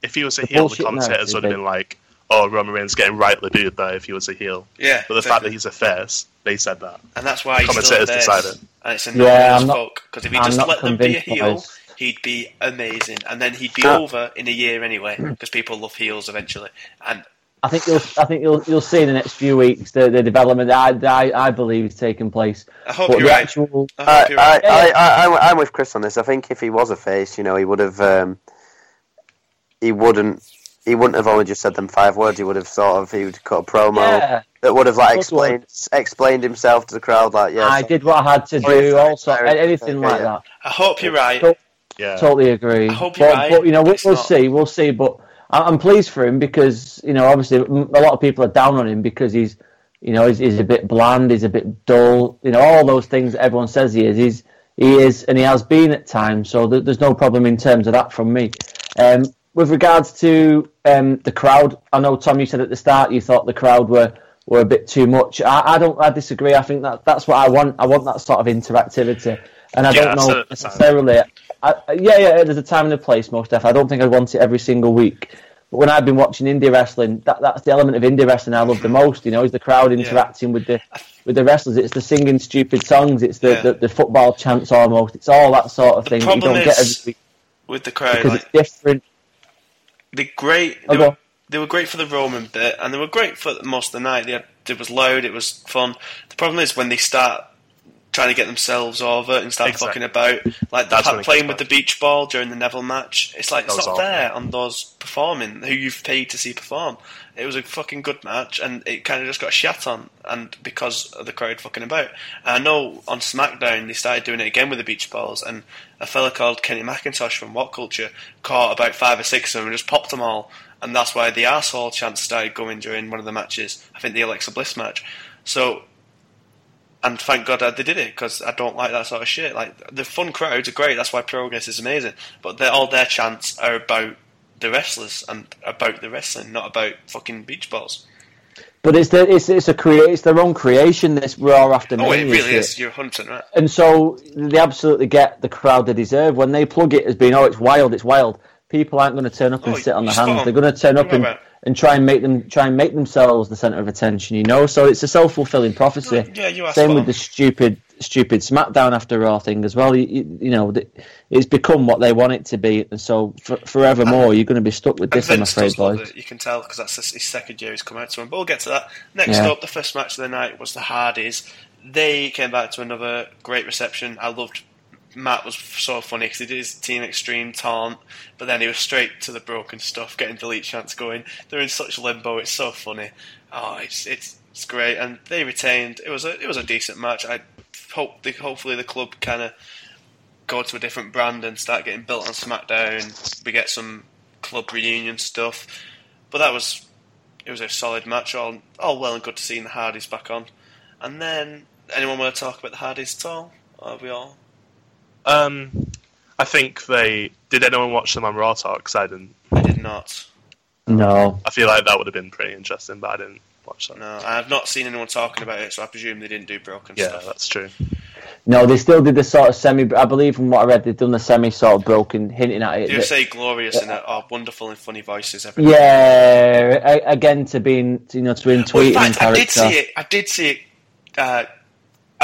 If he was a The heel, the bullshit commentators would have been like, "Oh, Roman Reigns getting rightly booed though." if he was a heel." yeah, But the fact that he's a face, they said that. and that's why the still commentators decided. And it's Yeah, annoying as I'm not- fuck because if he I'm just let them be a heel, he'd be amazing, and then he'd be Yeah. over in a year anyway because people love heels eventually. And I think you'll. I think you'll. You'll see in the next few weeks the, the development. I, I, I believe is taking place. I hope But you're the right. actual. I I, hope you're I, right. I, I, I, I'm with Chris on this. I think if he was a face, you know, he would have, um, he wouldn't, he wouldn't have only just said them five words. He would have sort of, he would cut a promo Yeah, that would have like Of course he explained, explained himself to the crowd, like, yeah, I so- did what I had to do. Also, anything Yeah, like yeah. that. I hope you're right. So- Yeah. Totally agree. I hope you're but, right, but you know, we'll, we'll not. see. We'll see. But I- I'm pleased for him because you know, obviously, a lot of people are down on him because he's, you know, he's, he's a bit bland. He's a bit dull. You know, all those things that everyone says he is. He's he is, and he has been at times. So th- there's no problem in terms of that from me. Um, with regards to um, the crowd, I know Tom, you said at the start you thought the crowd were. Were a bit too much. I, I don't. I disagree. I think that that's what I want. I want that sort of interactivity, and I Yeah, don't know at the time. necessarily. I- yeah, yeah. There's a time and a place, most definitely. I don't think I want it every single week. But when I've been watching indie wrestling, that, that's the element of indie wrestling I love the most. You know, is the crowd interacting with the with the wrestlers. It's the singing stupid songs. It's the, Yeah. the, the football chants almost. It's all that sort of The thing that you problem don't get is- every week with the crowd, because like, it's different. they're great. Oh, They go were, they were great for the Roman bit, and they were great for most of the night. They had, it was loud, it was fun. The problem is when they start trying to get themselves over and start Exactly. fucking about, like the That's pa- when it playing with the beach ball during the Neville match. It's like it's not awful. there on those performing who you've paid to see perform. It was a fucking good match, and it kind of just got shat on, and because of the crowd fucking about. And I know on SmackDown they started doing it again with the beach balls, and a fella called Kenny McIntosh from What Culture caught about five or six of them and just popped them all, and that's why the asshole chants started going during one of the matches. I think the Alexa Bliss match. So and thank God that they did it because I don't like that sort of shit. Like the fun crowds are great. That's why progress is amazing. But all their chants are about the wrestlers and about the wrestling, not about fucking beach balls. But it's the, it's it's a create it's their own creation. This Raw after Oh, it really is. You're hunting, right? and so they absolutely get the crowd they deserve when they plug it as being oh it's wild it's wild people aren't going to turn up and Oh, sit on their hands on. they're going to turn up and. And try and make them try and make themselves the center of attention you know so it's a self-fulfilling prophecy yeah, you are same with the stupid stupid smackdown after raw thing as well you, you, you know it's become what they want it to be and so for, forevermore you're going to be stuck with this i'm afraid boys. You can tell because that's his his second year he's come out to him. But we'll get to that. Next Yeah. up, the first match of the night was the Hardys. They came back to another great reception. I loved Matt was so funny because he did his Team Extreme taunt, but then he was straight to the broken stuff, getting delete chance going. They're in such limbo. It's so funny. Oh, it's it's it's great, and they retained. It was a it was a decent match. I hope the, hopefully the club kind of go to a different brand and start getting built on SmackDown. We get some club reunion stuff, but that was it was a solid match. All all well and good to seeing the Hardys back on. And then anyone want to talk about the Hardys at all? Are we all? Um, I think they did. Anyone watch them on Raw Talk? 'Cause I didn't. I did not. no I feel like that would have been pretty interesting, but I didn't watch that. No, I have not seen anyone talking about it, so I presume they didn't do broken Yeah, stuff. that's true. No, they still did the sort of semi. I believe from what I read, they've done the semi sort of broken, hinting at it. You that- say glorious and are wonderful and funny voices. Every yeah, a- again to being you know to being Well, in tweeting in fact, I did see it. I did see it. Uh,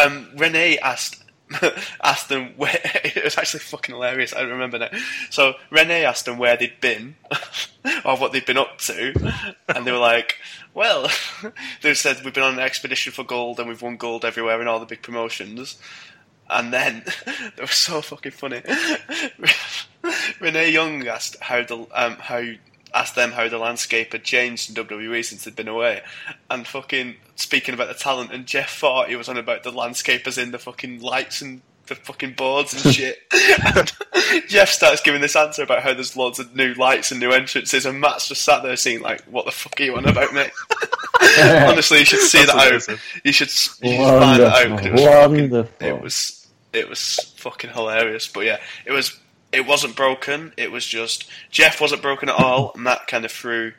um, Renee asked asked them where it was actually fucking hilarious. I remember now. So Renee asked them where they'd been or what they'd been up to, and they were like, "Well," they said we've been on an expedition for gold and we've won gold everywhere in all the big promotions. And then they were so fucking funny. Renee Young asked how the um, how asked them how the landscape had changed in WWE since they'd been away, and fucking speaking about the talent, and Jeff thought he was on about the landscape as in the fucking lights and the fucking boards and shit. and Jeff starts giving this answer about how there's loads of new lights and new entrances, and Matt's just sat there seeing like, "What the fuck are you on about, mate?" Honestly, you should see That's that out. amazing. You should, you should find that out. It was, fucking, it was it was fucking hilarious. But yeah, it was it wasn't broken. It was just Jeff wasn't broken at all, and that kind of threw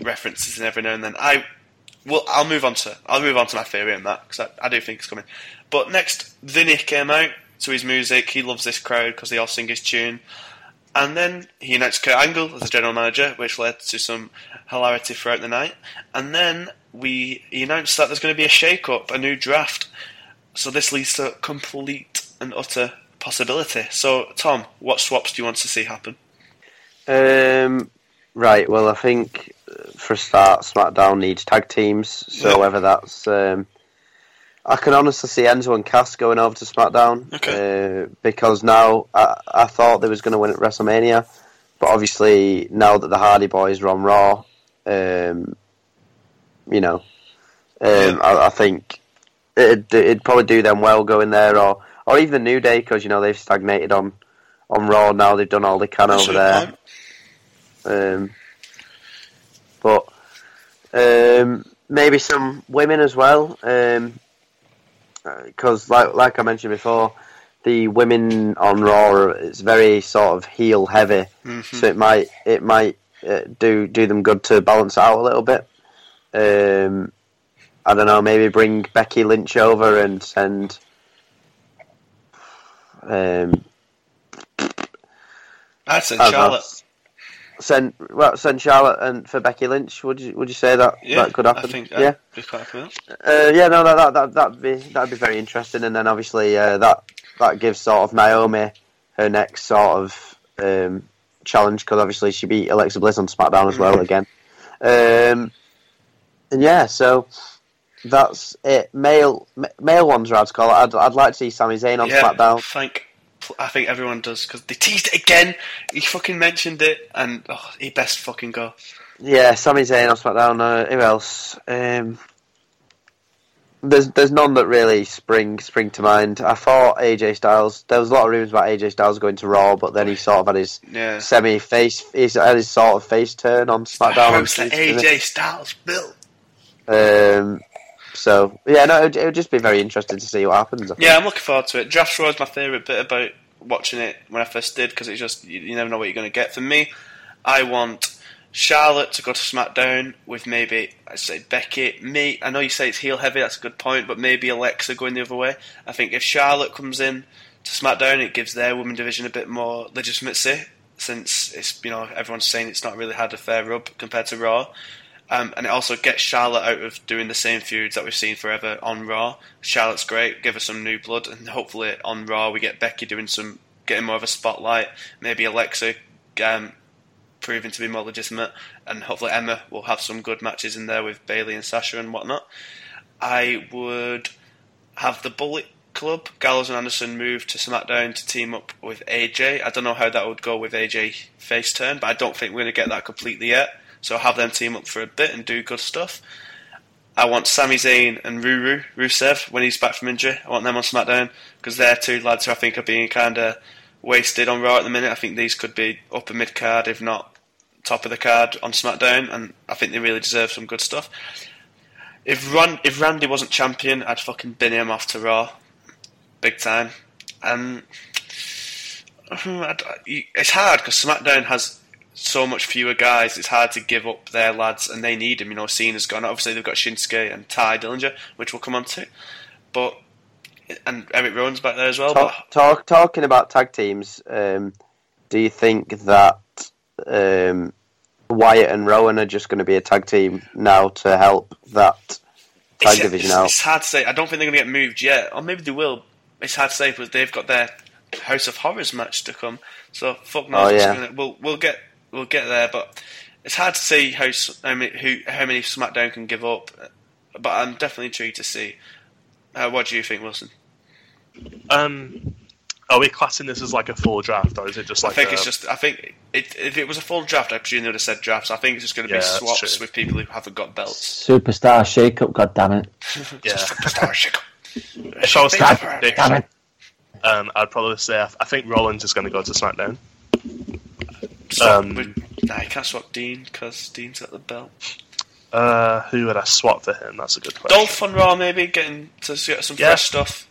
references in every now and then. I well, I'll move on to I'll move on to my theory on that because I, I do think it's coming. But next, Vinny came out to his music. He loves this crowd because they all sing his tune. And then he announced Kurt Angle as the general manager, which led to some hilarity throughout the night. And then we he announced that there's going to be a shake-up, a new draft. So this leads to complete and utter possibility. So Tom, what swaps do you want to see happen? Um, right. Well, I think uh, for a start, SmackDown needs tag teams. So Yeah. whether that's, um, I can honestly see Enzo and Cass going over to SmackDown Okay. uh, because now I, I thought they was going to win at WrestleMania, but obviously now that the Hardy Boys are on Raw, um, you know, um, Yeah. I, I think it'd, it'd probably do them well going there, or or even the New Day because you know they've stagnated on on Raw now. They've done all they can over there. Um, but um, maybe some women as well, because like like I mentioned before, the women on Raw it's very sort of heel heavy, Mhm. so it might it might uh, do do them good to balance out a little bit. Um, I don't know, maybe bring Becky Lynch over and send. Um, I don't. Charlotte. Send well, send Charlotte and for Becky Lynch. Would you would you say that Yeah, that could happen? I think yeah, be quite happy with that. uh, yeah. No, that that that that'd be that'd be very interesting. And then obviously uh, that that gives sort of Naomi her next sort of um, challenge because obviously she beat Alexa Bliss on SmackDown as well Mhm. again. Um, and yeah, so that's it. Male male ones are hard to call. I'd I'd like to see Sami Zayn on yeah, SmackDown. Thank, I think everyone does because they teased it again. He fucking mentioned it, and oh, he best fucking go. Yeah, Sami Zayn on SmackDown. Uh, who else? Um, there's there's none that really spring spring to mind. I thought AJ Styles. There was a lot of rumors about AJ Styles going to Raw, but then he sort of had his Yeah. semi face. He's had his sort of face turn on SmackDown. House that AJ Styles built. Um, so yeah, no, it would, just be very interesting to see what happens. Yeah, I'm looking forward to it. Draft Raw is my favourite bit about watching it when I first did because it's just you, you never know what you're going to get. For me, I want Charlotte to go to SmackDown with maybe I say Becky. Me, I know you say it's heel heavy. That's a good point, but maybe Alexa going the other way. I think if Charlotte comes in to SmackDown, it gives their women division a bit more legitimacy since it's you know everyone's saying it's not really had a fair rub compared to Raw. Um, and it also gets Charlotte out of doing the same feuds that we've seen forever on Raw. Charlotte's great, give her some new blood, and hopefully on Raw we get Becky doing some, getting more of a spotlight. Maybe Alexa um, proving to be more legitimate, and hopefully Emma will have some good matches in there with Bayley and Sasha and whatnot. I would have the Bullet Club, Gallows and Anderson move to SmackDown to team up with AJ. I don't know how that would go with AJ face turn, but I don't think we're going to get that completely yet. So have them team up for a bit and do good stuff. I want Sami Zayn and Ruru, Rusev, when he's back from injury. I want them on SmackDown because they're two lads who I think are being kind of wasted on Raw at the minute. I think these could be upper mid card, if not top of the card on SmackDown, and I think they really deserve some good stuff. If Ran- if Randy wasn't champion, I'd fucking bin him off to Raw, big time. And um, I'd- it's hard because SmackDown has so much fewer guys. It's hard to give up their lads, and they need him. You know, Cena's gone. Obviously, they've got Shinsuke and Tye Dillinger, which we'll come on to. But and Erick Rowan's back there as well. Talk, but talk, talking about tag teams, um, do you think that um, Wyatt and Rowan are just going to be a tag team now to help that tag it's, division it's, out? it's hard to say. I don't think they're going to get moved yet, or maybe they will. It's hard to say because they've got their House of Horrors match to come. So fuck knows. Oh, yeah. gonna- we'll we'll get we'll get there, but it's hard to see how how many, who, how many SmackDown can give up. But I'm definitely intrigued to see. Uh, what do you think, Wilson? Um, are we classing this as like a full draft, or is it just like? I think a, it's just. I think it, if it was a full draft, I presume they would have said drafts. I think it's just going to Yeah, be swaps with people who haven't got belts. Superstar shake-up, God damn it! yeah. Superstar shake up. If I was God, damn it. Um, I'd probably say I, I think Rollins is going to go to SmackDown. Swap Um, nah, you can't swap Dean because Dean's got the belt. Uh, who would I swap for him? That's a good question. Dolph on Raw, maybe getting to get some Yeah. fresh stuff.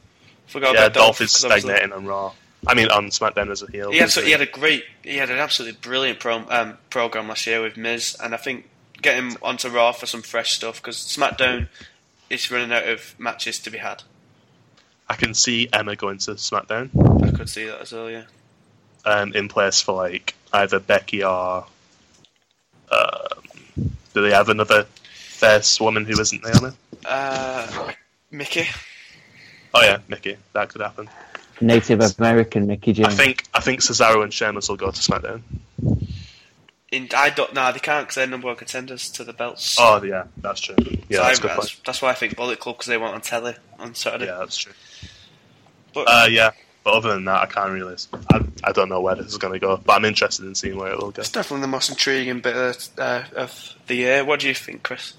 Forgot yeah, about Dolph is 'cause obviously- stagnating on Raw. I mean, on SmackDown as a heel. He had, isn't he had a great, he had an absolutely brilliant pro, um, program last year with Miz, and I think getting him onto Raw for some fresh stuff because SmackDown is running out of matches to be had. I can see Emma going to SmackDown I could see that as well. Yeah, um, in place for like either Becky or. Um, do they have another face woman who isn't Naomi? uh, Mickie. Oh yeah, Mickie. That could happen. Native American Mickie I think I think Cesaro and Sheamus will go to SmackDown. In, I don't. Nah, they can't because they're number one contenders to the belts. Oh yeah, that's true. Yeah, So that's a good that's, point. that's why I think Bullet Club because they went on telly on Saturday. Yeah, that's true. But Uh, yeah, but other than that, I can't really. I, I don't know where this is going to go, but I'm interested in seeing where it will go. it's definitely the most intriguing bit of, uh, of the year. What do you think, Chris?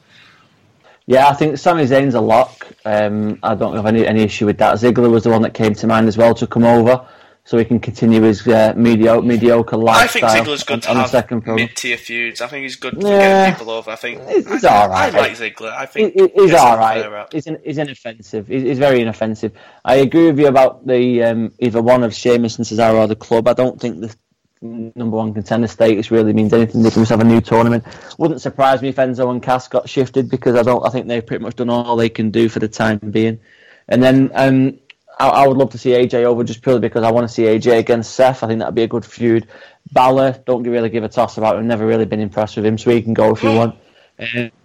Yeah, I think Sami Zayn's a lock. Um, I don't have any, any issue with that. Ziggler was the one that came to mind as well to come over, so he can continue his uh, mediocre, mediocre I think lifestyle Ziggler's good on, to on have second program. mid-tier feuds. I think he's good Yeah. getting people over. I think He's- he's alright. I like Ziggler. I think he- he's all right. He's, in, he's inoffensive. He's, he's very inoffensive. I agree with you about the um, either one of Sheamus and Cesaro or the club. I don't think the number one contender status really means anything. They can just have a new tournament. Wouldn't surprise me if Enzo and Cass got shifted because I don't. I think they've pretty much done all they can do for the time being. And then um, I, I would love to see AJ over just purely because I want to see AJ against Seth. I think that'd be a good feud. Balor, don't really give a toss about him. Never really been impressed with him, so he can go if you want.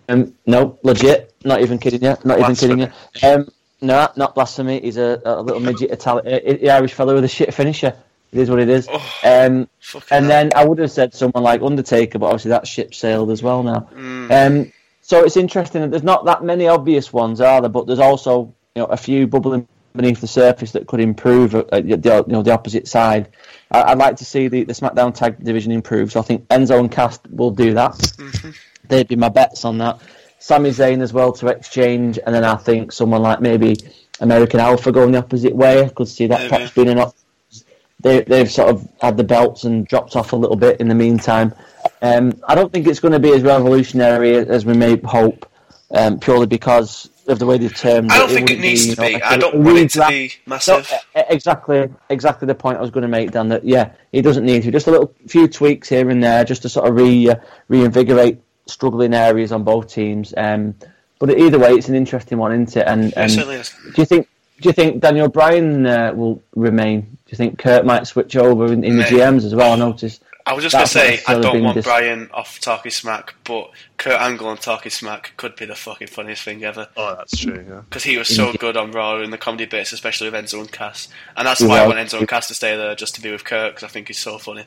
Um, no, legit. Not even kidding you. Not even kidding you. Um, no, not blasphemy. He's a, a little midget Italian, uh, Irish fellow with a shit finisher. It is what it is. Oh, Um, and then I would have said someone like Undertaker, but obviously that ship sailed as well now. Mm. Um, so it's interesting that there's not that many obvious ones, are there? But there's also you know a few bubbling beneath the surface that could improve at, at the you know the opposite side. I, I'd like to see the, the SmackDown Tag Division improve. So I think Enzo and Cass will do that. Mm-hmm. They'd be my bets on that. Sami Zayn as well to exchange, and then I think someone like maybe American Alpha going the opposite way. I could see that Maybe. perhaps being an option they, they've sort of had the belts and dropped off a little bit in the meantime. Um, I don't think it's going to be as revolutionary as we may hope, um, purely because of the way they've termed I don't it. think it needs you to be. I don't want it to redraft. be No, massive. e- exactly, exactly the point I was going to make, Dan. That yeah, he doesn't need to. Just a little few tweaks here and there, just to sort of re uh, reinvigorate struggling areas on both teams. Um, but either way, it's an interesting one, isn't it? And, It and do you think do you think Daniel Bryan uh, will remain? Do you think Kurt might switch over in, in the GMs as well? I noticed. I was just going to say, I don't want dis- Bryan off Talking Smack, but Kurt Angle on Talking Smack could be the fucking funniest thing ever. Oh, that's true. Yeah. Because he was so good on Raw in the comedy bits, especially with Enzo and Cass. And that's He why I want Enzo and Cass to stay there, just to be with Kurt, because I think he's so funny.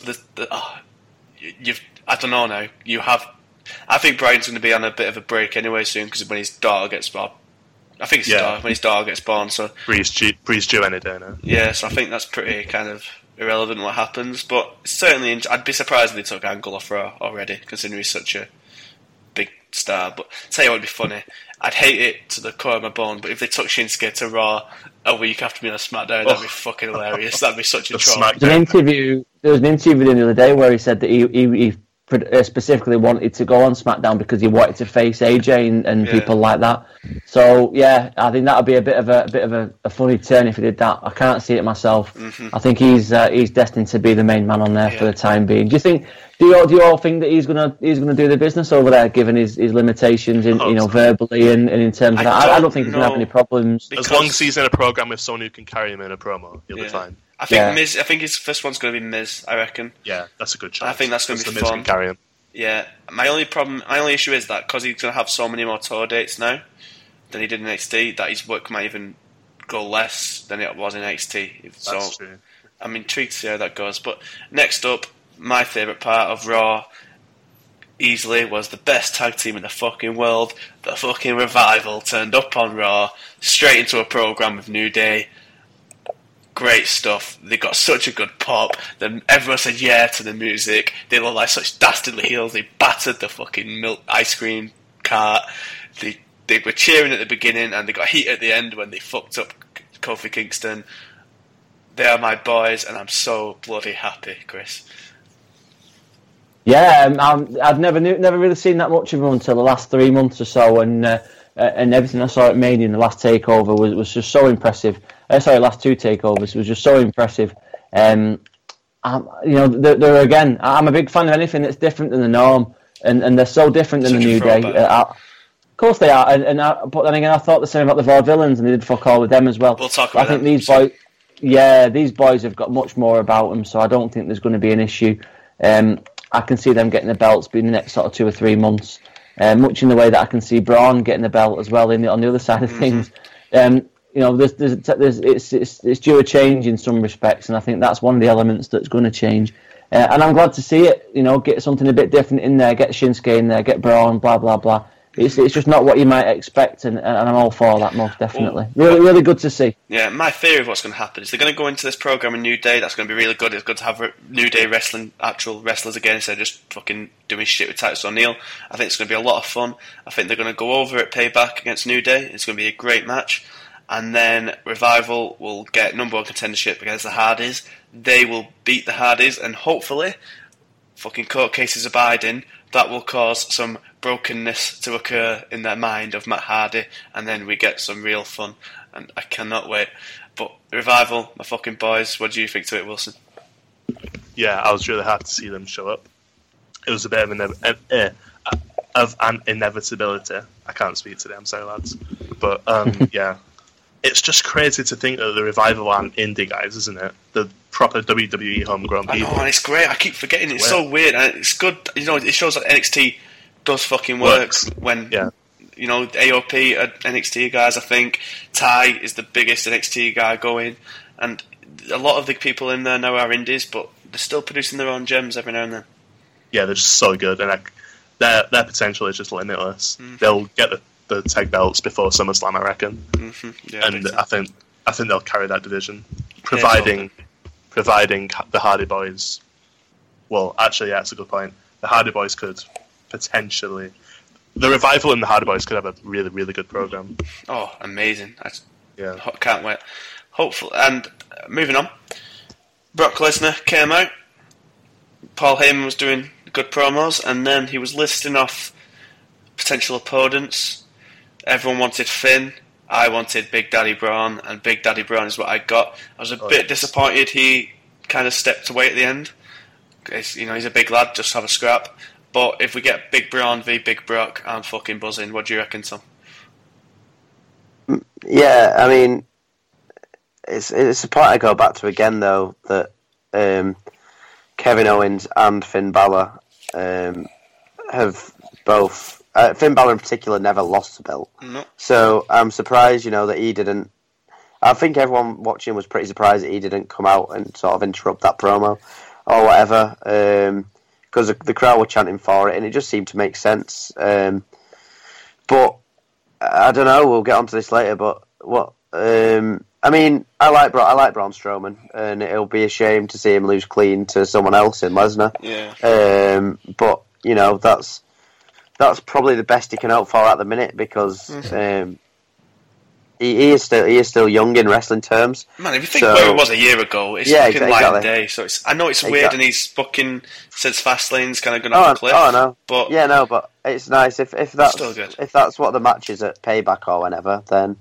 The, the, oh, you- you've, I don't know now. You have. I think Bryan's going to be on a bit of a break anyway soon, because when his daughter gets born. I think it's his Yeah. daughter, when his daughter gets born, so Brie's due, Brie's due any day now. yeah, so I think that's pretty kind of irrelevant what happens. But certainly, I'd be surprised if they took Angle off Raw already, considering he's such a big star. But tell you what would be funny, I'd hate it to the core of my bone. But if they took Shinsuke to Raw a week after being on SmackDown, that'd be oh. fucking hilarious. That'd be such a The troll. There's an interview. There was an interview with him the other day where he said that he he, he specifically wanted to go on SmackDown because he wanted to face AJ and, and Yeah. people like that. So yeah, I think that would be a bit of a, a bit of a, a funny turn if he did that. I can't see it myself. I think he's uh, he's destined to be the main man on there for Mm-hmm. The time being. Do you think? Do you, all- do you all think that he's gonna he's gonna do the business over there, given his, his limitations in you know so. verbally and, and in terms of I that? I, I don't don't think he's gonna have any problems. As long as he's in a program with someone who can carry him in a promo, he'll Yeah. be fine. I think Yeah. Miz. I think his first one's going to be Miz. I reckon. Yeah, that's a good choice. I think that's gonna be the Miz fun. Can carry him. Yeah. My only problem, my only issue is that because he's going to have so many more tour dates now than he did in NXT, that his work might even go less than it was in NXT. So That's true. I'm intrigued to see how that goes. But next up, my favourite part of Raw easily was the best tag team in the fucking world. The fucking revival turned up on Raw, straight into a program with New Day. Great stuff. They got such a good pop. Then everyone said yeah to the music. They looked like such dastardly heels. They battered the fucking milk ice cream cart. They they were cheering at the beginning and they got heat at the end when they fucked up Kofi Kingston. They are my boys, and I'm so bloody happy, Chris. Yeah, um, I've never knew, never really seen that much of him until the last three months or so, and uh, uh, and everything I saw at Mania in the last takeover was, was just so impressive. Uh, sorry, last two takeovers was just so impressive. Um, um, you know, they're, they're again. I'm a big fan of anything that's different than the norm, and, and they're so different than Such the New Day. Uh, I- of course they are, and, and I, but then again, I thought the same about the Vaudevillains, and they did fuck all with them as well. We'll talk But I think these boys, yeah, these boys have got much more about them, so I don't think there's going to be an issue. Um, I can see them getting the belts in the next sort of two or three months, uh, much in the way that I can see Braun getting the belt as well in the, on the other side Mm-hmm. of things. Um, you know, there's, there's, there's, it's, it's, it's due a change in some respects, and I think that's one of the elements that's going to change. Uh, and I'm glad to see it. You know, get something a bit different in there, get Shinsuke in there, get Braun, blah blah blah. It's, it's just not what you might expect, and, and I'm all for that most definitely. Really, really good to see. Yeah, my theory of what's going to happen is they're going to go into this program in New Day. That's going to be really good. It's good to have New Day wrestling actual wrestlers again instead of just fucking doing shit with Titus O'Neil. I think it's going to be a lot of fun. I think they're going to go over at Payback against New Day. It's going to be a great match. And then Revival will get number one contendership against the Hardys. They will beat the Hardys, and hopefully, fucking court cases abiding, that will cause some brokenness to occur in their mind of Matt Hardy, and then we get some real fun. And I cannot wait. But Revival, my fucking boys, what do you think to it, Wilson? yeah, I was really happy to see them show up. It was a bit of an uh, uh, of an inevitability. I can't speak today. I'm sorry, lads, but um, yeah, it's just crazy to think that the revival aren't indie guys, isn't it? The proper WWE homegrown I know, people. and it's great. I keep forgetting. It's so weird, and it's good. You know, it shows that NXT does fucking work Works. when Yeah. you know AOP are NXT guys. I think Tye is the biggest NXT guy going, and a lot of the people in there now are indies, but they're still producing their own gems every now and then. yeah, they're just so good, and like, their their potential is just limitless. Mm-hmm. They'll get the, the tag belts before SummerSlam, I reckon, hmm Yeah, and. I think I think they'll carry that division, providing providing the Hardy Boys. Well, actually, yeah, that's a good point. The Hardy Boys could potentially. The revival and the Hardy Boys could have a really, really good program. oh, amazing! I Yeah, can't wait. Hopeful. And uh, moving on, Brock Lesnar came out. Paul Heyman was doing good promos, and then he was listing off potential opponents. Everyone wanted Finn. I wanted Big Daddy Braun, and Big Daddy Braun is what I got. I was a Oh, bit yes. disappointed he kind of stepped away at the end. 'Cause, you know, he's a big lad, just have a scrap. But if we get Big Braun v Big Brock, I'm fucking buzzing. What do you reckon, Tom? Yeah, I mean, it's it's a point I go back to again though that um, Kevin Owens and Finn Balor um, have both uh, Finn Balor in particular never lost the belt. No. So I'm surprised, you know, that he didn't. I think everyone watching was pretty surprised that he didn't come out and sort of interrupt that promo or whatever, because the, the crowd were chanting for it, and it just seemed to make sense. Um, but I don't know. We'll get onto this later, but what? Um, I mean, I like Bra- I like Braun Strowman, and it'll be a shame to see him lose clean to someone else in Lesnar. Yeah. Um, but you know that's that's probably the best he can hope for at the minute because um, he, he is still he is still young in wrestling terms. Man, if you think So- where it was a year ago, it's Yeah, fucking exa- light of day. So it's I know it's weird, Exactly. and he's fucking says Fastlane's kind of going Oh, off a cliff. oh no, But yeah, no, but it's nice if if that's Still good. if that's what the match is at Payback or whenever, then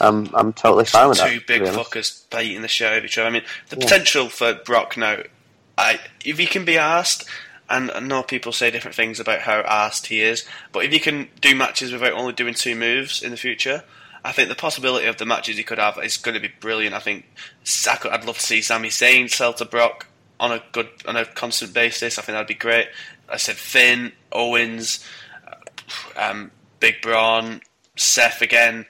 I'm I'm totally fine with that. two big be fuckers biting the shit out of each other. I mean, the potential for Brock now, I if he can be asked, and I know people say different things about how asked he is, but if he can do matches without only doing two moves in the future. I think the possibility of the matches he could have is going to be brilliant. I think I could, I'd love to see Sami Zayn sell to Brock on a good on a constant basis. I think that'd be great. I said Finn, Owens, um, Big Braun, Seth again,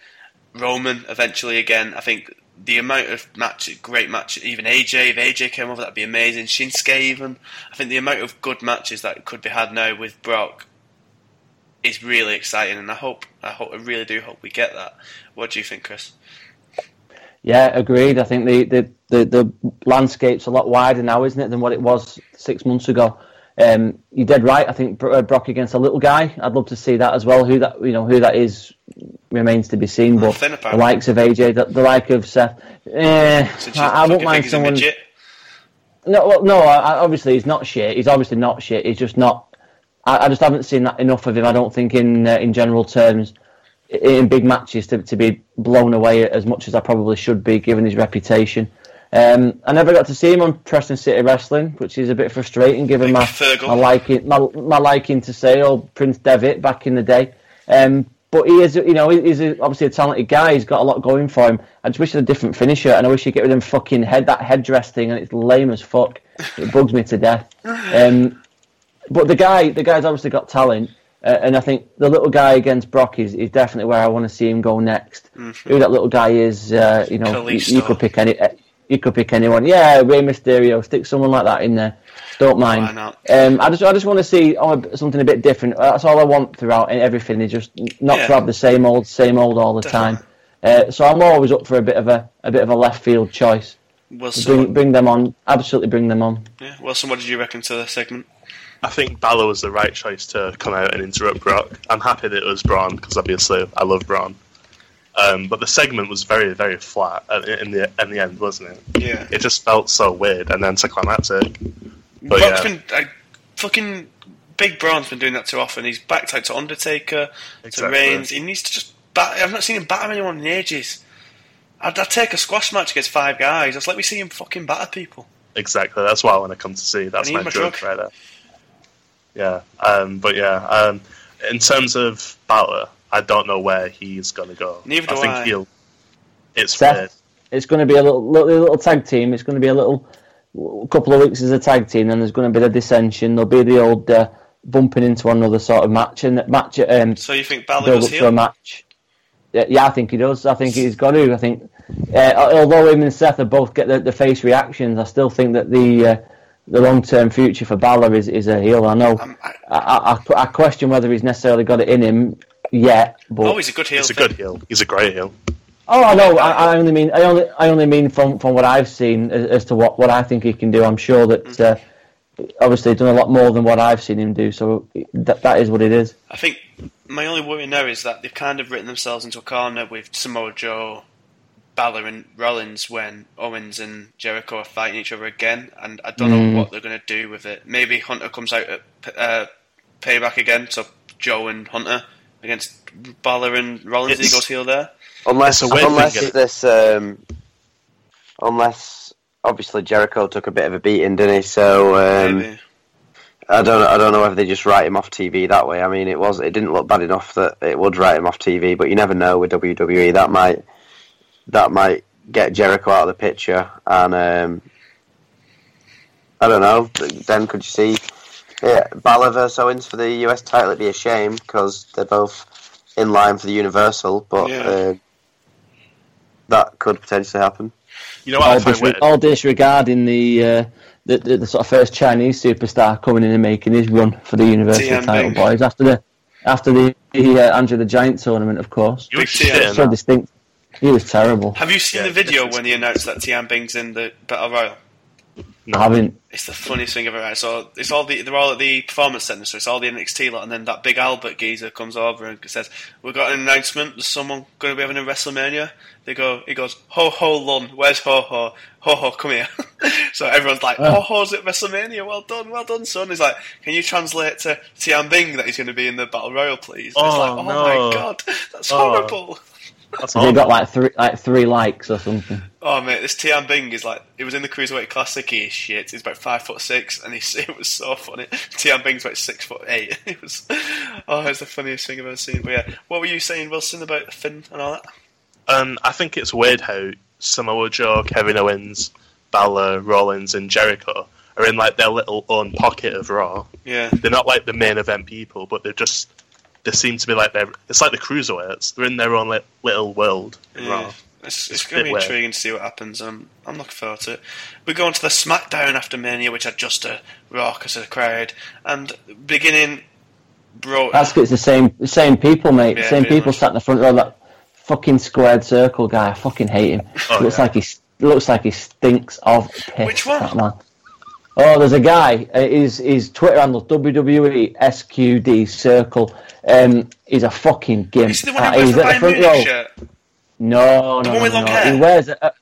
Roman eventually again. I think the amount of match, great match, even AJ, if AJ came over, that'd be amazing. Shinsuke even. I think the amount of good matches that could be had now with Brock is really exciting, and I hope, I hope, I really do hope we get that. What do you think, Chris? Yeah, agreed. I think the, the, the, the landscape's a lot wider now, isn't it, than what it was six months ago. Um, you're dead right. I think uh, Brock against a little guy. I'd love to see that as well. Who that you know who that is remains to be seen. But the likes of AJ, the, the like of Seth, eh, you I, I think mind someone. No, well, no. I- obviously, he's not shit. He's obviously not shit. He's just not. I, I just haven't seen that enough of him. I don't think in uh, in general terms, in big matches, to to be blown away as much as I probably should be, given his reputation. Um, I never got to see him on Preston City Wrestling, which is a bit frustrating, given my my liking my, my liking to say old Prince Devitt back in the day. Um, but he is, you know, he's a, obviously a talented guy. He's got a lot going for him. I just wish he had a different finisher, and I wish he'd get rid of them fucking head that headdress thing, and it's lame as fuck. It bugs me to death. Um, but the guy, the guy's obviously got talent, uh, and I think the little guy against Brock is, is definitely where I want to see him go next. Who that little guy is, uh, you know, you, you could pick any, you could pick anyone. Yeah, Rey Mysterio, stick someone like that in there. Don't mind. Why not? Um, I just, I just want to see oh, something a bit different. That's all I want throughout everything. Is just not Yeah. to have the same old, same old all the time. Uh, so I'm always up for a bit of a, a bit of a left field choice. Wilson, Bring, bring them on. Absolutely, bring them on. yeah, Wilson, what did you reckon to the segment? I think Balor was the right choice to come out and interrupt Brock. I'm happy that it was Braun because obviously I love Braun. Um, but the segment was very, very flat in the in the end, wasn't it? Yeah. It just felt so weird and anticlimactic. But Brock's yeah, been uh, fucking Big Braun's been doing that too often. He's backed out to Undertaker, to Exactly. Reigns. He needs to just. Bat- I've not seen him batter anyone in ages. I'd, I'd take a squash match against five guys. Just let me see him fucking batter people. exactly. That's what I want to come to see. That's my my drug, drug. right there. Yeah, um, but yeah, um, in terms of Balor, I don't know where he's gonna go. Neither I do think I. he'll. It's Seth? weird. It's going to be a little, little, little tag team. It's going to be a little a couple of weeks as a tag team, and there's going to be the dissension. There'll be the old uh, bumping into one another sort of match, and that match um, So you think Balor build goes up to a heel? match. Yeah, yeah, I think he does. I think he's got to. I think, uh, although him and Seth have both get the, the face reactions, I still think that the uh, the long term future for Balor is, is a heel. I know. Um, I- I, I, I- I question whether he's necessarily got it in him yet, but Oh, he's a good heel. He's a good heel. He's a great heel. Oh, I know. I, I only mean, I only, I only mean from, from what I've seen as, as to what, what I think he can do. I'm sure that uh, obviously he's done a lot more than what I've seen him do. So that that is what it is. I think my only worry now is that they've kind of written themselves into a corner with Samoa Joe, Balor, and Rollins when Owens and Jericho are fighting each other again, and I don't Mm. know what they're going to do with it. Maybe Hunter comes out at uh, Payback again, so Joe and Hunter against Balor and Rollins. It's- he goes heel there. Unless, a unless thing. this, um, unless obviously Jericho took a bit of a beating, didn't he? So um, Maybe. I don't, I don't know if they just write him off TV that way. I mean, it was, it didn't look bad enough that it would write him off TV, but you never know with WWE. That might, that might get Jericho out of the picture, and um, I don't know. Then could you see yeah, Balor versus Owens for the US title? It'd be a shame because they're both in line for the Universal, but Yeah. uh, that could potentially happen. You know what All, find disre- all disregarding the, uh, the, the the sort of first Chinese superstar coming in and making his run for the Universal TM title, Bing. boys. After the after the, the uh, Andre the Giant tournament, of course. You were Big TM. So distinct. He was terrible. Have you seen Yeah, the video when he announced that Tian Bing's in the Battle Royal? I haven't. It's the funniest thing ever. Right? So it's all the they're all at the performance centre, so it's all the NXT lot, and then that big Albert geezer comes over and says, "We've got an announcement. There's someone going to be having a WrestleMania." They go, he goes, "Ho ho Lun, where's Ho ho? Ho ho, come here." so everyone's like, "Ho ho's at WrestleMania. Well done, well done, son." He's like, "Can you translate to Tian Bing that he's going to be in the Battle Royal, please?" And it's Oh, like, "Oh, oh no. my god, that's Oh. horrible." That's They got like three, like three likes or something. Oh mate, this Tian Bing is like it was in the cruiserweight classic. He is shit. He's about five foot six, and he's, it was so funny. Tian Bing's about six foot eight. It was oh, it's the funniest thing I've ever seen. But yeah, what were you saying, Wilson, about Finn and all that? Um, I think it's weird how Samoa Joe, Kevin Owens, Balor, Rollins, and Jericho are in like their little own pocket of Raw. Yeah, They're not like the main event people, but they're just they seem to be like they're. It's like the cruiserweights. They're in their own li- little world in yeah. It's, It's it's going to be weird. intriguing to see what happens. Um, I'm looking forward to it. We go on to the SmackDown after Mania, which had just a raucous crowd, and beginning bro. That's 'cause it's the same, same people, mate. Yeah, same people much. sat in the front row. That fucking squared circle guy. I fucking hate him. Oh, looks yeah. like he looks like he stinks of piss. Which one? Oh, there's a guy. Uh, his his Twitter handle WWE SQD Circle. Um, he's a fucking gimp. Is the one Uh, who wears he's the the front row. shirt? No, The no, one no, no, hair? He wears a, a,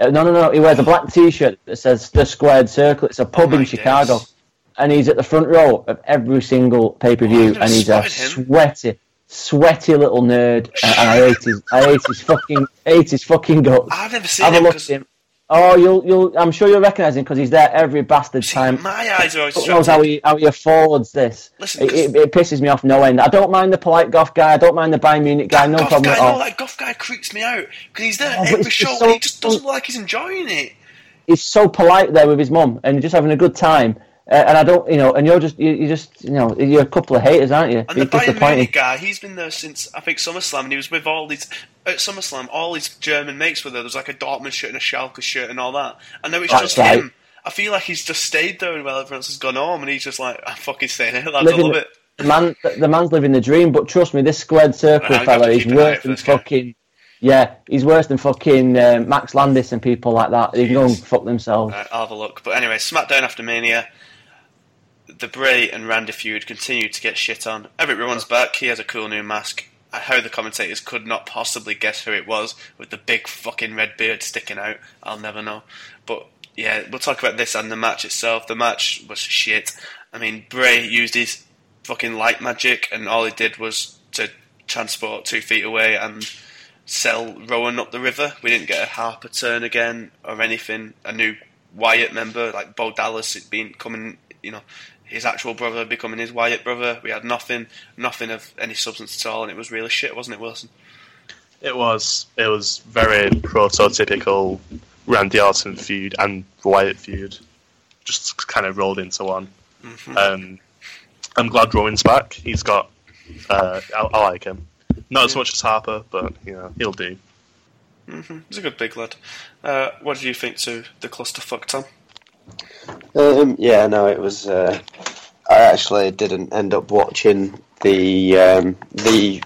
uh, no, no, no. He wears a black T-shirt that says the Squared Circle. It's a pub Oh in Chicago, days. and he's at the front row of every single pay per Oh, view, never and he's a him. sweaty, sweaty little nerd. And, I hate his, I hate his fucking, hate his fucking guts. I've never seen Have a him look 'cause- at him. Oh, you'll, you'll. I'm sure you'll recognise him because he's there every bastard See, time. my eyes are always Fuck knows how he how he affords this. Listen, it, it, it pisses me off no end. I don't mind the polite goth guy. I don't mind the Bayern Munich guy. No Goff problem guy, at all. no, that Goff guy creeps me out because he's there Oh, every show so- he just doesn't look like he's enjoying it. he's so polite there with his mum and just having a good time. Uh, and I don't, you know, and you're just, you, you just, you know, you're a couple of haters, aren't you? And You're the Bayern. Munich guy, he's been there since I think SummerSlam, and he was with all these at SummerSlam. All his German mates were there. There was like a Dortmund shirt and a Schalke shirt and all that. And now it's That's just right. him. I feel like he's just stayed there while everyone else has gone home, and he's just like, I'm fucking staying here, lads. I love it. The man, the man's living the dream. But trust me, this squared circle fella to is keep an eye out worse than fucking. Yeah, he's worse than fucking uh, Max Landis and people like that. They can go and fuck themselves. Right, I'll have a look. But anyway, SmackDown after Mania. The Bray and Randy feud continued to get shit on. Erick Rowan's back. He has a cool new mask. How the commentators could not possibly guess who it was with the big fucking red beard sticking out, I'll never know. But yeah, we'll talk about this and the match itself. The match was shit. I mean, Bray used his fucking light magic, and all he did was to transport two feet away and sell Rowan up the river. We didn't get a Harper turn again or anything. A new Wyatt member like Bo Dallas had been coming, you know, his actual brother becoming his Wyatt brother. We had nothing, nothing of any substance at all, and it was really shit, wasn't it, Wilson? It was. It was very prototypical Randy Orton feud and Wyatt feud, just kind of rolled into one. Um, I'm glad Rowan's back. He's got. Uh, I, I like him. Not as much as Harper, but you know he'll do. He's a good big lad. Uh, what did you think to the clusterfuck, Tom? Um, yeah, no, it was. Uh, I actually didn't end up watching the um, the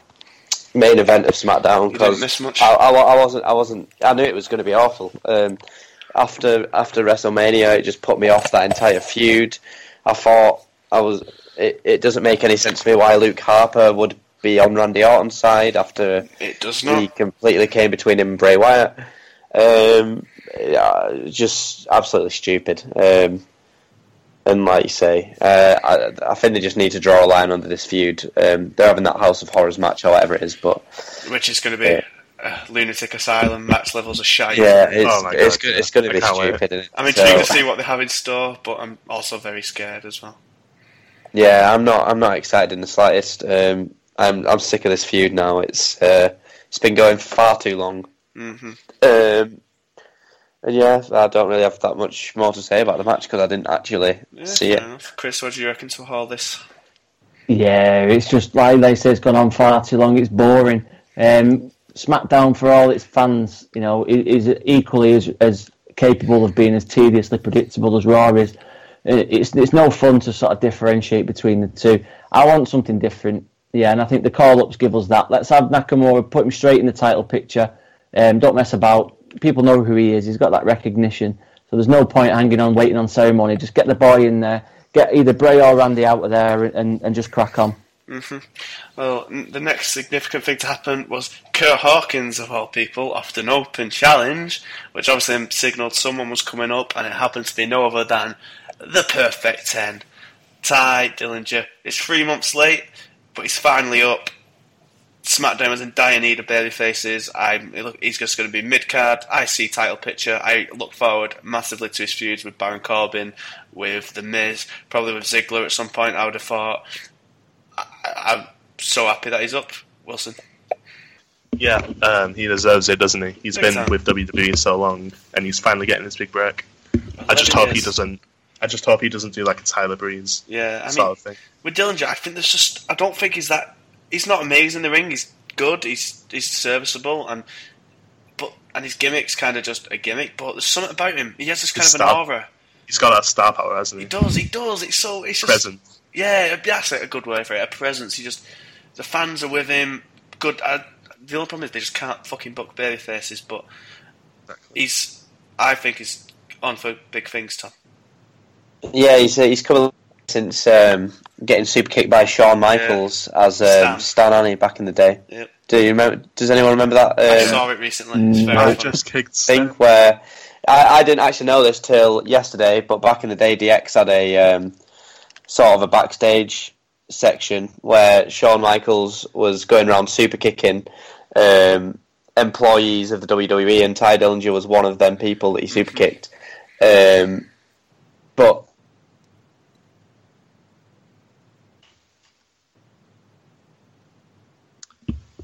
main event of SmackDown because? I, I, I wasn't. I wasn't. I knew it was going to be awful. Um, after after WrestleMania, it just put me off that entire feud. I thought I was. It, it doesn't make any sense to me why Luke Harper would be on Randy Orton's side after It does he completely came between him and Bray Wyatt. Um, yeah, just absolutely stupid. Um, and like you say, uh, I, I think they just need to draw a line under this feud. Um, they're having that House of Horrors match or whatever it is, but Which is going to be Yeah. uh, lunatic asylum match levels of shite. yeah, it's Oh my it's God, good. yeah. It's going to I be can't wait. stupid. Isn't it? I'm intrigued So, to see what they have in store, but I'm also very scared as well. Yeah, I'm not. I'm not excited in the slightest. Um, I'm I'm sick of this feud now. It's uh, it's been going far too long. hmm Um, and yeah, I don't really have that much more to say about the match because I didn't actually Yeah, see it. enough. Chris, what do you reckon to all this? Yeah, it's just like they say, it's gone on far too long. It's boring. Um, SmackDown, for all its fans, you know, is equally as as capable of being as tediously predictable as Raw is. Uh, It's it's no fun to sort of differentiate between the two. I want something different. Yeah, and I think the call-ups give us that. Let's have Nakamura, put him straight in the title picture. Um, don't mess about. People know who he is. He's got that recognition. So there's no point hanging on, waiting on ceremony. Just get the boy in there, get either Bray or Randy out of there, and, and just crack on. hmm Well, the next significant thing to happen was Kurt Hawkins, of all people, off an open challenge, which obviously signalled someone was coming up, and it happened to be no other than the Perfect Ten. Tye Dillinger is three months late, but he's finally up. SmackDown was in dire need of baby faces. I'm, he's just going to be mid card, I see title picture. I look forward massively to his feuds with Baron Corbin, with The Miz, probably with Ziggler at some point. I would have thought. I, I'm so happy that he's up, Wilson. Yeah, um, he deserves it, doesn't he? He's been time. with WWE so long, and he's finally getting his big break. I just 11 hope he doesn't. I just hope he doesn't do like a Tyler Breeze Yeah, I sort mean, of thing. with Dillinger, I think there's just I don't think he's that. He's not amazing in the ring. He's good. He's he's serviceable, and but and his gimmick's kind of just a gimmick. But there's something about him. He has this kind His of an style. aura. He's got that star power, hasn't He he? does. He does. It's so. It's just Present. Yeah, that's a good word for it. A presence. He just the fans are with him. Good. I, the only problem is they just can't fucking book baby faces. But he's. I think he's on for big things, Tom. Yeah, he's uh, he's come since um, getting super kicked by Shawn Michaels as um, Stan. Stan Annie back in the day. Yep. Do you remember? Does anyone remember that? I Um, saw it recently. It's very I just kicked. thing where I, I didn't actually know this till yesterday, but back in the day, DX had a um, sort of a backstage section where Shawn Michaels was going around super kicking um, employees of the WWE, and Tye Dillinger was one of them people that he super kicked. Um, but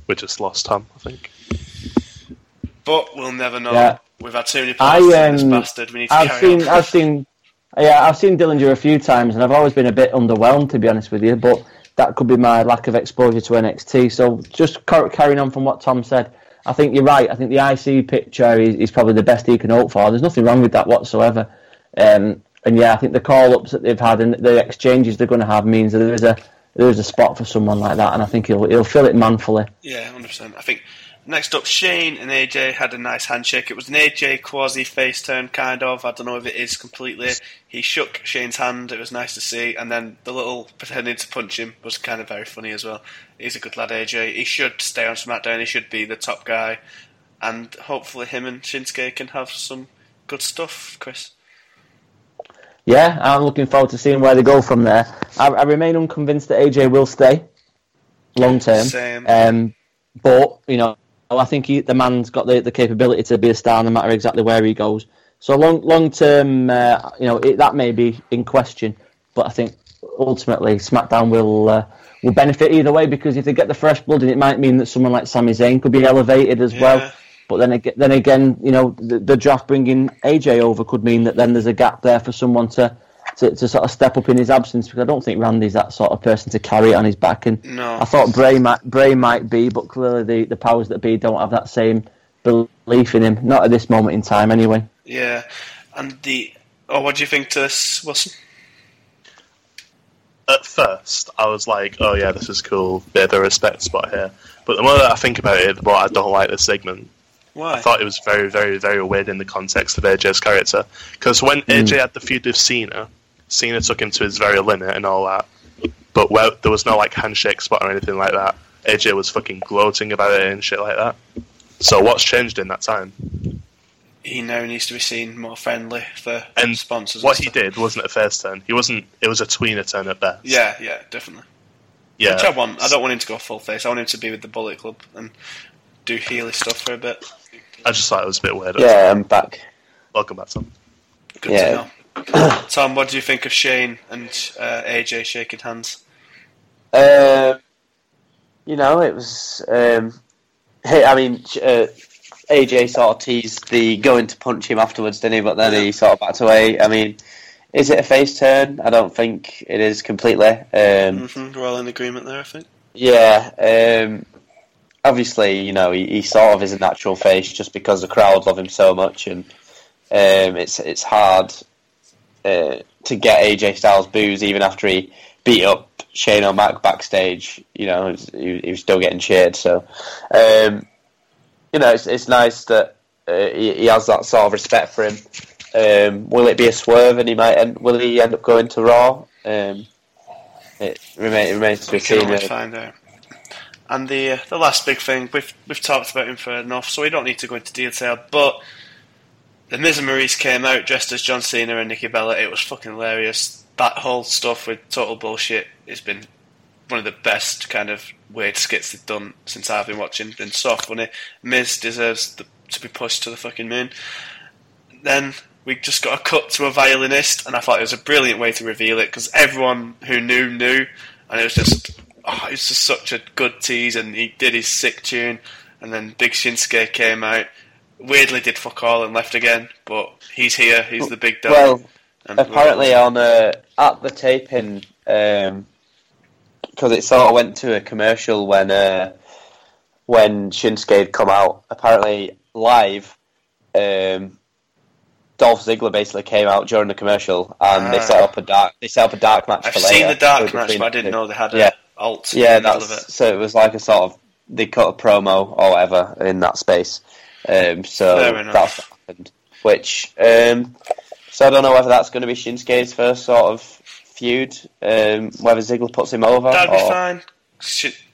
We just lost Tom, I think. But we'll never know. Yeah. We've had too many I, points in this um, bastard. We need to I've carry seen, on. I've seen, yeah, I've seen Dillinger a few times, and I've always been a bit underwhelmed, to be honest with you. But that could be my lack of exposure to NXT. So just car- carrying on from what Tom said, I think you're right. I think the IC picture is, is probably the best he can hope for. There's nothing wrong with that whatsoever. Um, and yeah, I think the call-ups that they've had and the exchanges they're going to have means that there is a there is a spot for someone like that, and I think he'll he'll fill it manfully. Yeah, hundred percent. I think next up, Shane and AJ had a nice handshake. It was an AJ quasi face turn, kind of. I don't know if it is completely. He shook Shane's hand. It was nice to see, and then the little pretending to punch him was kind of very funny as well. He's a good lad, AJ. He should stay on SmackDown. He should be the top guy, and hopefully him and Shinsuke can have some good stuff. Chris. Yeah, I'm looking forward to seeing where they go from there. I, I remain unconvinced that AJ will stay long term. Um, but you know, I think he, the man's got the, the capability to be a star, no matter exactly where he goes. So long long term, uh, you know, it, that may be in question. But I think ultimately SmackDown will uh, will benefit either way because if they get the fresh blood, in, it might mean that someone like Sami Zayn could be elevated as Yeah. well. But then again, then again, you know, the, the draft bringing AJ over could mean that then there's a gap there for someone to, to, to sort of step up in his absence because I don't think Randy's that sort of person to carry it on his back. And No. I thought Bray might Bray might be, but clearly the, the powers that be don't have that same belief in him. Not at this moment in time, anyway. Yeah, and the. Oh, what do you think to this, Wilson? At first, I was like, "Oh yeah, this is cool, bit of a respect spot here." But the more that I think about it, the more I don't like this segment. Why? I thought it was very, very, very weird in the context of AJ's character. Because when AJ hmm. had the feud with Cena, Cena took him to his very limit and all that. But where, there was no like handshake spot or anything like that. AJ was fucking gloating about it and shit like that. So what's changed in that time? he now needs to be seen more friendly for And sponsors. what and he stuff. did wasn't a first turn. He wasn't. It was a tweener turn at best. Yeah, yeah, definitely. yeah. Which I want. I don't want him to go full face. I want him to be with the Bullet Club and do Healy stuff for a bit. I just thought it was a bit weird. yeah, I'm back. Welcome back, Tom. Good Yeah. to know. Tom, what do you think of Shane and uh, AJ shaking hands? Um, you know, it was. Um, hey, I mean, uh, AJ sort of teased the going to punch him afterwards, didn't he? But then he sort of backed away. I mean, is it a face turn? I don't think it is completely. Um, hmm We're all in agreement there, I think. yeah. Um, obviously, you know, he, he sort of is a natural face just because the crowd love him so much, and um, it's it's hard uh, to get AJ Styles boos even after he beat up Shane O'Mac backstage. You know, he, he was still getting cheered. So, um, you know, it's it's nice that uh, he, he has that sort of respect for him. Um, will it be a swerve and he might end, will he end up going to Raw? Um, it, remain, it remains to be seen. find out. And the the last big thing we've we've talked about him for enough, so we don't need to go into detail. But the Miz and Maryse came out dressed as John Cena and Nikki Bella. It was fucking hilarious. That whole stuff with total bullshit has been one of the best kind of weird skits they've done since I've been watching. Been so funny. Miz deserves the, to be pushed to the fucking moon. Then we just got a cut to a violinist, and I thought it was a brilliant way to reveal it because everyone who knew knew, and it was just oh, it was just such a good tease. And he did his sick tune, and then Big Shinsuke came out. Weirdly, did fuck all and left again, but he's here. He's the big dog. Well, and apparently on uh, at the taping, because it sort of went to a commercial when uh, when Shinsuke had come out. Apparently live, um, Dolph Ziggler basically came out during the commercial, and they Ah. set up a dark they set up a dark match. I've for seen the dark match, but I didn't know they had a Yeah. Alt. Yeah, in the middle of that's it. so it was like a sort of they cut a promo or whatever in that space. Um, so that's what happened. Which um, so I don't know whether that's going to be Shinsuke's first sort of feud. Um, whether Ziggler puts him over. That'd be fine.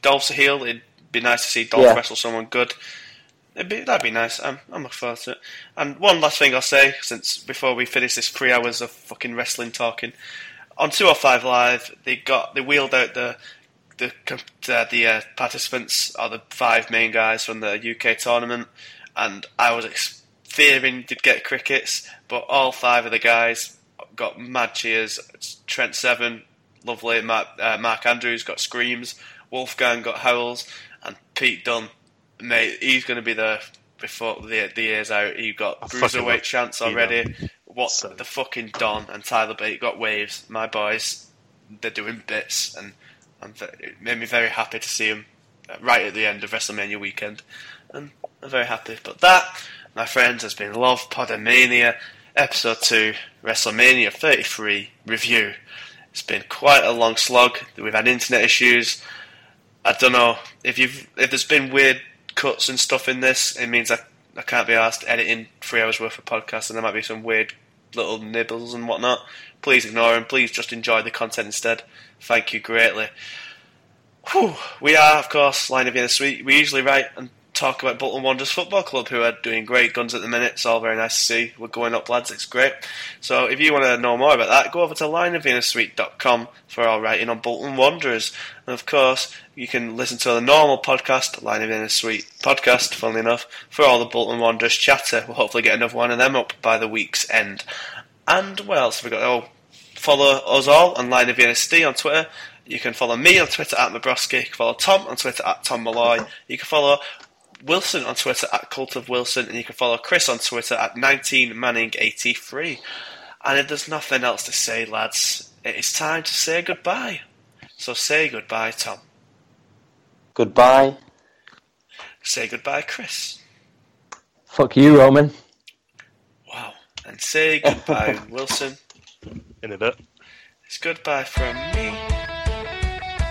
Dolph's a heel. It'd be nice to see Dolph Yeah. wrestle someone good. It'd be, that'd be nice. I'm, I'm looking forward to it. And one last thing I'll say, since before we finish this three hours of fucking wrestling talking, on 205 Live, they got they wheeled out the the uh, the uh, participants are the five main guys from the UK tournament, and I was ex- fearing they'd get crickets, but all five of the guys got mad cheers. Trent Seven, lovely. Mark, uh, Mark Andrews got screams. Wolfgang got howls, and Pete Dunne, mate, he's going to be there before the the year's out. He got bruiserweight chance already. What So- the fucking Don and Tyler Bate got waves. My boys, they're doing bits, and I'm ve- it made me very happy to see him uh, right at the end of WrestleMania weekend, and I'm very happy. But that, my friends, has been Love Podomania, episode two, WrestleMania 33 review. It's been quite a long slog. We've had internet issues. I don't know if you've if there's been weird cuts and stuff in this. It means I I can't be asked editing three hours worth of podcast, and there might be some weird little nibbles and whatnot. Please ignore him. Please just enjoy the content instead. Thank you greatly. Whew. We are, of course, Lion of Vienna Suite. We usually write and talk about Bolton Wanderers Football Club, who are doing great guns at the minute. It's all very nice to see. We're going up, lads. It's great. So if you want to know more about that, go over to lionofviennasuite.com for our writing on Bolton Wanderers. And of course, you can listen to the normal podcast, Lion of Vienna Suite podcast, funnily enough, for all the Bolton Wanderers chatter. We'll hopefully get another one of them up by the week's end. And what else have we got? Oh, follow us all on Lion of Vienna on Twitter. You can follow me on Twitter at Mabrowski. You can follow Tom on Twitter at Tom Malloy. You can follow Wilson on Twitter at Cult of Wilson, and you can follow Chris on Twitter at 19manning83. And if there's nothing else to say, lads, it is time to say goodbye. So say goodbye, Tom. Goodbye. Say goodbye, Chris. Fuck you, Roman. And say goodbye, Wilson. In a bit. It's goodbye from me,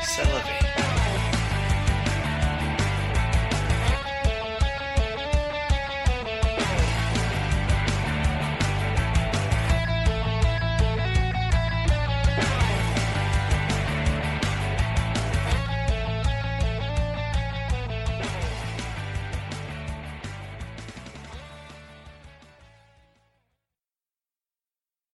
Celebi.